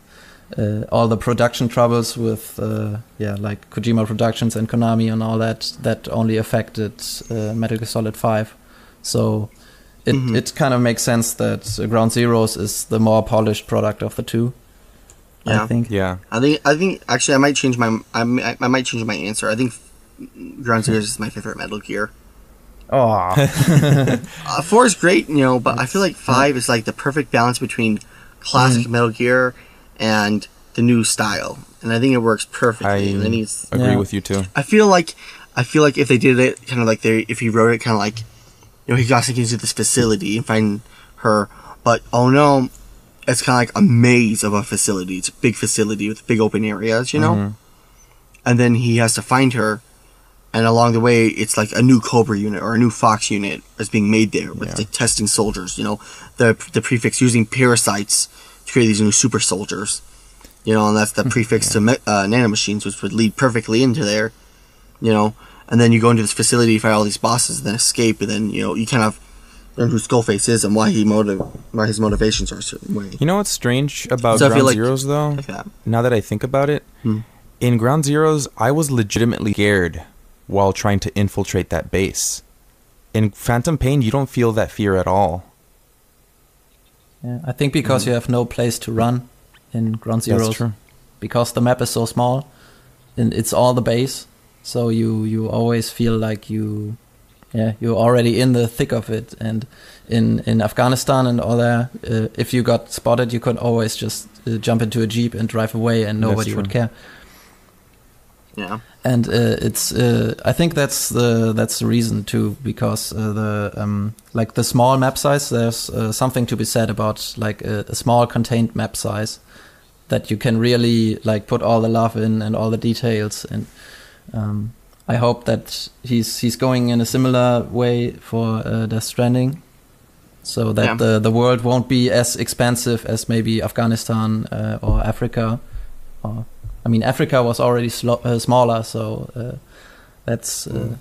Speaker 2: uh, all the production troubles with uh, yeah, like Kojima Productions and Konami and all that that only affected uh, Metal Gear Solid Five. So it
Speaker 3: Mhm.
Speaker 2: it kind of makes sense that uh, Ground Zeroes is the more polished product of the two.
Speaker 3: Yeah.
Speaker 2: I think.
Speaker 1: yeah.
Speaker 3: I think I think actually I might change my I, mi- I might change my answer. I think Ground Zeroes is my favorite Metal Gear.
Speaker 2: Oh,
Speaker 3: Uh, four is great, you know, but I feel like five is like the perfect balance between classic
Speaker 2: Mm.
Speaker 3: Metal Gear and the new style, and I think it works perfectly.
Speaker 1: I
Speaker 3: and then he's,
Speaker 1: agree
Speaker 2: Yeah.
Speaker 1: with you too.
Speaker 3: I feel like, I feel like if they did it kind of like they, if he wrote it kind of like, you know, he got to into this facility and find her, but oh no, it's kind of like a maze of a facility. It's a big facility with big open areas, you know,
Speaker 1: Mhm.
Speaker 3: and then he has to find her. And along the way, it's like a new Cobra unit or a new Fox unit is being made there with
Speaker 1: Yeah.
Speaker 3: like testing soldiers. You know, the the prefix using parasites to create these new super soldiers. You know, and that's the prefix to me- uh, nanomachines, which would lead perfectly into there. You know, and then you go into this facility, fight all these bosses, and then escape, and then you know you kind of learn who Skullface is and why he motive why his motivations are a certain way.
Speaker 1: You know what's strange about
Speaker 3: So
Speaker 1: Ground
Speaker 3: like-
Speaker 1: Zeroes though?
Speaker 3: Like that.
Speaker 1: Now that I think about it,
Speaker 3: Hmm.
Speaker 1: in Ground Zeroes, I was legitimately scared while trying to infiltrate that base. In Phantom Pain, you don't feel that fear at all.
Speaker 2: yeah. I think because you have no place to run in Ground Zeroes.
Speaker 1: That's true.
Speaker 2: because the map is so small and it's all the base so you you always feel like you yeah you're already in the thick of it. And in in afghanistan and all that uh, if you got spotted you could always just uh, jump into a jeep and drive away and nobody would care.
Speaker 3: Yeah.
Speaker 2: and uh, it's uh, I think that's the that's the reason too because uh, the um, like the small map size there's uh, something to be said about like a, a small contained map size that you can really like put all the love in and all the details and um, I hope that he's he's going in a similar way for uh, Death Stranding so that
Speaker 3: Yeah.
Speaker 2: the the world won't be as expansive as maybe Afghanistan uh, or Africa or I mean, Africa was already slo- uh, smaller, so uh, that's uh,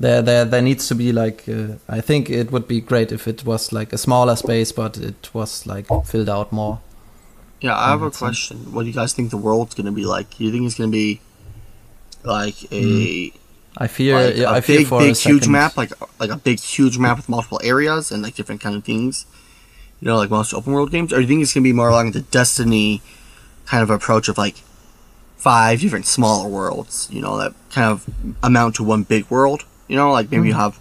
Speaker 2: there. There, there needs to be like. Uh, I think it would be great if it was like a smaller space, but it was like filled out more.
Speaker 3: Yeah, I have a question. What do you guys think the world's going to be like? Do you think it's going to be like a mm.
Speaker 2: I fear.
Speaker 3: like
Speaker 2: yeah,
Speaker 3: a
Speaker 2: I fear
Speaker 3: big,
Speaker 2: for
Speaker 3: big,
Speaker 2: a
Speaker 3: huge map, like like a big, huge map with multiple areas and like different kind of things? You know, like most open world games, or do you think it's going to be more along the Destiny kind of approach of like five different smaller worlds? You know, that kind of amount to one big world. You know, like maybe you mm. have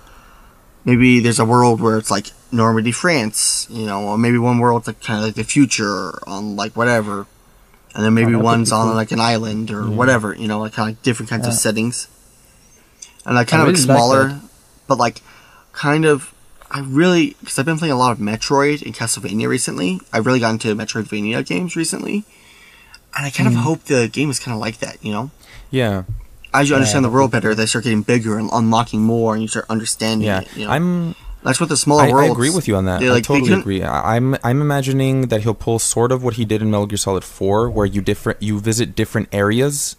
Speaker 3: maybe there's a world where it's like Normandy, France. You know, or maybe one world's like kind of like the future on like whatever. And then maybe
Speaker 2: would
Speaker 3: one's on
Speaker 2: cool.
Speaker 3: like an island or whatever, you know, like kind of like different kinds of settings. And like kind
Speaker 2: I
Speaker 3: of like
Speaker 2: really like
Speaker 3: smaller,
Speaker 2: that.
Speaker 3: but like kind of. I really because I've been playing a lot of Metroid and Castlevania recently. I've really gotten into Metroidvania games recently, and I kind
Speaker 2: Mm.
Speaker 3: of hope the game is kind of like that. You know,
Speaker 1: Yeah,
Speaker 3: as you understand
Speaker 2: Yeah,
Speaker 3: the world better, they start getting bigger and unlocking more, and you start understanding
Speaker 1: yeah.
Speaker 3: it. You know?
Speaker 1: I'm.
Speaker 3: That's what the smaller
Speaker 1: I, I agree with you on that.
Speaker 3: they,
Speaker 1: I
Speaker 3: like, they
Speaker 1: totally
Speaker 3: couldn't-
Speaker 1: agree. I- I'm. I'm imagining that he'll pull sort of what he did in Metal Gear Solid 4, where you different you visit different areas,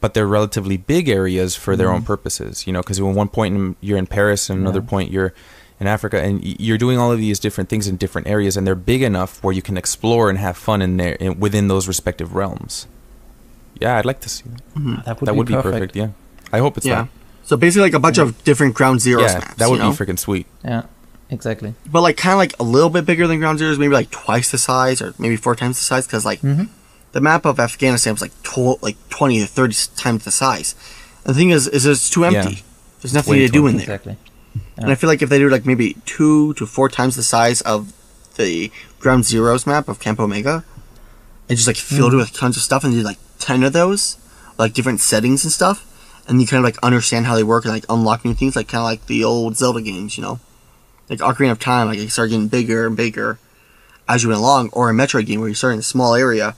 Speaker 1: but they're relatively big areas for their own mm-hmm. purposes. You know, because at one point in, you're in Paris, and another
Speaker 2: Yeah.
Speaker 1: point you're in Africa, and you're doing all of these different things in different areas, and they're big enough where you can explore and have fun in there in, within those respective realms. Yeah, I'd like to see that. Mm-hmm.
Speaker 2: That would,
Speaker 1: that
Speaker 2: be,
Speaker 1: would be
Speaker 2: perfect.
Speaker 1: perfect. Yeah, I hope it's
Speaker 3: Yeah. So basically, like a bunch of different Ground. Zeroes
Speaker 1: Yeah,
Speaker 3: maps.
Speaker 1: that would
Speaker 3: you know?
Speaker 1: be freaking sweet.
Speaker 2: Yeah, exactly.
Speaker 3: but like kind of like a little bit bigger than Ground Zeroes, maybe like twice the size or maybe four times the size, because like
Speaker 2: Mhm.
Speaker 3: the map of Afghanistan was like tw- like twenty to thirty times the size. And the thing is, is it's too empty.
Speaker 1: Yeah.
Speaker 3: There's nothing
Speaker 1: Way
Speaker 3: to do in there.
Speaker 2: Exactly.
Speaker 3: And I feel like if they do like maybe two to four times the size of the Ground Zeroes map of Camp Omega, and just like filled
Speaker 1: Hmm.
Speaker 3: it with tons of stuff, and do like ten of those, like different settings and stuff, and you kind of like understand how they work and like unlock new things, like kind of like the old Zelda games, you know, like Ocarina of Time, like it started getting bigger and bigger as you went along, or a Metroid game where you start in a small area.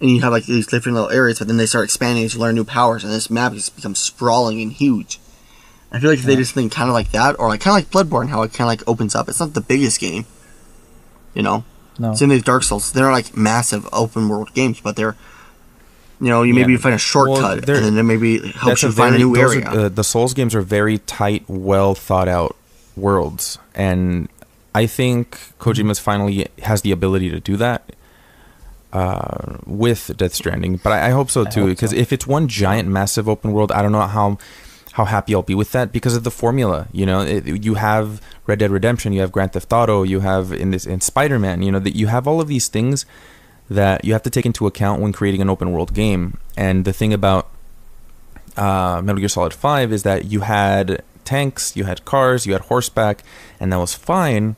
Speaker 3: And you have like these different little areas, but then they start expanding as you learn new powers, and this map just becomes sprawling and huge. I feel like if they did something kind of like that, or like kind of like Bloodborne, how it kind of like opens up. It's not the biggest game, you know.
Speaker 2: No.
Speaker 3: Same with Dark Souls. They're like massive open world games, but they're, you know, you maybe find a shortcut,
Speaker 1: they're-
Speaker 3: and then maybe helps you
Speaker 1: a
Speaker 3: find
Speaker 1: very-
Speaker 3: a new area.
Speaker 1: are- uh, the Souls games are very tight, well thought out worlds, and I think Kojima's finally has the ability to do that uh, with Death Stranding. But I, I hope so too, because
Speaker 2: so.
Speaker 1: if it's one giant, massive open world, I don't know how how happy I'll be with that because of the formula. You know, it, you have Red Dead Redemption, you have Grand Theft Auto, you have in this in Spider Man. You know that you have all of these things that you have to take into account when creating an open world game. And the thing about uh, Metal Gear Solid 5 is that you had tanks, you had cars, you had horseback, and that was fine.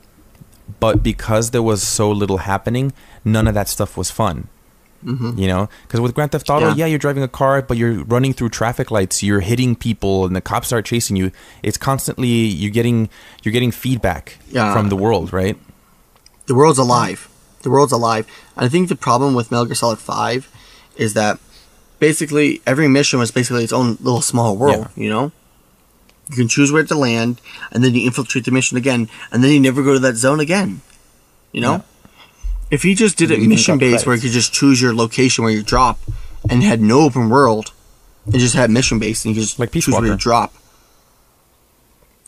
Speaker 1: But because there was so little happening, none of that stuff was fun.
Speaker 3: hmm
Speaker 1: You know, because with Grand Theft Auto,
Speaker 3: Yeah.
Speaker 1: yeah. you're driving a car, but you're running through traffic lights, you're hitting people, and the cops start chasing you. It's constantly you're getting you're getting feedback
Speaker 3: Yeah.
Speaker 1: from the world, right?
Speaker 3: The world's alive. The world's alive. And I think the problem with Metal Gear Solid 5 is that basically every mission was basically its own little small world, you know? You can choose where to land, and then you infiltrate the mission again, and then you never go to that zone again. You know?
Speaker 2: Yeah.
Speaker 3: If he just did it mission based where you could just choose your location where you drop and had no open world and just had mission based and you just
Speaker 1: Like
Speaker 3: choose
Speaker 1: Peace
Speaker 3: where you
Speaker 1: Walker.
Speaker 3: drop.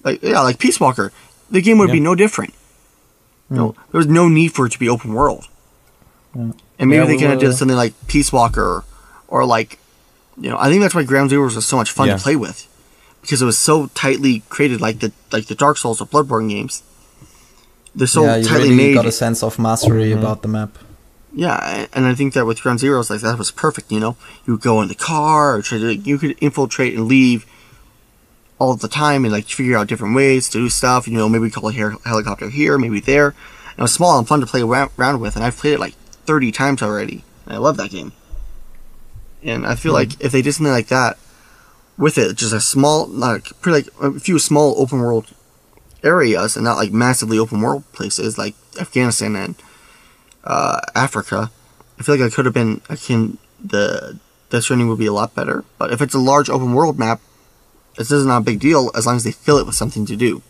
Speaker 3: Like yeah, like Peace Walker. The game would be no different. No, there was no need for it to be open world.
Speaker 2: Yeah.
Speaker 3: And maybe
Speaker 2: Yeah,
Speaker 3: they could have did something like Peace Walker, or like, you know, I think that's why Ground Zeroes was so much fun
Speaker 1: Yeah.
Speaker 3: to play with, because it was so tightly created, like the like the Dark Souls or Bloodborne games. They're so
Speaker 2: yeah, you
Speaker 3: tightly
Speaker 2: really
Speaker 3: made.
Speaker 2: got a sense of mastery
Speaker 1: Mhm.
Speaker 2: about the map.
Speaker 3: Yeah, and I think that with Ground Zeroes, like that was perfect. You know, you would go in the car, or try to, you could infiltrate and leave all the time, and like figure out different ways to do stuff. You know, maybe call a helicopter here, maybe there. And it was small and fun to play around with, and I've played it like thirty times already. And I love that game. And I feel like if they did something like that with it, just a small, like pretty like a few small open world areas, and not like massively open world places like Afghanistan and uh, Africa, I feel like I could have been. I can the Death Stranding would be a lot better. But if it's a large open world map, this is not a big deal as long as they fill it with something to do.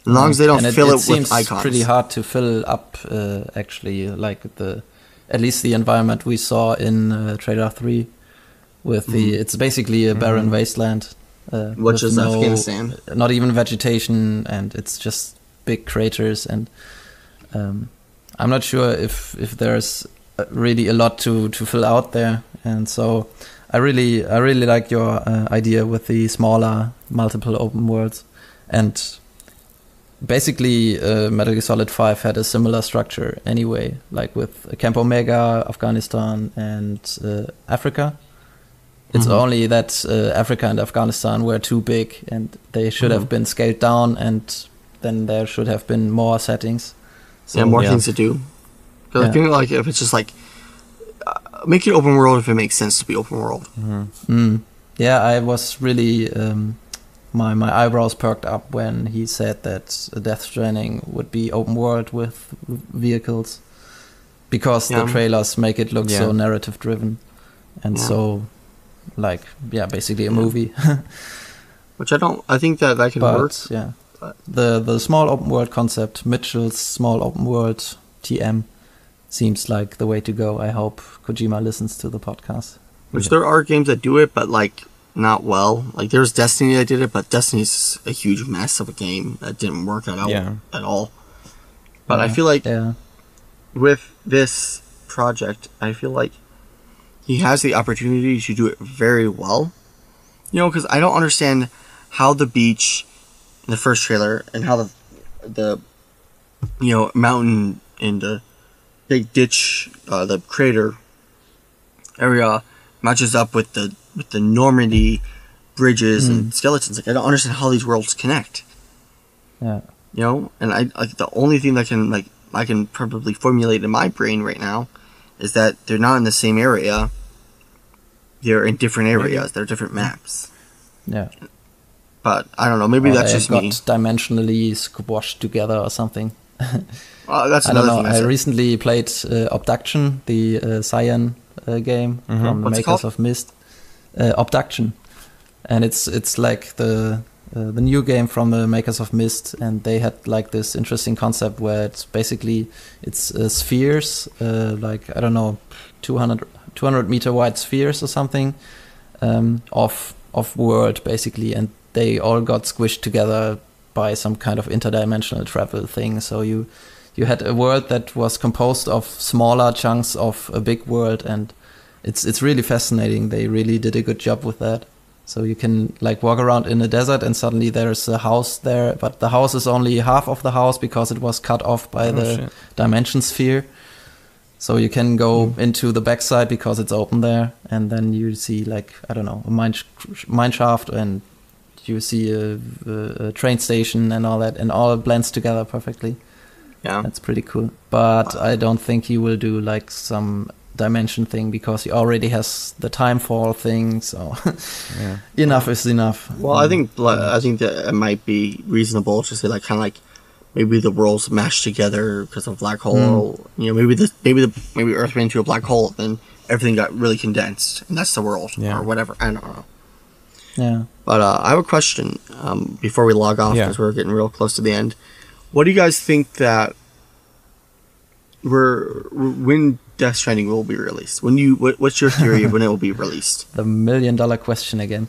Speaker 3: As long as they don't
Speaker 2: and
Speaker 3: fill it,
Speaker 2: seems
Speaker 3: with icons.
Speaker 2: pretty hard to fill up. Uh, actually, like the at least the environment we saw in uh, Trailer Three, with the it's basically a barren wasteland, uh,
Speaker 3: Mm-hmm. Which is Afghanistan.
Speaker 2: Not even vegetation, and it's just big craters. And um, I'm not sure if if there's uh, really a lot to to fill out there. And so I really I really like your uh, idea with the smaller multiple open worlds and basically uh, Metal Gear Solid 5 had a similar structure anyway, like with Camp Omega, Afghanistan, and uh, Africa. It's
Speaker 3: Mhm.
Speaker 2: only that uh, Africa and Afghanistan were too big and they should have
Speaker 3: Mhm.
Speaker 2: been scaled down, and then there should have been more settings.
Speaker 3: yeah, more
Speaker 1: yeah.
Speaker 3: things to do. Because I feel like if it's just like make it open world if it makes sense to be open world.
Speaker 2: Mm. Yeah, I was really um, my my eyebrows perked up when he said that Death Stranding would be open world with vehicles because
Speaker 3: Yeah.
Speaker 2: the trailers make it look so narrative driven and
Speaker 3: Yeah.
Speaker 2: so like yeah, basically a
Speaker 3: Yeah.
Speaker 2: movie.
Speaker 3: Which I don't. I think that that can
Speaker 2: but
Speaker 3: work.
Speaker 2: yeah,
Speaker 3: but-
Speaker 2: the the small open world concept, Mitchell's small open world TM, seems like the way to go. I hope Kojima listens to the podcast.
Speaker 3: Which there are games that do it, but like not well. Like there's Destiny that did it, but Destiny's a huge mess of a game that didn't work out
Speaker 1: Yeah.
Speaker 3: at all. But I feel like
Speaker 2: Yeah.
Speaker 3: with this project, I feel like he has the opportunity to do it very well. You know, because I don't understand how the beach in the first trailer and how the the you know mountain in the big ditch, uh, the crater area matches up with the with the Normandy bridges
Speaker 2: Hmm.
Speaker 3: and skeletons. Like I don't understand how these worlds connect.
Speaker 2: Yeah.
Speaker 3: You know, and I like the only thing that can like I can probably formulate in my brain right now is that they're not in the same area. They're in different areas. They're different maps.
Speaker 2: Yeah.
Speaker 3: But I don't know. Maybe
Speaker 2: Or
Speaker 3: that's just
Speaker 2: got
Speaker 3: me.
Speaker 2: dimensionally squashed together or something.
Speaker 3: Uh, that's
Speaker 2: I don't know. I recently played uh, Obduction, the uh, Cyan uh, game from
Speaker 3: Mm-hmm. What's
Speaker 2: makers of Myst. Uh, Obduction, and it's it's like the uh, the new game from the makers of Myst, and they had like this interesting concept where it's basically it's uh, spheres, uh, like I don't know, 200, 200 meter wide spheres or something, um, of of world basically, and they all got squished together by some kind of interdimensional travel thing. So you you had a world that was composed of smaller chunks of a big world, and it's it's really fascinating. They really did a good job with that. So you can like walk around in a desert, and suddenly there's a house there, but the house is only half of the house because it was cut off by
Speaker 1: Oh,
Speaker 2: the
Speaker 1: shit.
Speaker 2: dimension sphere. So you can go hmm. into the backside because it's open there, and then you see like I don't know a mine, sh- mine shaft, and you see a, a, a train station and all that, and all blends together perfectly.
Speaker 3: Yeah.
Speaker 2: That's pretty cool. But I don't think he will do like some dimension thing because he already has the time fall thing. So
Speaker 1: Yeah.
Speaker 2: enough is enough.
Speaker 3: Well, I think like, I think that it might be reasonable to say like kind of like maybe the worlds mashed together because of black hole.
Speaker 2: Hmm.
Speaker 3: You know, maybe the maybe the maybe Earth went into a black hole, and then everything got really condensed, and that's the world
Speaker 1: Yeah.
Speaker 3: or whatever. I don't know.
Speaker 2: Yeah.
Speaker 3: But uh, I have a question um, before we log off
Speaker 1: Yeah.
Speaker 3: because we're getting real close to the end. What do you guys think that we're when Death Stranding will be released? When you what, what's your theory of when it will be released?
Speaker 2: The million dollar question again.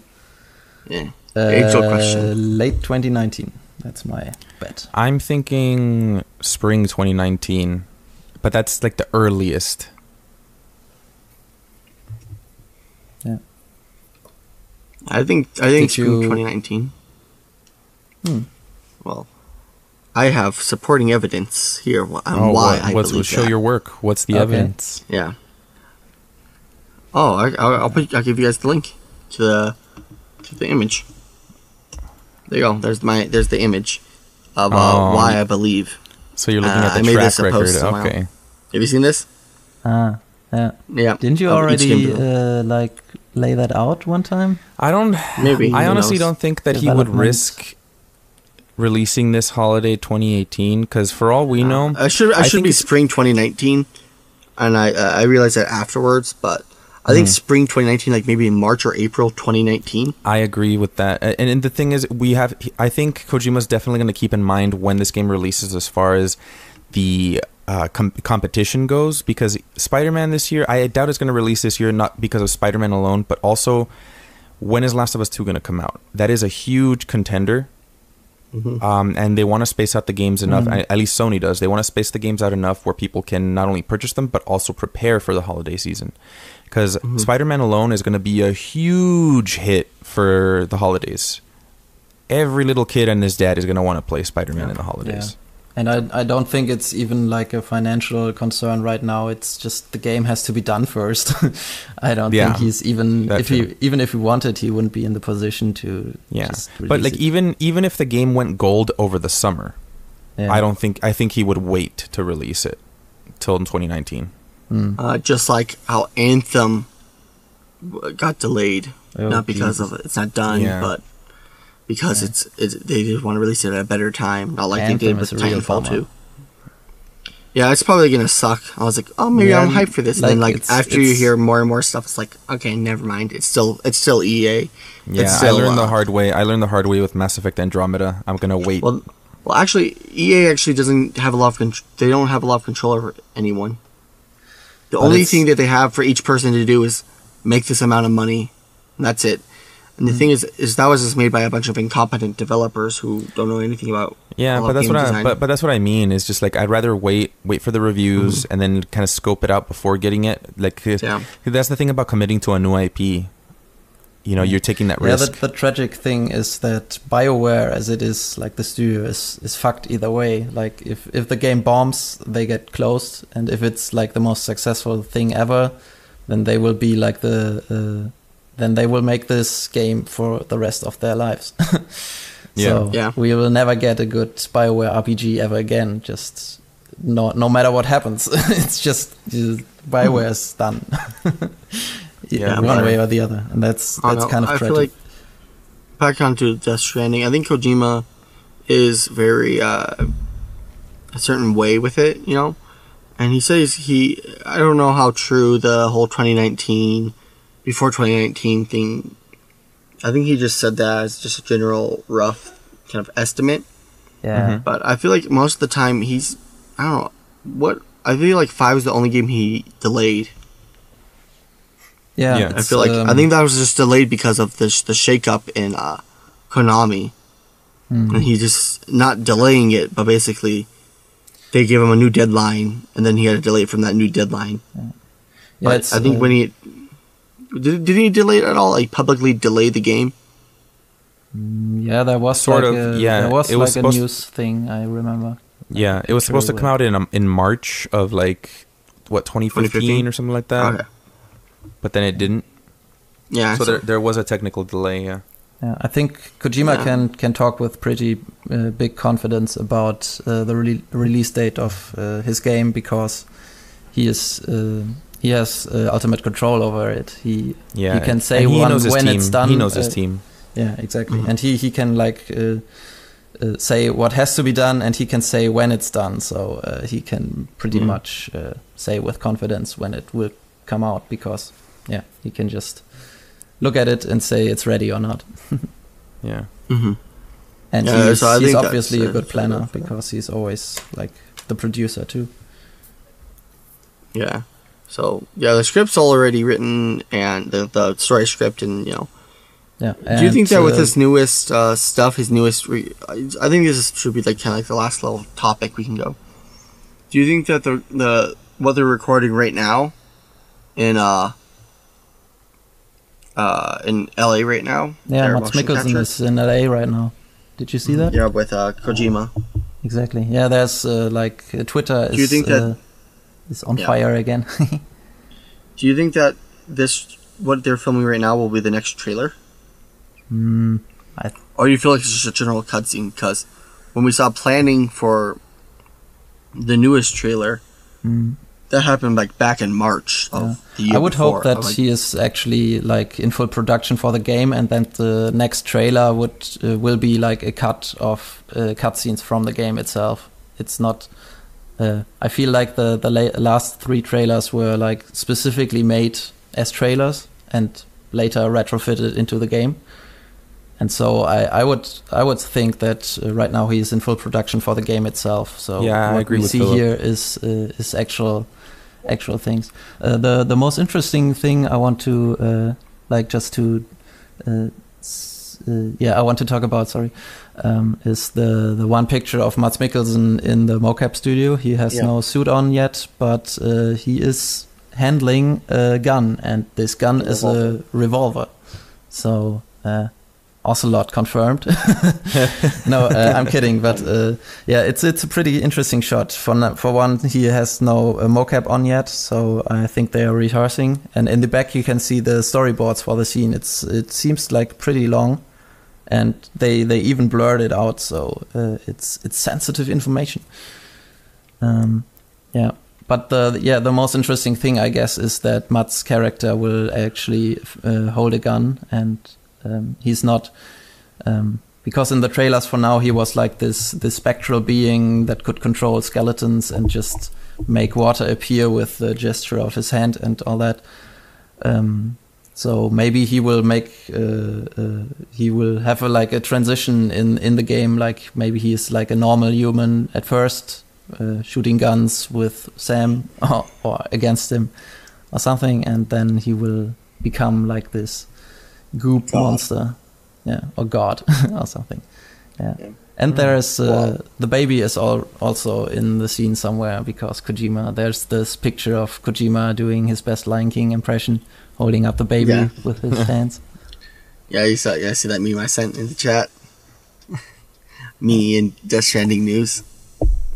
Speaker 3: Yeah, age old
Speaker 2: Uh,
Speaker 3: question.
Speaker 2: Late 2019. That's my bet.
Speaker 1: I'm thinking spring 2019, but that's like the earliest.
Speaker 2: Yeah.
Speaker 3: I think I think
Speaker 2: Did
Speaker 3: spring
Speaker 2: you-
Speaker 3: 2019.
Speaker 2: Hmm.
Speaker 3: Well, I have supporting evidence here wh- on
Speaker 1: Oh,
Speaker 3: why
Speaker 1: what-
Speaker 3: I
Speaker 1: what's
Speaker 3: believe
Speaker 1: show
Speaker 3: that.
Speaker 1: your work? What's the
Speaker 2: Okay.
Speaker 1: evidence?
Speaker 3: Yeah. Oh, I, I'll, I'll, put, I'll give you guys the link to the to the image. There you go. There's my there's the image of uh,
Speaker 1: Oh.
Speaker 3: why I believe.
Speaker 1: So you're looking
Speaker 3: Uh,
Speaker 1: at the
Speaker 3: I made
Speaker 1: track
Speaker 3: this
Speaker 1: record. Okay.
Speaker 3: Have you seen this?
Speaker 2: Ah, yeah.
Speaker 3: Yeah.
Speaker 2: Didn't you
Speaker 3: Of
Speaker 2: already uh, like lay that out one time?
Speaker 1: I don't.
Speaker 3: Maybe.
Speaker 1: I honestly
Speaker 3: knows?
Speaker 1: don't think that he would risk releasing this holiday 2018 because for all we know,
Speaker 3: I should I
Speaker 1: I
Speaker 3: should be spring 2019, and I uh, I realized that afterwards, but I think
Speaker 1: Mhm.
Speaker 3: spring 2019, like maybe in March or April 2019.
Speaker 1: I agree with that. And, and the thing is, we have. I think Kojima's definitely going to keep in mind when this game releases, as far as the uh, com- competition goes, because Spider-Man this year, I doubt it's going to release this year, not because of Spider-Man alone, but also when is Last of Us Two going to come out? That is a huge contender.
Speaker 3: Mhm.
Speaker 1: Um, and they want to space out the games enough.
Speaker 2: Mhm.
Speaker 1: At least Sony does. They want to space the games out enough where people can not only purchase them but also prepare for the holiday season. Because
Speaker 3: Mhm.
Speaker 1: Spider-Man alone is going to be a huge hit for the holidays. Every little kid and his dad is going to want to play Spider-Man in the holidays.
Speaker 2: And I, I don't think it's even like a financial concern right now. It's just the game has to be done first. I don't
Speaker 1: Yeah,
Speaker 2: think he's even if he
Speaker 1: too.
Speaker 2: even if he wanted, he wouldn't be in the position to
Speaker 1: Yeah,
Speaker 2: just
Speaker 1: but like
Speaker 2: it.
Speaker 1: even even if the game went gold over the summer,
Speaker 2: Yeah.
Speaker 1: I don't think I think he would wait to release it till in 2019.
Speaker 2: Mm.
Speaker 3: Uh, just like how Anthem got delayed,
Speaker 2: Oh,
Speaker 3: not because
Speaker 2: Jesus.
Speaker 3: of it's not done,
Speaker 1: Yeah.
Speaker 3: but because
Speaker 2: Yeah.
Speaker 3: it's, it's they just want to release it at a better time, not like they did with
Speaker 2: is a real
Speaker 3: Titanfall. 2. Yeah, it's probably gonna suck. I was like, oh, maybe
Speaker 2: Yeah,
Speaker 3: I'm hyped for this, and then
Speaker 2: like,
Speaker 3: like
Speaker 2: it's-
Speaker 3: after you hear more and more stuff, it's like, okay, never mind. It's still it's still EA.
Speaker 1: Yeah,
Speaker 3: It's
Speaker 1: I
Speaker 3: still,
Speaker 1: learned the
Speaker 3: uh,
Speaker 1: hard way. I learned the hard way with Mass Effect Andromeda. I'm gonna wait.
Speaker 3: Well, well, actually, EA actually doesn't have a lot of control. They don't have a lot of control over anyone. The
Speaker 2: But
Speaker 3: only thing that they have for each person to do is make this amount of money, and that's it. And the hmm. thing is, is that was just made by a bunch of incompetent developers who don't know anything about.
Speaker 1: Yeah, but that's
Speaker 3: game
Speaker 1: what I but, but that's what I mean is just like I'd rather wait wait for the reviews mm-hmm. and then kind of scope it out before getting it. Like 'cause-
Speaker 3: Yeah.
Speaker 1: 'cause that's the thing about committing to a new IP. You know, mm. you're taking that
Speaker 2: Yeah,
Speaker 1: risk.
Speaker 2: the, the tragic thing is that BioWare, as it is, like the studio, is is fucked either way. Like if if the game bombs, they get closed, and if it's like the most successful thing ever, then they will be like the uh, then they will make this game for the rest of their lives.
Speaker 1: Yeah.
Speaker 2: So
Speaker 3: Yeah.
Speaker 2: we will never get a good Bioware RPG ever again. Just no no matter what happens, it's just uh, is done.
Speaker 1: Yeah,
Speaker 2: one
Speaker 3: but-
Speaker 2: way or the other, and that's that's kind of
Speaker 3: I
Speaker 2: tragic.
Speaker 3: feel like back onto Death Stranding. I think Kojima is very uh, a certain way with it, you know. And he says he. I don't know how true the whole 2019 before 2019 thing. I think he just said that as just a general rough kind of estimate.
Speaker 2: yeah,
Speaker 1: Mhm.
Speaker 3: But I feel like most of the time he's. I don't know what. I feel like five is the only game he delayed.
Speaker 2: yeah.
Speaker 1: Yeah.
Speaker 3: I feel like I
Speaker 2: um,
Speaker 3: think that was just delayed because of the the shakeup in uh, Konami,
Speaker 2: hmm.
Speaker 3: and he just not delaying it, but basically they gave him a new deadline, and then he had to delay it from that new deadline.
Speaker 2: yeah,
Speaker 3: But I think
Speaker 2: uh,
Speaker 3: when he did, did he delay it at all? Like publicly delay the game?
Speaker 2: mm, yeah, there was
Speaker 1: Sort
Speaker 2: like
Speaker 1: of,
Speaker 2: a,
Speaker 1: yeah,
Speaker 2: there was
Speaker 1: it was
Speaker 2: like a
Speaker 1: supposed-
Speaker 2: news thing. I remember.
Speaker 1: Yeah, it was supposed to come out in um, in March of like what 2015,
Speaker 3: 2015?
Speaker 1: or something like that,
Speaker 3: okay.
Speaker 1: but then it didn't.
Speaker 3: Yeah.
Speaker 1: so
Speaker 3: so-
Speaker 1: there there was a technical delay. Yeah.
Speaker 2: Yeah, I think Kojima
Speaker 3: Yeah.
Speaker 2: can can talk with pretty uh, big confidence about uh, the rele- release date of uh, his game because he is uh, he has uh, ultimate control over it. He
Speaker 1: Yeah,
Speaker 2: He can say
Speaker 1: he
Speaker 2: one- when
Speaker 1: team.
Speaker 2: it's done,
Speaker 1: He knows his
Speaker 2: uh,
Speaker 1: team.
Speaker 2: yeah exactly,
Speaker 3: Mhm.
Speaker 2: and he he can like uh, uh, say what has to be done, and he can say when it's done. So uh, he can pretty
Speaker 3: Mhm.
Speaker 2: much uh, say with confidence when it will come out because yeah, he can just look at it and say it's ready or not.
Speaker 1: Yeah.
Speaker 3: Mhm.
Speaker 2: And
Speaker 3: Yeah,
Speaker 2: he's,
Speaker 3: so I
Speaker 2: he's
Speaker 3: think
Speaker 2: obviously a good planner
Speaker 3: good.
Speaker 2: because he's always like the producer too.
Speaker 3: Yeah. So yeah, the script's already written, and the the story script, and you know.
Speaker 2: Yeah.
Speaker 3: Do you think that with
Speaker 2: uh,
Speaker 3: his newest uh, stuff, his newest, re- I think this should be like kind of like the last little topic we can go. Do you think that the the what they're recording right now, in uh, uh, in L.A. right now?
Speaker 2: yeah,
Speaker 3: motion
Speaker 2: Mikkelsen is in LA right now. Did you see that?
Speaker 3: Yeah, with uh, Kojima.
Speaker 2: Exactly. Yeah, there's uh, like uh, Twitter is
Speaker 3: Do you think that-
Speaker 2: uh, is on
Speaker 3: Yeah.
Speaker 2: fire again.
Speaker 3: Do you think that this what they're filming right now will be the next trailer,
Speaker 2: mm,
Speaker 3: or do you feel like it's just a general cutscene? Because when we saw planning for the newest trailer,
Speaker 2: mm.
Speaker 3: that happened like back in March of
Speaker 2: Yeah.
Speaker 3: the year
Speaker 2: I would
Speaker 3: before.
Speaker 2: hope that
Speaker 3: Like,
Speaker 2: he is actually like in full production for the game, and then the next trailer would uh, will be like a cut of uh, cutscenes from the game itself. It's not. Uh, I feel like the the la- last three trailers were like specifically made as trailers and later retrofitted into the game. And so I, I would I would think that uh, right now he is in full production for the game itself. So
Speaker 1: Yeah, I
Speaker 2: what
Speaker 1: agree
Speaker 2: we
Speaker 1: with
Speaker 2: see here is uh, is actual actual things. Uh, the the most interesting thing I want to uh, like just to uh, yeah I want to talk about sorry um, is the the one picture of Mads Mikkelsen in the mocap studio. He has
Speaker 3: Yeah.
Speaker 2: no suit on yet, but uh, he is handling a gun, and this gun is a revolver. So. Uh, Ocelot confirmed. no, uh, I'm kidding, but uh, yeah, it's it's a pretty interesting shot. For for one, he has no uh, mocap on yet, so I think they are rehearsing. And in the back, you can see the storyboards for the scene. It's it seems like pretty long, and they they even blurred it out, so uh, it's it's sensitive information. Um, yeah. But the yeah the most interesting thing I guess is that Matt's character will actually uh, hold a gun and um, he's not um, because in the trailers for now he was like this this spectral being that could control skeletons and just make water appear with the gesture of his hand and all that. Um, so maybe he will make uh, uh, he will have a, like a transition in in the game. Like maybe he is like a normal human at first, uh, shooting guns with Sam or, or against him or something, and then he will become like this goop
Speaker 3: God.
Speaker 2: monster, yeah, or god or something. Yeah.
Speaker 3: Yeah.
Speaker 2: And there is uh,
Speaker 3: Wow.
Speaker 2: the baby is all, also in the scene somewhere because Kojima. There's this picture of Kojima doing his best Lion King impression, holding up the baby
Speaker 3: Yeah.
Speaker 2: with his hands.
Speaker 3: Yeah, you saw. Yeah, I see that meme I sent in the chat. Me and Death Stranding news.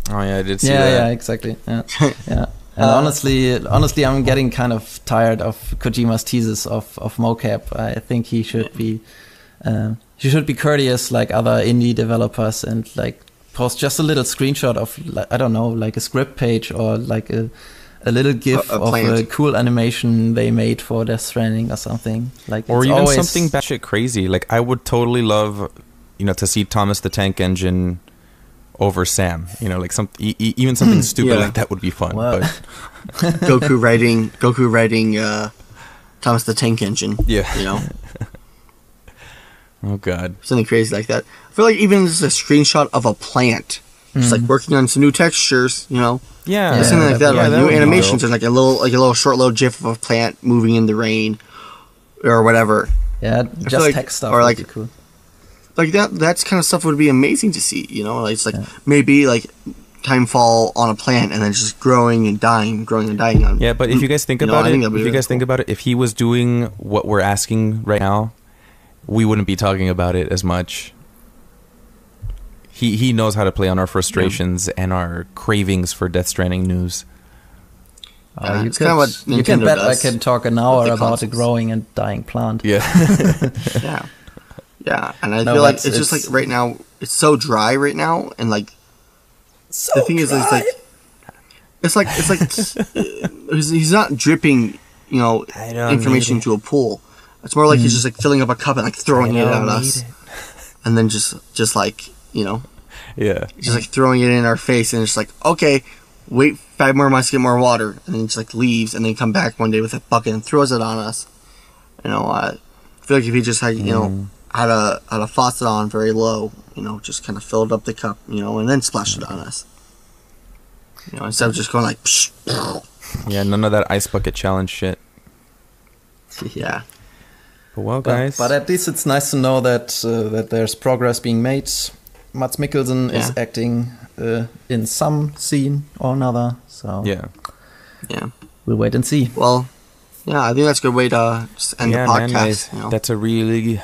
Speaker 1: Oh yeah, I did see
Speaker 2: yeah,
Speaker 1: that.
Speaker 2: yeah, exactly. Yeah, yeah. And
Speaker 3: Uh,
Speaker 2: honestly, honestly, I'm getting kind of tired of Kojima's teases of of mocap. I think he should be, uh, he should be courteous like other indie developers and like post just a little screenshot of I don't know, like a script page or like a a little gif
Speaker 3: A- a
Speaker 2: of a cool animation they made for Death Stranding or something. Like
Speaker 1: or
Speaker 2: it's
Speaker 1: even
Speaker 2: always-
Speaker 1: something batshit crazy. Like I would totally love, you know, to see Thomas the Tank Engine over Sam. You know, like some e- e- even something stupid
Speaker 3: Yeah.
Speaker 1: like that would be fun.
Speaker 2: Well,
Speaker 1: But
Speaker 3: Goku writing Goku writing uh, Thomas the Tank Engine.
Speaker 1: Yeah.
Speaker 3: you know
Speaker 1: oh god,
Speaker 3: something crazy like that. I feel like even just a screenshot of a plant, just like mm. working on some new textures. You know,
Speaker 1: yeah,
Speaker 2: Yeah,
Speaker 3: something like that, like
Speaker 1: that
Speaker 3: new animations and like a little like a little short little GIF of a plant moving in the rain or whatever.
Speaker 2: yeah, just
Speaker 3: like-
Speaker 2: text stuff
Speaker 3: or like-
Speaker 2: cool.
Speaker 3: Like that that's kind of stuff would be amazing to see. You know, like it's like maybe like time fall on a plant and then just growing and dying, growing and dying on.
Speaker 1: Yeah, but if you guys think
Speaker 3: You
Speaker 1: about
Speaker 3: I
Speaker 1: it, if you guys think about it, if he was doing what we're asking right now, we wouldn't be talking about it as much. He he knows how to play on our frustrations and our cravings for Death Stranding news.
Speaker 2: Oh,
Speaker 3: Yeah,
Speaker 2: you
Speaker 3: it's
Speaker 2: could,
Speaker 3: what
Speaker 2: you can bet I can talk an hour
Speaker 3: the
Speaker 2: about a growing and dying plant.
Speaker 1: Yeah,
Speaker 3: yeah, yeah. And I
Speaker 2: No,
Speaker 3: feel like
Speaker 2: it's-
Speaker 3: it's, just like right now it's so dry right now, and like the thing is, it's like it's like it's like he's, he's not dripping, you know, information into a pool. It's more like he's mm. just like filling up a cup and like throwing it at us,
Speaker 1: need
Speaker 3: and then just just like you know,
Speaker 1: yeah.
Speaker 3: just like throwing it in our face, and it's like okay, wait five more months to get more water, and then just like leaves, and then come back one day with a bucket and throws it on us. You know, I feel like if he just had you know had a had a faucet on very low, you know, just kind of filled up the cup, you know, and then splashed it on us. You know, instead of just going like, psh,
Speaker 1: Yeah, none of that ice bucket challenge shit.
Speaker 3: yeah,
Speaker 1: But well,
Speaker 2: But,
Speaker 1: guys,
Speaker 2: but at least it's nice to know that uh, that there's progress being made. Mads Mikkelsen is acting uh, in some scene or another, so
Speaker 1: yeah,
Speaker 3: yeah.
Speaker 2: we'll wait and see.
Speaker 3: Well, yeah, I think that's a good way to just end
Speaker 1: yeah,
Speaker 3: the
Speaker 1: man,
Speaker 3: podcast.
Speaker 1: guys,
Speaker 3: you know?
Speaker 1: that's a really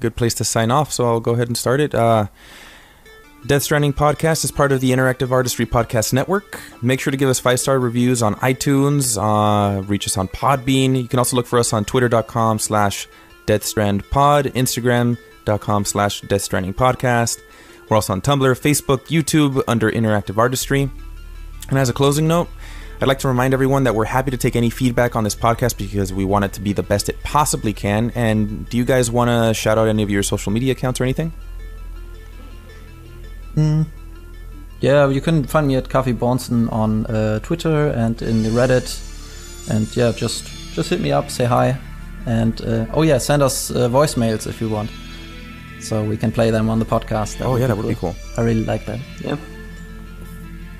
Speaker 1: good place to sign off. So I'll go ahead and start it. Uh, Death Stranding podcast is part of the Interactive Artistry Podcast Network. Make sure to give us five star reviews on iTunes. Uh, reach us on Podbean. You can also look for us on Twitter.com slash DeathStrandPod, Instagram.com slash Death Stranding Podcast. We're also on Tumblr, Facebook, YouTube under Interactive Artistry. And as a closing note, I'd like to remind everyone that we're happy to take any feedback on this podcast because we want it to be the best it possibly can. And do you guys want to shout out any of your social media accounts or anything?
Speaker 2: Yeah, you can find me at Coffee Bonson on uh, Twitter and in the Reddit, and yeah, just just hit me up, say hi, and uh, oh yeah, send us uh, voicemails if you want, so we can play them on the podcast.
Speaker 1: Oh, yeah, that would be cool.
Speaker 2: I really like that.
Speaker 3: Yeah.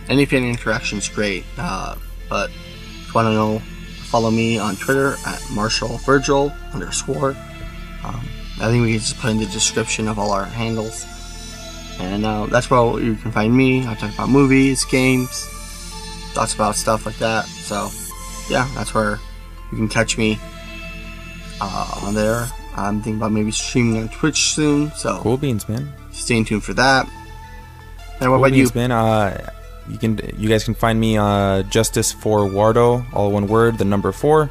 Speaker 3: Any fan interaction's great, uh, but if you want to know, follow me on Twitter at Marshall Virgil underscore. Um, I think we can just put in the description of all our handles. And uh, that's where you can find me. I talk about movies, games, thoughts about stuff like that. So, yeah, that's where you can catch me uh, on there. I'm thinking about maybe streaming on Twitch soon, so
Speaker 1: Cool beans, man.
Speaker 3: stay tuned for that. And what
Speaker 1: Cool
Speaker 3: about you?
Speaker 1: beans, man. Uh, you can, you guys can find me uh, Justice for Wardo, all one word, the number four,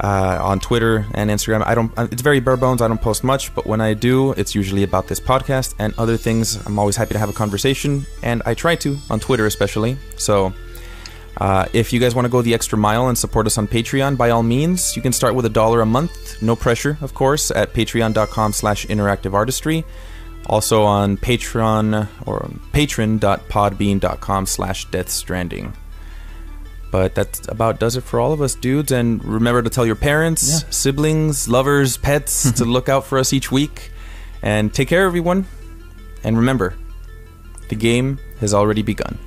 Speaker 1: uh, on Twitter and Instagram. I don't. It's very bare bones. I don't post much, but when I do, it's usually about this podcast and other things. I'm always happy to have a conversation, and I try to on Twitter especially. So. Uh, if you guys want to go the extra mile and support us on Patreon, by all means, you can start with a dollar a month. No pressure, of course, at patreon.com slash interactive artistry. Also on Patreon or patron.podbean.com slash death stranding. But that about does it for all of us, dudes. And remember to tell your parents,
Speaker 2: Yeah.
Speaker 1: siblings, lovers, pets to look out for us each week. And take care, everyone. And remember, the game has already begun.